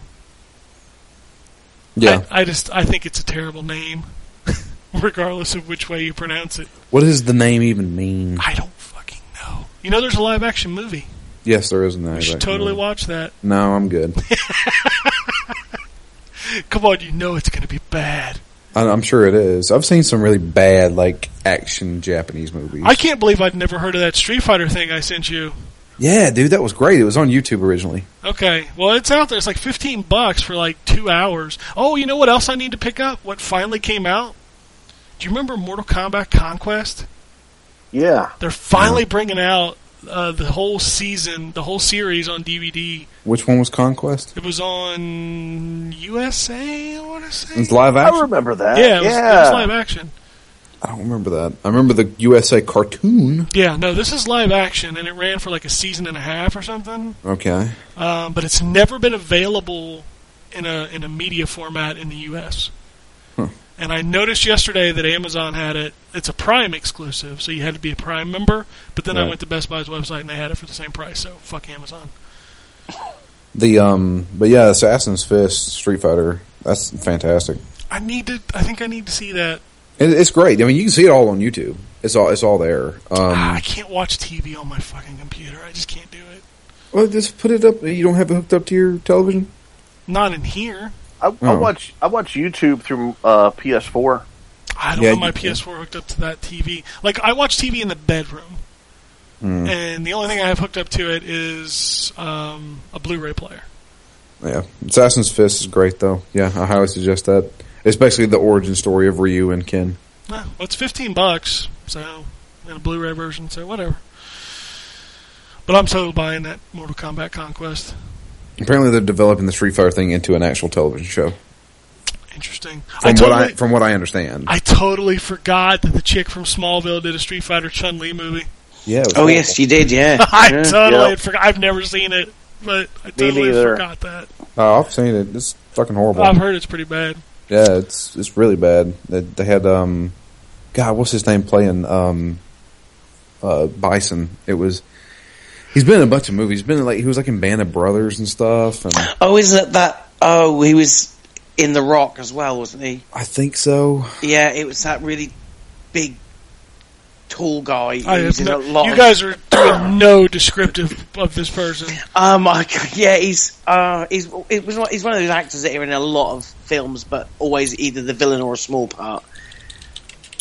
yeah I, I just I think it's a terrible name, regardless of which way you pronounce it. what does the name even mean I don't fucking know. You know, there's a live action movie. Yes, there is an You live should totally movie. watch that. No, I'm good. Come on, you know it's going to be bad. I- I'm sure it is. I've seen some really bad like action Japanese movies. I can't believe I'd never heard of that Street Fighter thing I sent you. yeah, dude, that was great. It was on YouTube originally. Okay, well it's out there. It's like fifteen bucks for like two hours. Oh, you know what else I need to pick up? What finally came out? Do you remember Mortal Kombat Conquest? Yeah. They're finally bringing out uh, the whole season, the whole series on DVD. Which one was Conquest? It was on USA. I want to say. It's live action. I action. remember that. yeah, it was, it was live action. I don't remember that. I remember the USA cartoon. Yeah, no, this is live action, and it ran for like a season and a half or something. Okay. Um, but it's never been available in a in a media format in the U.S. Huh. And I noticed yesterday that Amazon had it. It's a Prime exclusive, so you had to be a Prime member. But then I went to Best Buy's website and they had it for the same price. So fuck Amazon. The um, but yeah, Assassin's Fist Street Fighter. That's fantastic. I need to. I think I need to see that. It, it's great. I mean, you can see it all on YouTube. It's all it's all there. Ah, I Um, can't watch TV on my fucking computer. I just can't do it. well, just put it up. You don't have it hooked up to your television. Not in here. I, I Oh. watch I watch YouTube through uh, PS4. I don't Yeah, have my. PS4 hooked up to that TV. Like I watch TV in the bedroom, Hmm. and the only thing I have hooked up to it is um, a Blu-ray player. Yeah, Assassin's Fist is great though. Yeah, I highly suggest that. It's basically the origin story of Ryu and Ken. Well, it's fifteen bucks, so in a Blu-ray version, so whatever. But I'm so buying that Mortal Kombat Conquest. Apparently, they're developing the Street Fighter thing into an actual television show. Interesting. From I what I from what I understand. I totally forgot that the chick from Smallville did a Street Fighter Chun Li movie. yeah. Oh horrible. yes, you did. Yeah. I yeah. totally yep. forgot. I've never seen it, but I totally forgot that. Oh, I've seen it. It's fucking horrible. I've heard it's pretty bad. Yeah, it's it's really bad. They, they had um, God, what's his name playing um, uh, Bison? It was. He's been in a bunch of movies. He's been in, like he was like in Band of Brothers and stuff, and Oh, isn't it that? Oh, he was in The Rock as well, wasn't he? I think so. Yeah, it was that really big, tall guy. I was have in a lot you of- guys are doing no descriptive of this person. Um, I, yeah, he's uh, he's it was one- he's one of those actors that are in a lot of films, but always either the villain or a small part.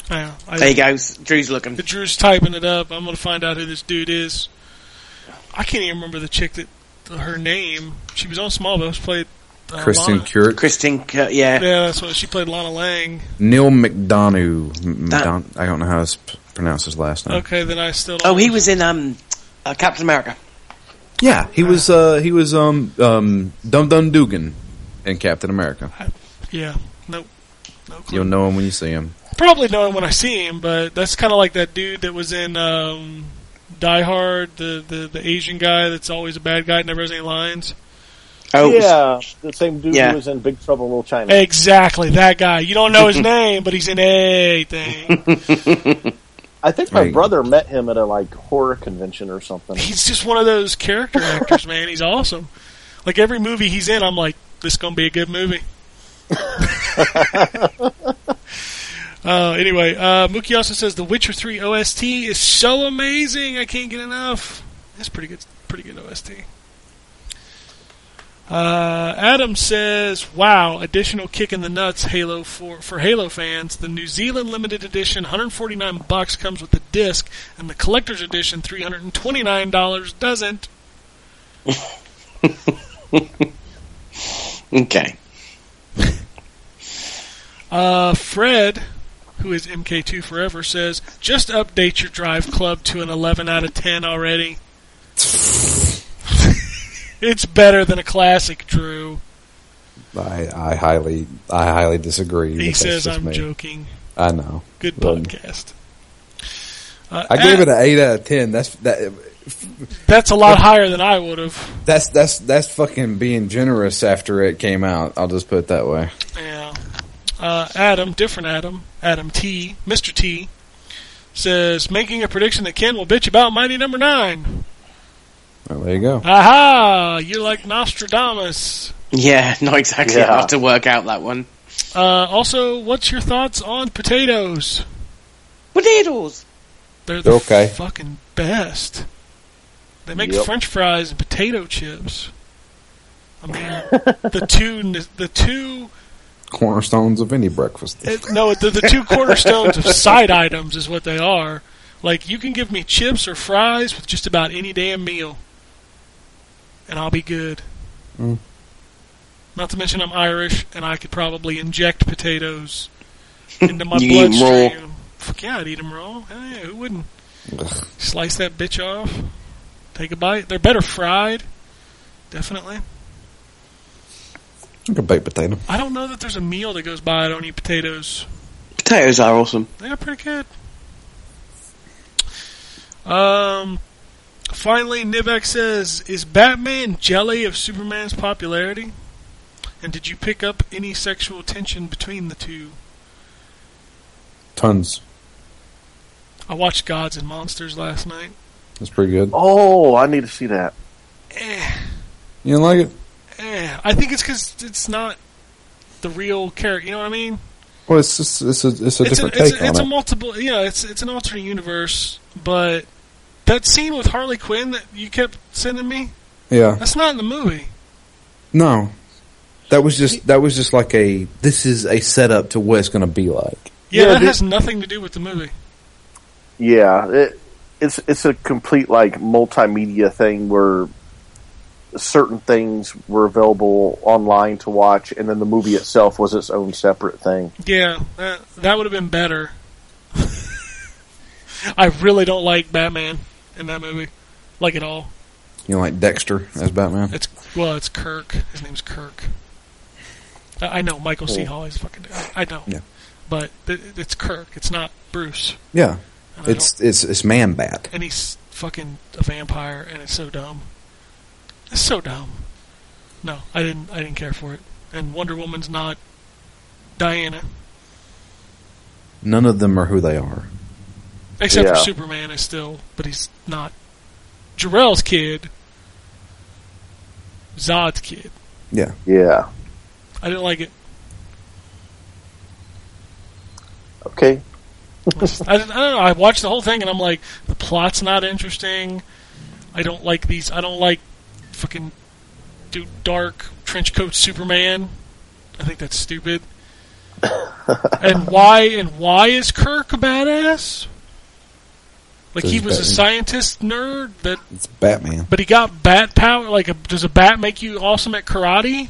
Yeah, I, There you go. Drew's looking. The Drew's typing it up. I'm going to find out who this dude is. I can't even remember the chick that her name. She was on Smallville. She played uh, Kristen Lana. Kreuk, Kristen, K- yeah. Yeah, that's what she played. Lana Lang. Neal McDonough. McDon- I don't know how to sp- pronounce his last name. Okay, then I still. Don't Oh, he was in um, uh, Captain America. Yeah, he was. Uh, he was um, um, Dum Dum Dugan in Captain America. Yeah, nope, no clue. You'll know him when you see him. Probably know him when I see him, but that's kind of like that dude that was in um, Die Hard, the, the the Asian guy that's always a bad guy, never has any lines. Oh, yeah, the same dude Yeah. who was in Big Trouble in Little China. Exactly, that guy. You don't know his name, but he's in anything. I think my Right. brother met him at a like horror convention or something. he's just one of those character actors, man. He's awesome. Like every movie he's in, I'm like, this is gonna be a good movie. uh, anyway, uh, Mookie also says the Witcher 3 OST is so amazing. I can't get enough. That's pretty good. Pretty good OST. Uh, Adam says, "Wow! Additional kick in the nuts, Halo for for Halo fans. The New Zealand limited edition, 149 bucks, comes with the disc, and the collector's edition, 329 dollars, doesn't." okay. Uh, Fred, who is MK2 Forever, says, "Just update your Drive Club to an 11 out of 10 already." it's better than a classic, Drew. I, I highly, I highly disagree. He says, "I'm me. joking." I know. Good podcast. Uh, I gave uh, it an eight out of ten. That's that. That's a lot higher than I would have. That's that's that's fucking being generous after it came out. I'll just put it that way. Yeah. Uh, Adam, different Adam, Adam T, Mr. T, says, making a prediction that Ken will bitch about Mighty Number Nine. Well, there you go. Aha! You're like Nostradamus. Yeah, not exactly. Yeah. I'll to work out that one. Uh, also, what's your thoughts on potatoes? Potatoes. They're the They're okay. fucking best. They make Yep. French fries and potato chips. I mean, the two, the two, Cornerstones of any breakfast. it, no, the, the two cornerstones of side items is what they are. Like you can give me chips or fries with just about any damn meal, and I'll be good. Mm. Not to mention I'm Irish, and I could probably inject potatoes into my You can eat 'em raw. bloodstream. Fuck yeah, I'd eat them raw. Hell yeah, who wouldn't? Ugh. Slice that bitch off, take a bite. They're better fried, definitely. Like a baked potato. I don't know that there's a meal that goes by I don't eat potatoes. Potatoes are awesome. They're pretty good. Um, finally, Nivek says, "Is Batman jelly of Superman's popularity? And did you pick up any sexual tension between the two? Tons. I watched Gods and Monsters last night. That's pretty good. Oh, I need to see that. Eh, You don't like it? Eh. I think it's because it's not the real character. You know what I mean? Well, it's just it's a it's a it's a, different it's, take a, it's a on it. multiple. Yeah, it's it's an alternate universe. But that scene with Harley Quinn that you kept sending me, yeah. that's not in the movie. No. That was just that was just like a this is a setup to what it's going to be like. Yeah, Yeah, that the- has nothing to do with the movie. Yeah, it, it's it's a complete like multimedia thing where certain things were available online to watch, and then the movie itself was its own separate thing. Yeah, that that would have been better. I really don't like Batman in that movie, like at all. You know, like Dexter as Batman. It's well, it's Kirk. His name's Kirk. I, I know Michael C. Hall is fucking. I, I know, Yeah. but it, it's Kirk. It's not Bruce. Yeah, it's it's it's Man Bat. and he's fucking a vampire, and it's so dumb. It's so dumb. No, I didn't. I didn't care for it. And Wonder Woman's not Diana. None of them are who they are. Except for Superman is still, but he's not. Jor-El's kid. Zod's kid. Yeah, Yeah. I didn't like it. Okay. I, just- I, don't- I don't know. I watched the whole thing and I'm like, the plot's not interesting. I don't like these. I don't like fucking do dark trench coat Superman. I think that's stupid. and why? And why is Kirk a badass? Like he was a scientist nerd that it's Batman. But he got bat power. Like, a, does a bat make you awesome at karate?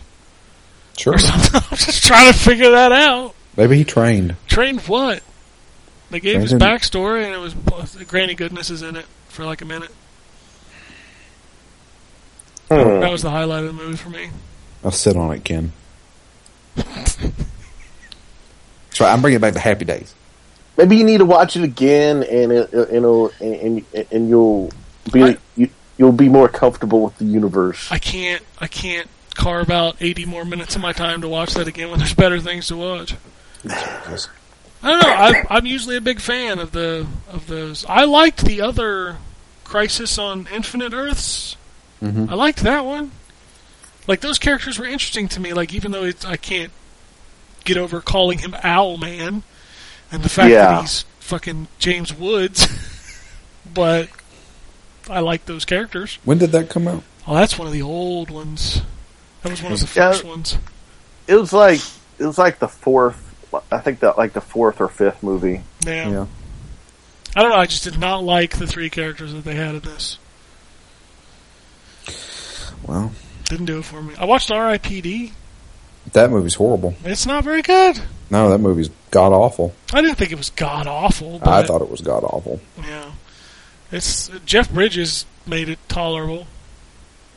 Sure. I'm just trying to figure that out. Maybe he trained. Trained what? They gave his Trained in- backstory, and it was Granny Goodness is in it for like a minute. Hmm. That was the highlight of the movie for me. I'll sit on it, Ken. so I'm bringing back the Happy Days. Maybe you need to watch it again, and it, it- you know, and, and and you'll be I- you, you'll be more comfortable with the universe. I can't. I can't carve out 80 more minutes of my time to watch that again when there's better things to watch. I don't know. I, I'm usually a big fan of the of those. I liked the other Crisis on Infinite Earths. Mhm. I liked that one. Like those characters were interesting to me. Like even though it's, I can't get over calling him Owlman, and the fact that he's fucking James Woods, but I like those characters. When did that come out? Oh, that's one of the old ones. That was one of the Yeah. first ones. It was like it was like the fourth. I think that like the fourth or fifth movie. Yeah. Yeah. I don't know. I just did not like the three characters that they had in this. Well, Didn't do it for me. I watched R.I.P.D. that movie's horrible. It's not very good. No, that movie's god awful. I didn't think it was god awful. I thought it was god awful. yeah, it's Jeff Bridges made it tolerable,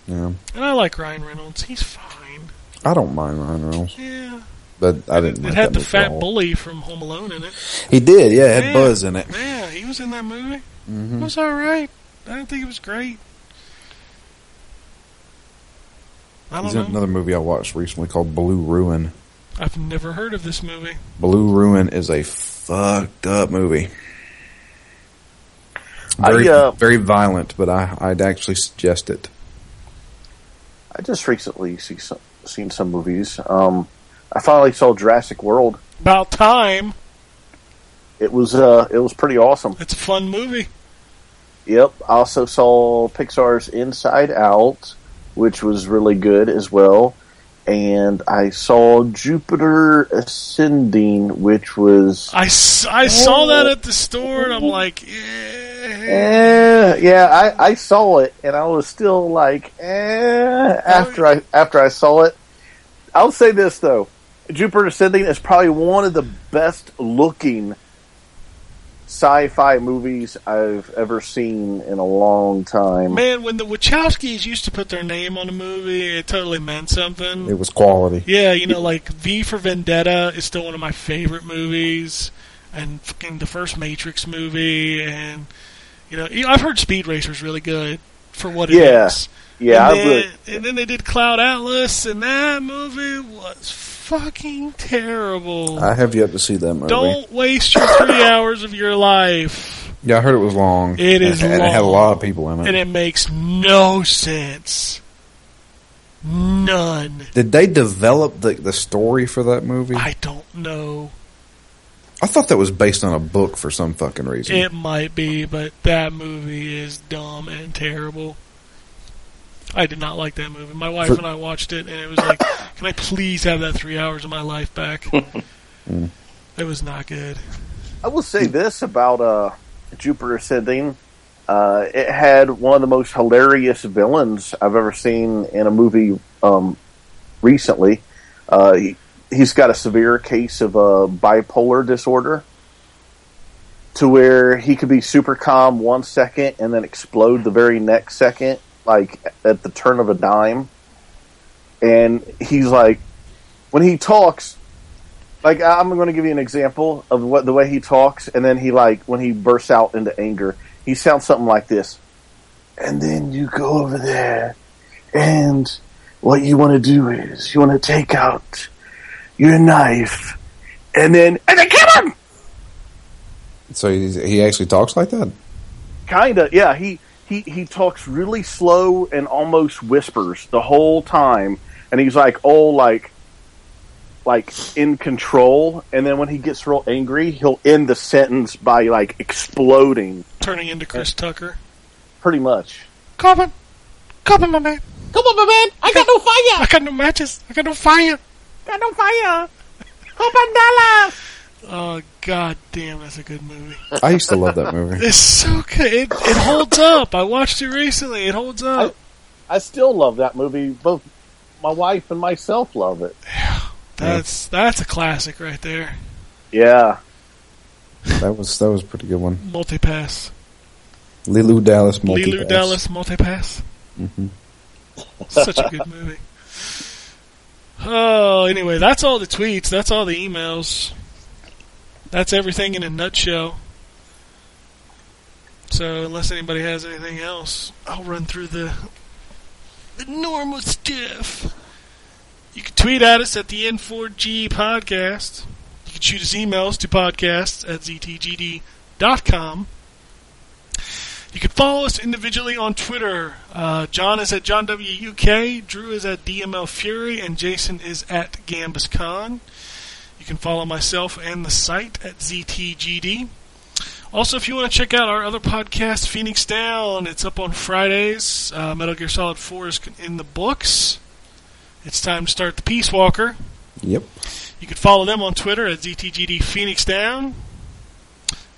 Yeah, and I like Ryan Reynolds. He's fine. I don't mind Ryan Reynolds, Yeah, but I didn't. it like had that the fat bully from Home Alone in it. He did, yeah. It had Yeah. Buzz in it. Yeah, he was in that movie. It hmm was all right. I didn't think it was great. I He's don't in know. another movie I watched recently called Blue Ruin. I've never heard of this movie. Blue Ruin is a fucked up movie. I, Very, uh, very violent, but I, I'd actually suggest it. I just recently see some, seen some movies. Um, I finally saw Jurassic World. About time. It was uh, it was pretty awesome. It's a fun movie. Yep. I also saw Pixar's Inside Out, which was really good as well. And I saw Jupiter Ascending, which was I, I saw that at the store and I'm like, eh. Eh, yeah, I, I saw it and I was still like, eh, after I after I saw it. I'll say this though, Jupiter Ascending is probably one of the best looking sci-fi movies I've ever seen in a long time. Man, when the Wachowskis used to put their name on a movie, it totally meant something. It was quality. Yeah, you know, like V for Vendetta is still one of my favorite movies, and fucking the first Matrix movie, and you know, I've heard Speed Racer's really good for what it is. Yeah. Yeah, I and then, really, and then they did Cloud Atlas, and that movie was fucking terrible. I have yet to see that movie. Don't waste your three hours of your life, Yeah, I heard it was long. It is and, and it had a lot of people in it. and it makes no sense. None. Did they develop the the story for that movie? I, I don't know. I thought that was based on a book for some fucking reason. It might be, but that movie is dumb and terrible. I did not like that movie. My wife For- and I watched it, and it was like, can I please have that three hours of my life back? Mm. It was not good. I will say this about uh, Jupiter Ascending. Uh, it had one of the most hilarious villains I've ever seen in a movie um, recently. Uh, he, he's got a severe case of uh, bipolar disorder to where he could be super calm one second and then explode the very next second, like at the turn of a dime. And he's like, when he talks, like I'm going to give you an example of what the way he talks, and then he like when he bursts out into anger, he sounds something like this. And then you go over there, and what you want to do is you want to take out your knife, and then and then kill him. so he's, he actually talks like that. Kinda, yeah. He he he talks really slow and almost whispers the whole time, and he's like, oh, like like in control. And then when he gets real angry, he'll end the sentence by like exploding, Turning into Chris Tucker. pretty much. Korben! Korben, my man! Come on, my man. I got no fire. I got no matches. I got no fire. I Got no fire. Korben Dallas. Oh, god damn, that's a good movie. I used to love that movie. It's so good. It, it holds up. I watched it recently. It holds up. I still love that movie. Both my wife and myself love it. That's that's a classic right there. Yeah, That was that was a pretty good one. Multipass. Leeloo Dallas multipass. Leeloo Dallas Multipass. Mhm. Such a good movie. Oh, anyway, that's all the tweets. That's all the emails. That's everything in a nutshell. So, unless anybody has anything else, I'll run through the the normal stuff. You can tweet at us at the N4G podcast. You can shoot us emails to podcasts at ztgd.com. You can follow us individually on Twitter. Uh, John is at John WUK, Drew is at DML Fury, and Jason is at Gambus Khan. You can follow myself and the site at ZTGD. Also, if you want to check out our other podcast, Phoenix Down, it's up on Fridays. Uh, Metal Gear Solid 4 is in the books. It's time to start the Peace Walker. Yep. You can follow them on Twitter at ZTGD Phoenix Down.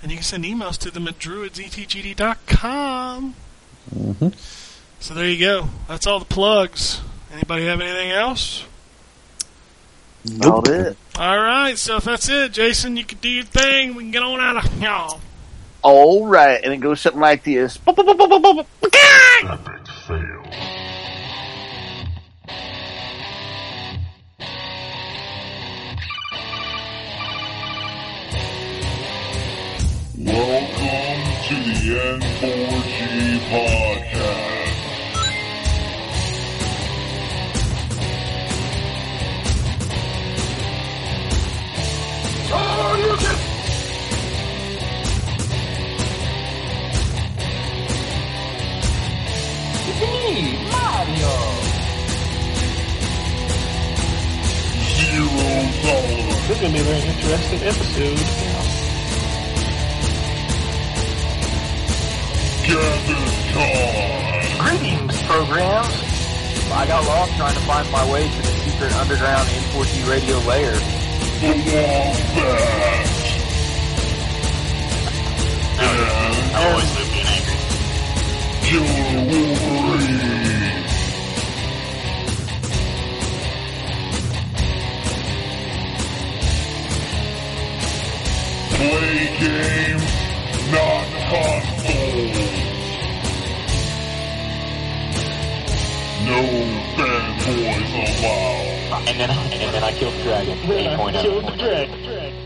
And you can send emails to them at drew at ztgd.com. Mm-hmm. So there you go. That's all the plugs. Anybody have anything else? About it. All right, so if that's it, Jason, you can do your thing. We can get on out of y'all. All right, and it goes something like this. Epic fail. Welcome to the N4G podcast. Zero tolerance. This is going to be a very interesting episode. Greetings, programs. I got lost trying to find my way to the secret underground N4G radio layer. I always live being angry. Play games, not consoles. No fanboys allowed. And then, and then I killed the dragon. 8.0.